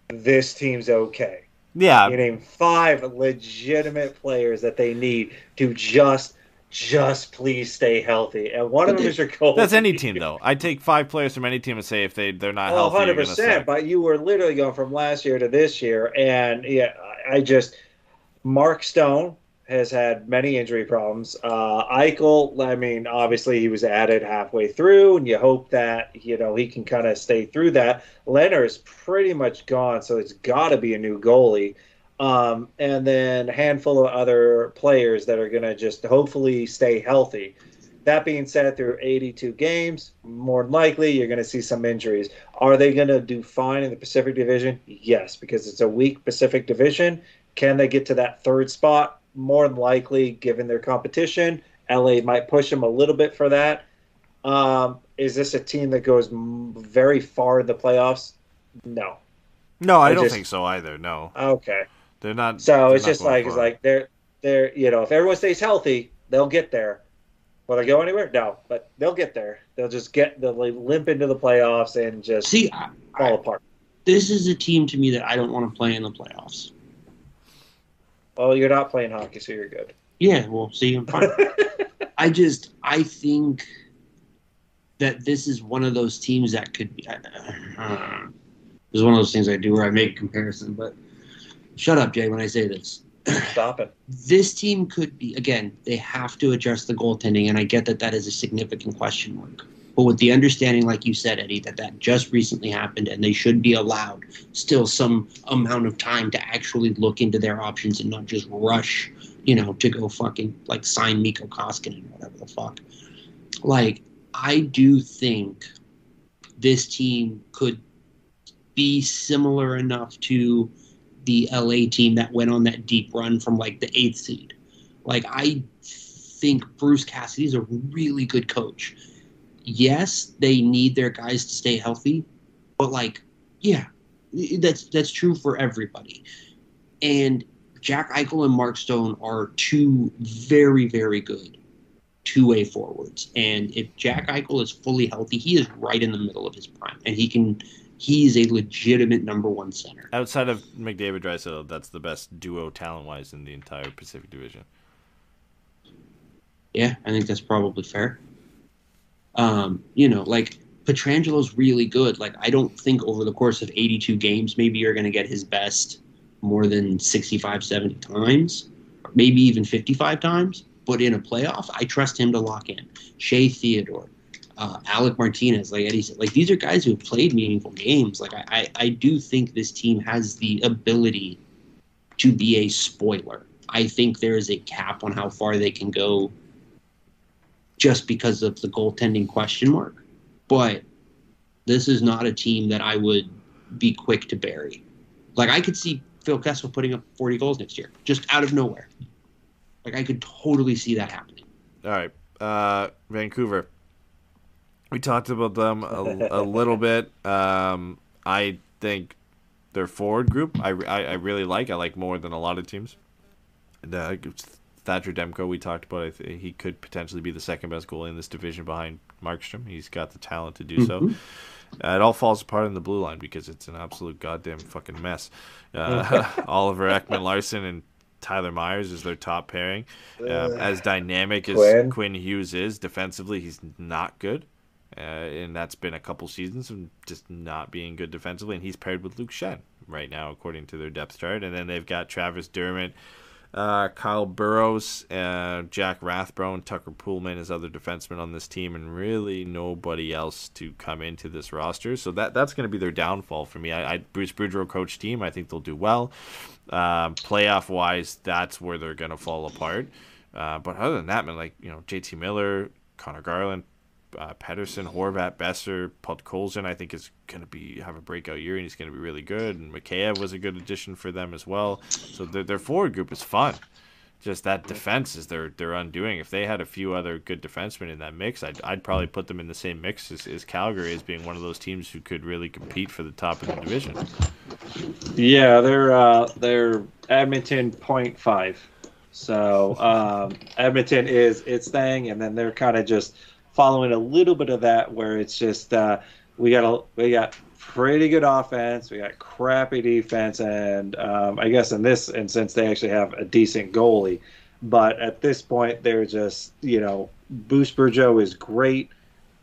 this team's okay. Yeah, You name five legitimate players that they need to just, just please stay healthy, and one of But them is your goal. that's any team though. I take five players from any team and say if they they're not Oh, healthy, you're 100 gonna oh, percent. suck. But you were literally going from last year to this year, and yeah, I I just Mark Stone has had many injury problems. Uh, Eichel, I mean, obviously he was added halfway through, and you hope that you know he can kind of stay through that. Lehner's pretty much gone, so it's got to be a new goalie. Um, and then a handful of other players that are going to just hopefully stay healthy. That being said, through 82 games, more than likely you're going to see some injuries. Are they going to do fine in the Pacific Division? Yes, because it's a weak Pacific Division. Can they get to that third spot? More than likely, given their competition. LA might push them a little bit for that. Um, is this a team that goes m- very far in the playoffs? No. No, I I don't just- think so either. No, Okay. they're not. So they're it's not just going like it's like they're they're you know if everyone stays healthy, they'll get there. Will they go anywhere? No, but they'll get there. They'll just get they'll limp into the playoffs and just See, fall I, apart. this is a team to me that I don't want to play in the playoffs. Well, you're not playing hockey, so you're good. Yeah, well, see, I'm fine. I just, I think that this is one of those teams that could be. Uh, this is one of those things I do where I make comparison, but shut up, Jay, when I say this. Stop it. This team could be, again, they have to adjust the goaltending, and I get that that is a significant question mark. But with the understanding, like you said, Eddie, that that just recently happened and they should be allowed still some amount of time to actually look into their options and not just rush, you know, to go fucking like sign Mikko Koskinen or whatever the fuck. Like, I do think this team could be similar enough to the LA team that went on that deep run from like the eighth seed. Like I think Bruce Cassidy is a really good coach. Yes, they need their guys to stay healthy, but like, yeah, that's that's true for everybody. And Jack Eichel and Mark Stone are two very very good two-way forwards. And if Jack Eichel is fully healthy, he is right in the middle of his prime, and he can. He's a legitimate number one center. Outside of McDavid Draisaitl, that's the best duo talent wise in the entire Pacific Division. Yeah, I think that's probably fair. Um, you know, like Pietrangelo's really good. Like I don't think over the course of 82 games, maybe you're going to get his best more than 65, 70 times, maybe even 55 times. But in a playoff, I trust him to lock in. Shea Theodore, uh, Alec Martinez, like Eddie said, like these are guys who have played meaningful games. Like I, I, I do think this team has the ability to be a spoiler. I think there is a cap on how far they can go just because of the goaltending question mark. But this is not a team that I would be quick to bury. Like I could see Phil Kessel putting up 40 goals next year, just out of nowhere. Like I could totally see that happening. All right, uh, Vancouver. We talked about them a, a little bit. Um, I think their forward group I, I, I, really like. I like more than a lot of teams. Uh, Thatcher Demko, we talked about. he could potentially be the second best goalie in this division behind Markstrom. He's got the talent to do so. Mm-hmm. Uh, it all falls apart in the blue line because it's an absolute goddamn fucking mess. Uh, Oliver Ekman Larsson and Tyler Myers is their top pairing. Uh, as dynamic as Quinn. Quinn. Hughes is defensively, he's not good. Uh, and that's been a couple seasons of just not being good defensively. And he's paired with Luke Schenn right now, according to their depth chart. And then they've got Travis Dermott, uh, Kyle Burroughs, uh, Jack Rathbone, Tucker Poolman as other defensemen on this team, and really nobody else to come into this roster. So that that's going to be their downfall for me. I, I Bruce Boudreau coach team. I think they'll do well. Uh, playoff wise, that's where they're going to fall apart. Uh, but other than that, man, like you know, JT Miller, Conor Garland, uh, Pettersson, Horvat, Boeser, Podkolzin, I think is going to be have a breakout year and he's going to be really good. And Mikheyev was a good addition for them as well. So their, their forward group is fun. Just that defense is their their undoing. If they had a few other good defensemen in that mix, I'd, I'd probably put them in the same mix as, as Calgary as being one of those teams who could really compete for the top of the division. Yeah, they're uh, they're Edmonton point five. So um, Edmonton is its thing, and then they're kind of just following a little bit of that where it's just uh, we got a we got pretty good offense, we got crappy defense, and um, I guess in this instance they actually have a decent goalie. But at this point, they're just you know, Bruce Boudreau is great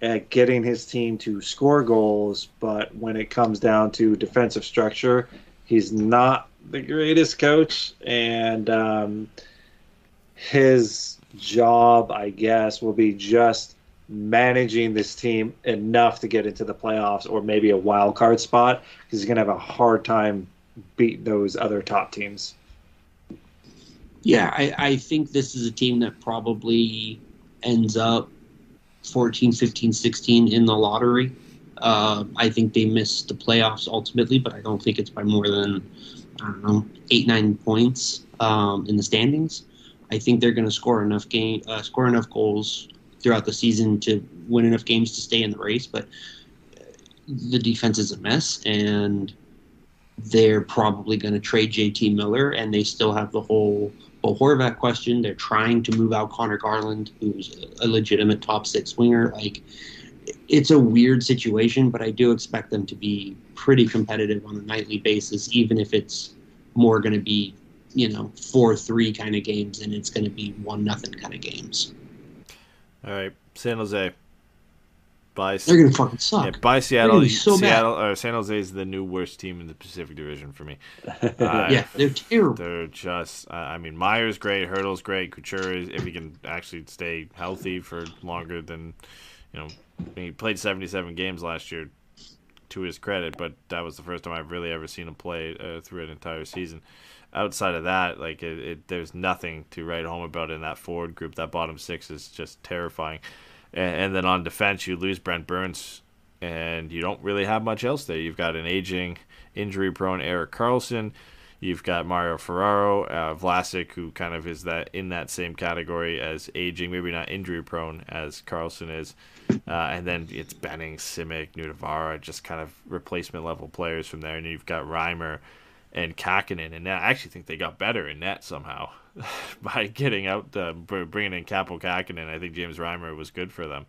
at getting his team to score goals, but when it comes down to defensive structure, he's not the greatest coach, and um, his job, I guess, will be just managing this team enough to get into the playoffs or maybe a wild card spot because he's going to have a hard time beating those other top teams. Yeah, I, I think this is a team that probably ends up 14, 15, 16 in the lottery. Uh, I think they missed the playoffs ultimately, but I don't think it's by more than, I don't know, eight, nine points um, in the standings. I think they're going to score enough game, uh, score enough goals throughout the season to win enough games to stay in the race. But the defense is a mess, and they're probably going to trade JT Miller, and they still have the whole Bo Horvat question. They're trying to move out Conor Garland, who's a legitimate top six winger. Like, it's a weird situation, but I do expect them to be pretty competitive on a nightly basis, even if it's more going to be, you know, four three kind of games, and it's going to be one nothing kind of games. All right, San Jose. By They're gonna fucking suck. Yeah, by Seattle. So Seattle or uh, San Jose is the new worst team in the Pacific Division for me. Uh, yeah, they're terrible. They're just. Uh, I mean, Meier's great, Hertl's great, Couture is, if he can actually stay healthy for longer than, you know, he played seventy seven games last year. To his credit, but that was the first time I've really ever seen him play uh, through an entire season outside of that, like it, it, there's nothing to write home about in that forward group. That bottom six is just terrifying. And, and then on defense, you lose Brent Burns, and you don't really have much else there. You've got an aging, injury-prone Erik Karlsson. You've got Mario Ferraro, uh, Vlasic, who kind of is that in that same category as aging, maybe not injury prone as Karlsson is. Uh, and then it's Benning, Simek, Nutivaara, just kind of replacement level players from there. And you've got Reimer and Kahkonen, and I actually think they got better in net somehow by getting out the bringing in Kaapo Kahkonen. I think James Reimer was good for them.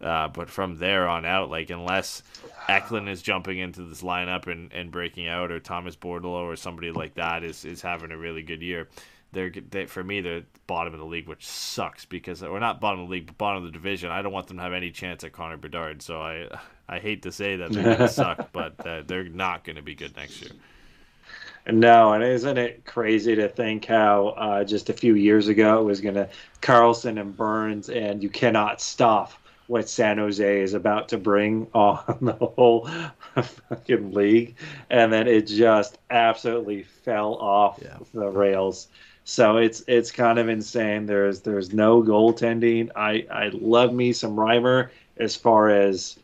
Uh, but from there on out, like unless Eklund is jumping into this lineup and, and breaking out, or Thomas Bordeleau or somebody like that is, is having a really good year, they're they, for me they're bottom of the league, which sucks because we're not bottom of the league, but bottom of the division. I don't want them to have any chance at Connor Bedard. So I I hate to say that they're going to suck, but uh, they're not going to be good next year. No, and isn't it crazy to think how uh, just a few years ago it was going to Karlsson and Burns, and you cannot stop what San Jose is about to bring on the whole fucking league, and then it just absolutely fell off Yeah. the rails. So it's it's kind of insane. There's there's no goaltending. I I love me some Reimer as far as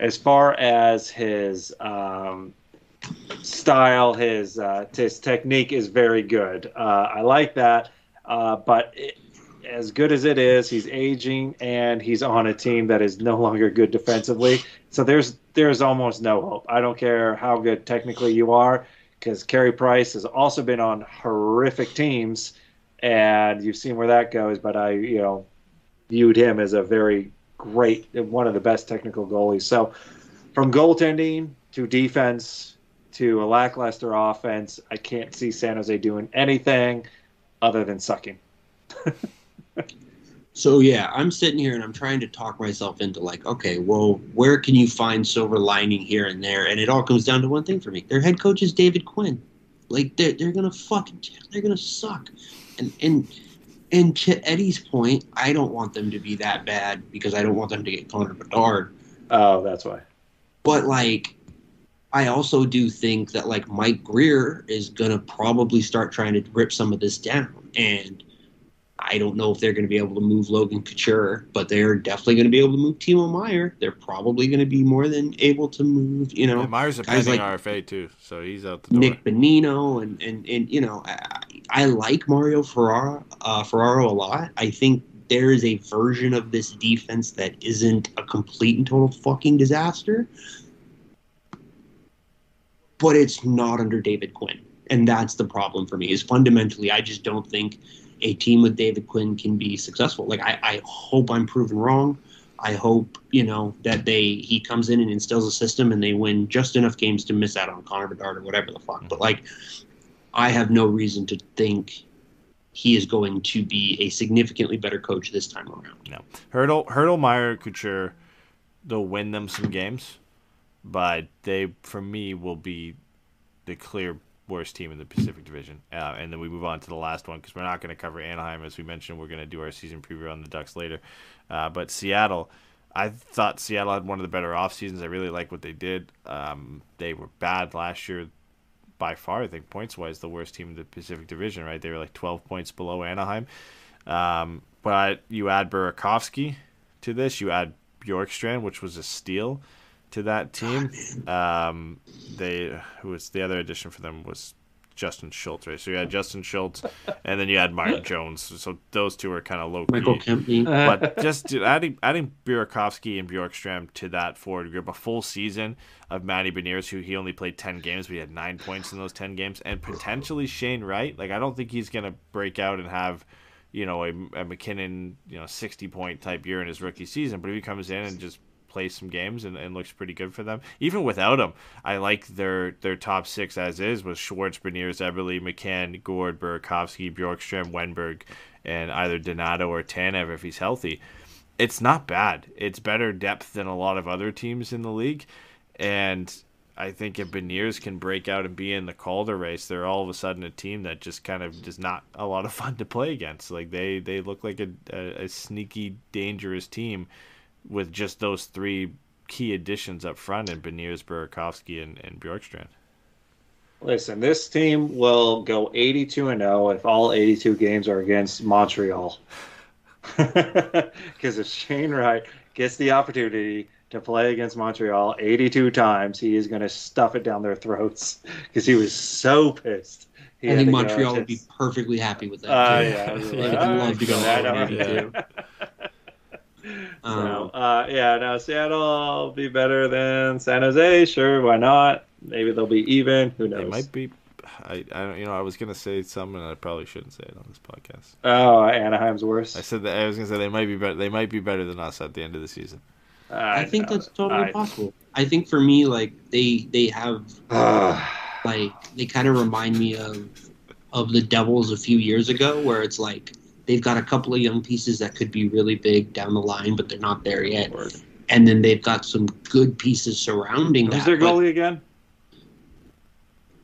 as far as his um, style, his uh, his technique is very good. Uh, I like that, uh, but it, as good as it is, he's aging and he's on a team that is no longer good defensively. So there's there's almost no hope. I don't care how good technically you are, because Carey Price has also been on horrific teams, and you've seen where that goes. But I, you know, viewed him as a very great, one of the best technical goalies. So from goaltending to defense to a lackluster offense, I can't see San Jose doing anything other than sucking. So yeah, I'm sitting here and I'm trying to talk myself into like, okay, well, where can you find silver lining here and there? And it all comes down to one thing for me: their head coach is David Quinn. Like they're they're gonna fucking they're gonna suck. And and and to Eddie's point, I don't want them to be that bad because I don't want them to get Connor Bedard. Oh, that's why. But like, I also do think that like Mike Grier is gonna probably start trying to rip some of this down, and I don't know if they're going to be able to move Logan Couture, but they're definitely going to be able to move Timo Meier. They're probably going to be more than able to move, you know, Yeah, Meier's a pending like RFA too, so he's out the door. Nick Bonino and and and you know, I, I like Mario Ferraro uh, Ferraro a lot. I think there is a version of this defense that isn't a complete and total fucking disaster, but it's not under David Quinn, and that's the problem for me. Is fundamentally, I just don't think a team with David Quinn can be successful. Like I, I hope I'm proven wrong. I hope you know that they he comes in and instills a system and they win just enough games to miss out on Connor Bedard or whatever the fuck. But like, I have no reason to think he is going to be a significantly better coach this time around. No, Hertl, Hertl, Meier, Couture, they'll win them some games, but they, for me, will be the clear worst team in the Pacific Division. Uh, and then we move on to the last one because we're not going to cover Anaheim as we mentioned. We're going to do our season preview on the Ducks later. Uh, but Seattle, I thought Seattle had one of the better off seasons. I really like what they did. Um, they were bad last year. By far, I think points wise, the worst team in the Pacific Division. Right, they were like twelve points below Anaheim. Um, but you add Burakovsky to this, you add Bjorkstrand, which was a steal to that team. Um, they who was the other addition for them was Justin Schultz, right? So you had Justin Schultz, and then you had Martin Jones. So those two are kind of low Michael key. Kempny. But just to- adding adding Burakovsky and Bjorkstrand to that forward group, a full season of Matty Beniers, who he only played ten games, but he had nine points in those ten games, and potentially Shane Wright. Like I don't think he's gonna break out and have, you know, a, a MacKinnon, you know, sixty point type year in his rookie season. But if he comes in and just plays some games and, and looks pretty good for them. Even without him, I like their their top six as is with Schwartz, Beniers, Eberle, McCann, Gourde, Burakovsky, Bjorkstrand, Wenberg, and either Donato or Tanev if he's healthy. It's not bad. It's better depth than a lot of other teams in the league. And I think if Beniers can break out and be in the Calder race, they're all of a sudden a team that just kind of is not a lot of fun to play against. Like they, they look like a, a, a sneaky, dangerous team with just those three key additions up front in Beniers, Burakovsky, and, and Bjorkstrand. Listen, this team will go 82 and 0 if all 82 games are against Montreal. Because if Shane Wright gets the opportunity to play against Montreal 82 times, he is going to stuff it down their throats because he was so pissed. He I think Montreal would be perfectly happy with that. Uh, yeah, I was They'd like, love to go "Ah, all I over know." So, Um, uh, yeah, now Seattle will be better than San Jose. Sure, why not? Maybe they'll be even. Who knows? They might be. I, I don't. You know, I was gonna say something, and I probably shouldn't say it on this podcast. Oh, Anaheim's worse. I said that I was gonna say they might be better. They might be better than us at the end of the season. I think know. that's totally I- possible. I think for me, like they they have like they kind of remind me of of the Devils a few years ago, where it's like they've got a couple of young pieces that could be really big down the line, but they're not there yet. Word. And then they've got some good pieces surrounding Who's that. their but, goalie again?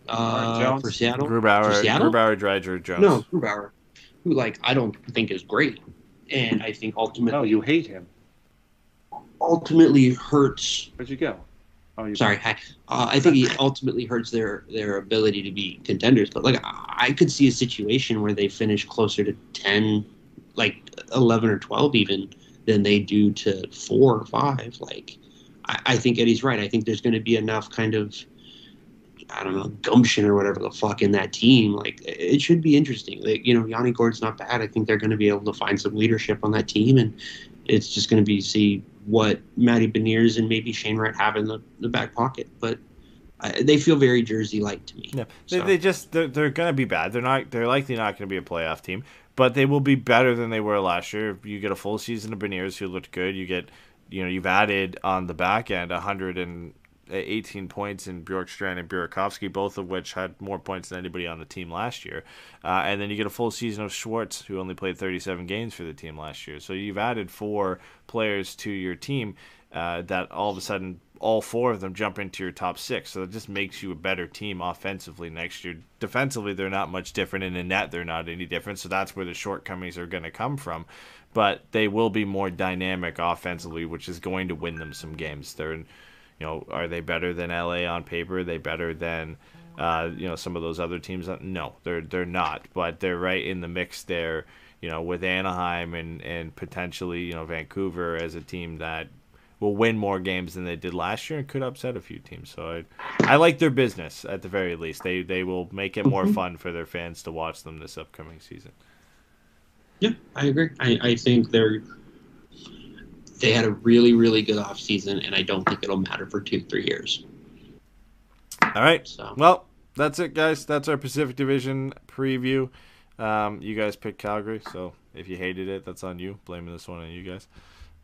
uh, Jones? for Seattle? Grubauer, For Seattle? Grubauer, Driedger, Jones. No, Grubauer, who like I don't think is great, and I think ultimately No, you hate him. ultimately hurts Where'd you go? Oh, sorry, hi. Uh, I think he ultimately hurts their their ability to be contenders. But like, I I could see a situation where they finish closer to ten, like eleven or twelve, even than they do to four or five. Like, I, I think Eddie's right. I think there's going to be enough kind of, I don't know, gumption or whatever the fuck in that team. Like, it should be interesting. Like, you know, Yanni Gourde's not bad. I think they're going to be able to find some leadership on that team, and it's just going to be see what Matty Beniers and maybe Shane Wright have in the, the back pocket. But I, they feel very Jersey-like to me. Yeah, they, So- they just they're, they're gonna be bad. They're not. They're likely not gonna be a playoff team, but they will be better than they were last year. You get a full season of Beniers who looked good. You get, you know, you've added on the back end 118 points in Bjorkstrand and Burakovsky, both of which had more points than anybody on the team last year. Uh, and then you get a full season of Schwartz, who only played 37 games for the team last year. So you've added four players to your team uh, that all of a sudden all four of them jump into your top six. So it just makes you a better team offensively next year. Defensively, they're not much different. and In net, they're not any different. So that's where the shortcomings are going to come from. But they will be more dynamic offensively, which is going to win them some games. They're, you know, are they better than LA on paper? Are they better than, uh, you know, some of those other teams? No, they're they're not. But they're right in the mix there. You know, with Anaheim and and potentially you know Vancouver as a team that will win more games than they did last year and could upset a few teams. So I, I like their business at the very least. They they will make it more fun for their fans to watch them this upcoming season. Yeah, I agree. I, I think they're they had a really really good off season, and I don't think it'll matter for two three years. All right. So Well, that's it, guys. That's our Pacific Division preview. Um, you guys picked Calgary, so if you hated it, that's on you. Blaming this one on you guys.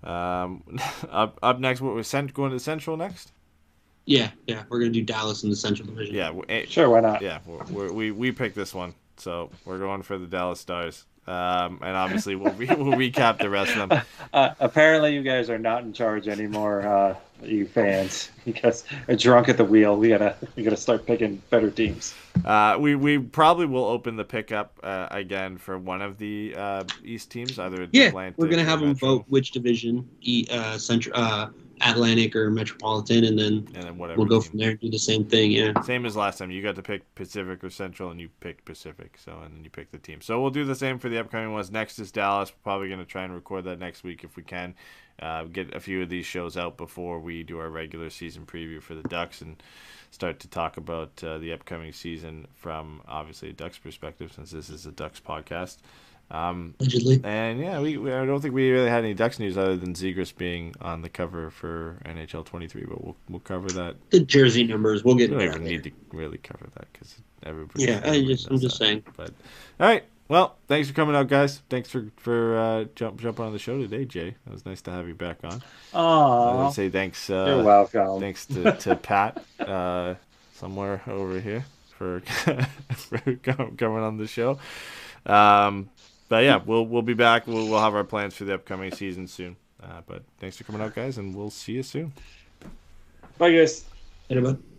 Um, up up next, what was sent going to Central next? yeah, yeah, we're gonna do Dallas in the Central Division. Yeah, w- eh, Sure, why not? yeah. We're, we're, we we picked this one, so we're going for the Dallas Stars. Um, and obviously we'll re- we'll recap the rest of them. Uh, apparently, you guys are not in charge anymore, uh, you fans. You guys are drunk at the wheel. We gotta, we gotta start picking better teams. Uh, we we probably will open the pickup uh, again for one of the uh, East teams, either yeah, Atlantic we're gonna have them vote which division, e, uh, Central, uh, Atlantic or Metropolitan, and then and then whatever. we'll go from there and do the same thing. Yeah. Same as last time. You got to pick Pacific or Central, and you picked Pacific. So, and then you picked the team. So we'll do the same for the upcoming ones. Next is Dallas. We're probably going to try and record that next week if we can. Uh, get a few of these shows out before we do our regular season preview for the Ducks and start to talk about uh, the upcoming season from obviously a Ducks perspective, since this is a Ducks podcast. Um, Allegedly. and yeah, we, we I don't think we really had any Ducks news other than Zegras being on the cover for NHL 23, but we'll we'll cover that The jersey numbers, we'll get we don't even later. need to really cover that because everybody. Yeah, I just, I'm just that. saying. But all right, well, thanks for coming out, guys. Thanks for for uh, jump jumping on the show today, Jay. It was nice to have you back on. I want Oh, to say thanks. you're Uh, welcome. thanks to, to Pat uh, somewhere over here for for coming on the show. Um, but yeah, we'll we'll be back. We'll we'll have our plans for the upcoming season soon. Uh, but thanks for coming out, guys, and we'll see you soon. Bye, guys. Later, bud.